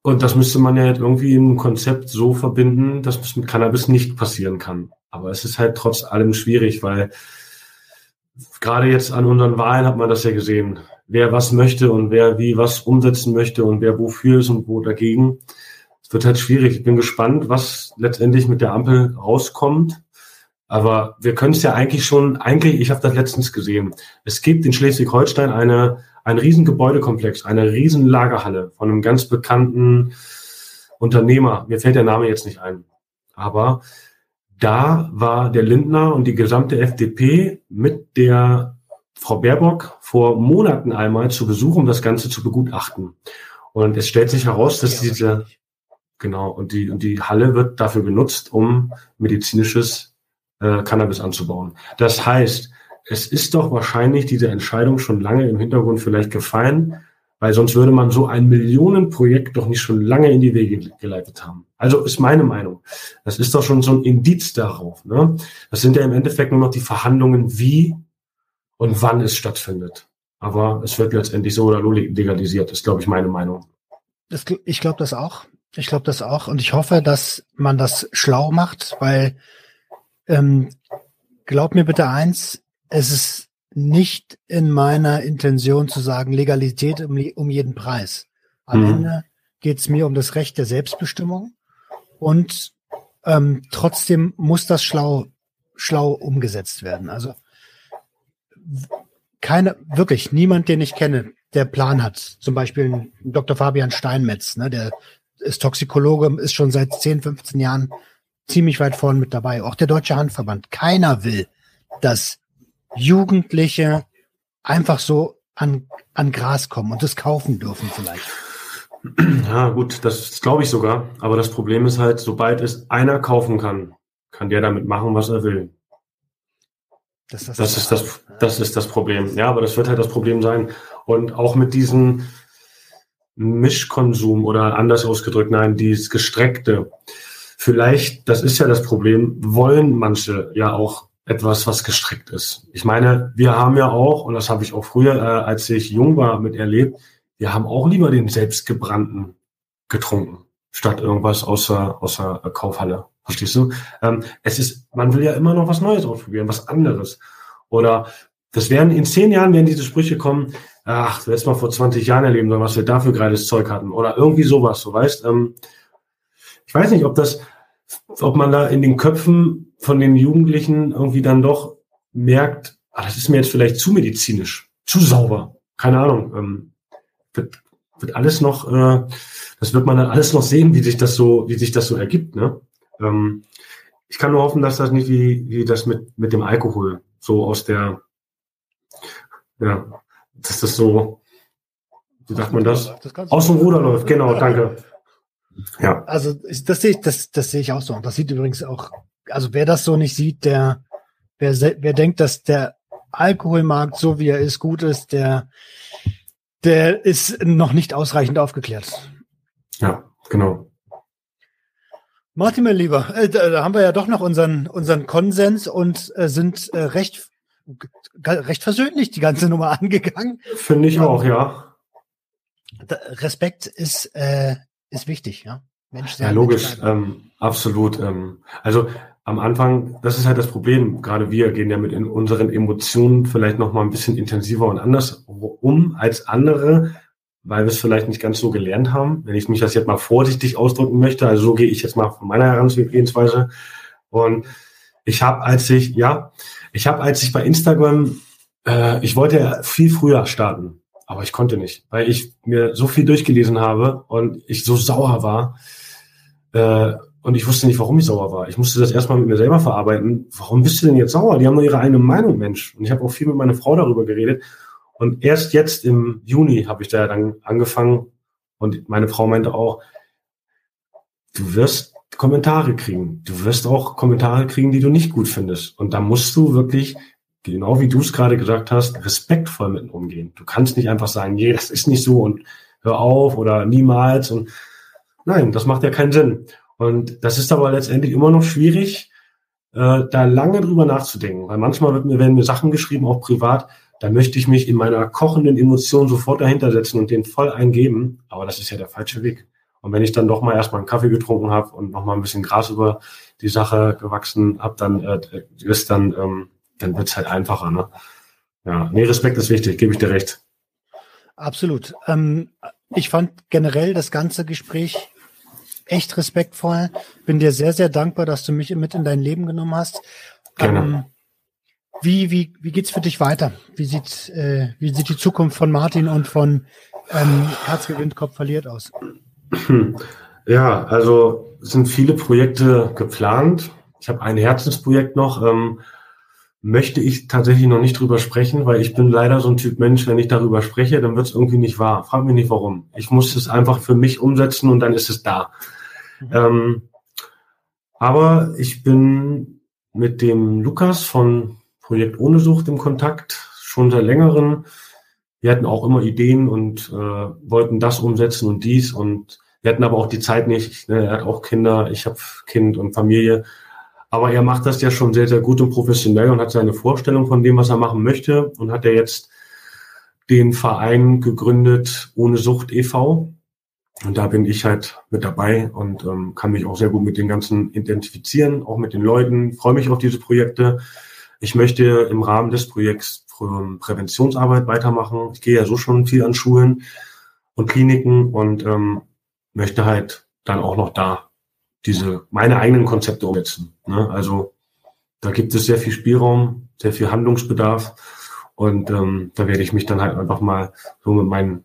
Und das müsste man ja halt irgendwie im Konzept so verbinden, dass es mit Cannabis nicht passieren kann. Aber es ist halt trotz allem schwierig, weil gerade jetzt an unseren Wahlen hat man das ja gesehen. Wer was möchte und wer wie was umsetzen möchte und wer wofür ist und wo dagegen. Es wird halt schwierig. Ich bin gespannt, was letztendlich mit der Ampel rauskommt. Aber wir können es ja eigentlich schon, eigentlich, ich habe das letztens gesehen. Es gibt in Schleswig-Holstein eine ein riesen Gebäudekomplex, eine riesen Lagerhalle von einem ganz bekannten Unternehmer. Mir fällt der Name jetzt nicht ein. Aber da war der Lindner und die gesamte FDP mit der Frau Baerbock vor Monaten einmal zu Besuch, um das Ganze zu begutachten. Und es stellt sich heraus, dass diese, genau, und die, und die Halle wird dafür genutzt, um medizinisches äh, Cannabis anzubauen. Das heißt, es ist doch wahrscheinlich diese Entscheidung schon lange im Hintergrund vielleicht gefallen, weil sonst würde man so ein Millionenprojekt doch nicht schon lange in die Wege geleitet haben. Also ist meine Meinung. Das ist doch schon so ein Indiz darauf. Ne? Das sind ja im Endeffekt nur noch die Verhandlungen, wie und wann es stattfindet. Aber es wird letztendlich so oder so legalisiert, ist, glaube ich, meine Meinung. Das, ich glaube das auch. Ich glaube das auch. Und ich hoffe, dass man das schlau macht, weil ähm, glaub mir bitte eins, es ist nicht in meiner Intention zu sagen, Legalität um, um jeden Preis. Am mhm. Ende geht es mir um das Recht der Selbstbestimmung und ähm, trotzdem muss das schlau, schlau umgesetzt werden. Also keine, wirklich niemand, den ich kenne, der Plan hat. Zum Beispiel Dr. Fabian Steinmetz, ne, der ist Toxikologe, ist schon seit 10, 15 Jahren ziemlich weit vorn mit dabei. Auch der Deutsche Handverband. Keiner will, dass Jugendliche einfach so an, an Gras kommen und es kaufen dürfen vielleicht. Ja, gut, das glaube ich sogar. Aber das Problem ist halt, sobald es einer kaufen kann, kann der damit machen, was er will. Das, das, das ist das, das ist das Problem. Ja, aber das wird halt das Problem sein. Und auch mit diesem Mischkonsum oder anders ausgedrückt, nein, dieses gestreckte. Vielleicht, das ist ja das Problem, wollen manche ja auch etwas, was gestreckt ist. Ich meine, wir haben ja auch, und das habe ich auch früher, äh, als ich jung war, mit erlebt, wir haben auch lieber den selbstgebrannten getrunken, statt irgendwas außer, außer Kaufhalle. Verstehst du? Ähm, es ist, man will ja immer noch was Neues ausprobieren, was anderes. Oder das werden in zehn Jahren werden diese Sprüche kommen, ach, du hättest mal vor 20 Jahren erleben sollen, was wir dafür geiles Zeug hatten. Oder irgendwie sowas, so weißt. Ähm, ich weiß nicht, ob das, ob man da in den Köpfen von den Jugendlichen irgendwie dann doch merkt, ah, das ist mir jetzt vielleicht zu medizinisch, zu sauber. Keine Ahnung. Ähm, wird, wird alles noch, äh, das wird man dann alles noch sehen, wie sich das so, wie sich das so ergibt, ne? Ähm, ich kann nur hoffen, dass das nicht wie, wie das mit, mit dem Alkohol so aus der, ja, dass das so, wie sagt man das? das aus dem Ruder läuft, genau, danke. Ja. Also das sehe ich, das, das sehe ich auch so. das sieht übrigens auch, also wer das so nicht sieht, der, wer, wer denkt, dass der Alkoholmarkt, so wie er ist, gut ist, der, der ist noch nicht ausreichend aufgeklärt. Ja, genau. Martin, mein Lieber, äh, da, haben wir ja doch noch unseren, unseren Konsens und äh, sind äh, recht, recht versöhnlich die ganze Nummer angegangen. Finde ich auch, ja. Respekt ist, äh, ist wichtig, ja. Mensch, ja, logisch, ähm, absolut. Ähm, also am Anfang, das ist halt das Problem. Gerade wir gehen ja mit in unseren Emotionen vielleicht noch mal ein bisschen intensiver und anders um als andere weil wir es vielleicht nicht ganz so gelernt haben. Wenn ich mich das jetzt mal vorsichtig ausdrücken möchte, also so gehe ich jetzt mal von meiner Herangehensweise. Und ich habe, als ich, ja, ich habe, als ich bei Instagram, äh, ich wollte ja viel früher starten, aber ich konnte nicht, weil ich mir so viel durchgelesen habe und ich so sauer war. Äh, und ich wusste nicht, warum ich sauer war. Ich musste das erstmal mit mir selber verarbeiten. Warum bist du denn jetzt sauer? Die haben nur ihre eigene Meinung, Mensch. Und ich habe auch viel mit meiner Frau darüber geredet. Und erst jetzt im Juni habe ich da dann angefangen und meine Frau meinte auch, du wirst Kommentare kriegen. Du wirst auch Kommentare kriegen, die du nicht gut findest. Und da musst du wirklich, genau wie du es gerade gesagt hast, respektvoll mit umgehen. Du kannst nicht einfach sagen, nee, das ist nicht so und hör auf oder niemals. Und nein, das macht ja keinen Sinn. Und das ist aber letztendlich immer noch schwierig, äh, da lange drüber nachzudenken. Weil manchmal wird mir, werden mir Sachen geschrieben, auch privat, da möchte ich mich in meiner kochenden Emotion sofort dahinter setzen und den voll eingeben. Aber das ist ja der falsche Weg. Und wenn ich dann doch mal erstmal einen Kaffee getrunken habe und noch mal ein bisschen Gras über die Sache gewachsen habe, dann äh, ist dann, ähm, dann wird's halt einfacher. Ne? Ja, nee, Respekt ist wichtig, gebe ich dir recht. Absolut. Ähm, ich fand generell das ganze Gespräch echt respektvoll. Bin dir sehr, sehr dankbar, dass du mich mit in dein Leben genommen hast. Gerne. Ähm, wie, wie, wie geht's für dich weiter? Wie sieht, äh, wie sieht die Zukunft von Martin und von ähm, Herz gewinnt, Kopf verliert aus? Ja, also es sind viele Projekte geplant. Ich habe ein Herzensprojekt noch. Ähm, möchte ich tatsächlich noch nicht drüber sprechen, weil ich bin leider so ein Typ Mensch, wenn ich darüber spreche, dann wird es irgendwie nicht wahr. Frag mich nicht warum. Ich muss es einfach für mich umsetzen und dann ist es da. Mhm. Ähm, aber ich bin mit dem Lukas von Projekt Ohne Sucht im Kontakt, schon seit längerem. Wir hatten auch immer Ideen und äh, wollten das umsetzen und dies und wir hatten aber auch die Zeit nicht. Ne? Er hat auch Kinder, ich habe Kind und Familie. Aber er macht das ja schon sehr, sehr gut und professionell und hat seine Vorstellung von dem, was er machen möchte und hat er ja jetzt den Verein gegründet Ohne Sucht e.V. Und da bin ich halt mit dabei und ähm, kann mich auch sehr gut mit den ganzen identifizieren, auch mit den Leuten. Freue mich auf diese Projekte. Ich möchte im Rahmen des Projekts Präventionsarbeit weitermachen. Ich gehe ja so schon viel an Schulen und Kliniken und ähm, möchte halt dann auch noch da diese meine eigenen Konzepte umsetzen. Ne? Also da gibt es sehr viel Spielraum, sehr viel Handlungsbedarf und ähm, da werde ich mich dann halt einfach mal so mit meinen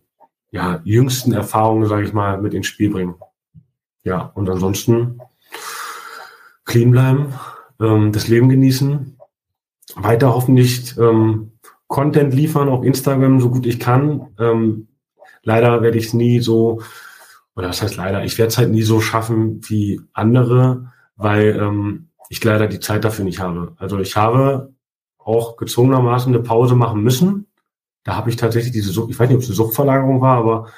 ja, jüngsten Erfahrungen, sage ich mal, mit ins Spiel bringen. Ja, und ansonsten clean bleiben, ähm, das Leben genießen weiter hoffentlich ähm, Content liefern auf Instagram, so gut ich kann. Ähm, leider werde ich es nie so, oder das heißt leider, ich werde es halt nie so schaffen wie andere, weil ähm, ich leider die Zeit dafür nicht habe. Also ich habe auch gezwungenermaßen eine Pause machen müssen. Da habe ich tatsächlich diese Sucht, ich weiß nicht, ob es eine Suchtverlagerung war, aber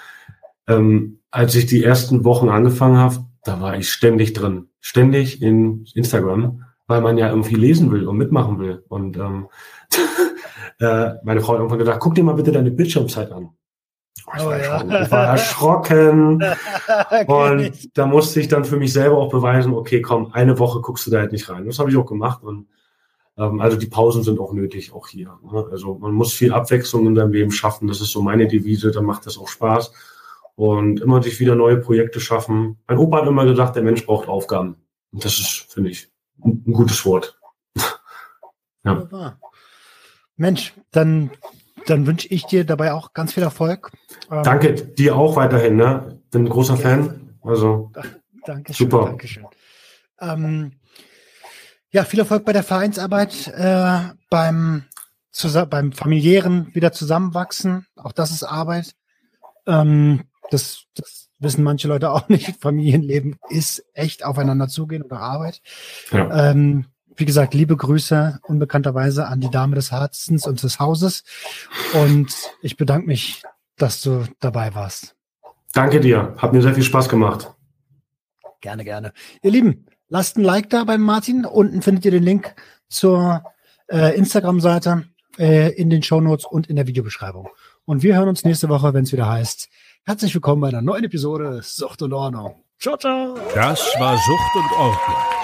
ähm, als ich die ersten Wochen angefangen habe, da war ich ständig drin. Ständig in Instagram, weil man ja irgendwie lesen will und mitmachen will. Und ähm, äh, meine Frau hat irgendwann gesagt, guck dir mal bitte deine Bildschirmzeit an. Ich war, oh, ja. ich war erschrocken. und da musste ich dann für mich selber auch beweisen, okay, komm, eine Woche guckst du da halt nicht rein. Das habe ich auch gemacht. Und ähm, also die Pausen sind auch nötig, auch hier. Ne? Also man muss viel Abwechslung in seinem Leben schaffen. Das ist so meine Devise, dann macht das auch Spaß. Und immer sich wieder neue Projekte schaffen. Mein Opa hat immer gesagt, der Mensch braucht Aufgaben. Und das ist, finde ich, ein, ein gutes Wort. ja. Mensch, dann dann wünsche ich dir dabei auch ganz viel Erfolg. Ähm, Danke dir auch weiterhin, ne? Bin ein großer Fan. Also Dankeschön, super. Dankeschön. Ähm, ja, viel Erfolg bei der Vereinsarbeit, äh, beim, beim familiären wieder zusammenwachsen. Auch das ist Arbeit. Ähm, das, das wissen manche Leute auch nicht. Familienleben ist echt aufeinander zugehen oder Arbeit. Ja. Ähm, wie gesagt, liebe Grüße unbekannterweise an die Dame des Herzens und des Hauses. Und ich bedanke mich, dass du dabei warst. Danke dir. Hat mir sehr viel Spaß gemacht. Gerne, gerne. Ihr Lieben, lasst ein Like da beim Martin. Unten findet ihr den Link zur äh, Instagram-Seite äh, in den Show Notes und in der Videobeschreibung. Und wir hören uns nächste Woche, wenn es wieder heißt. Herzlich willkommen bei einer neuen Episode Sucht und Ordnung. Ciao, ciao. Das war Sucht und Ordnung.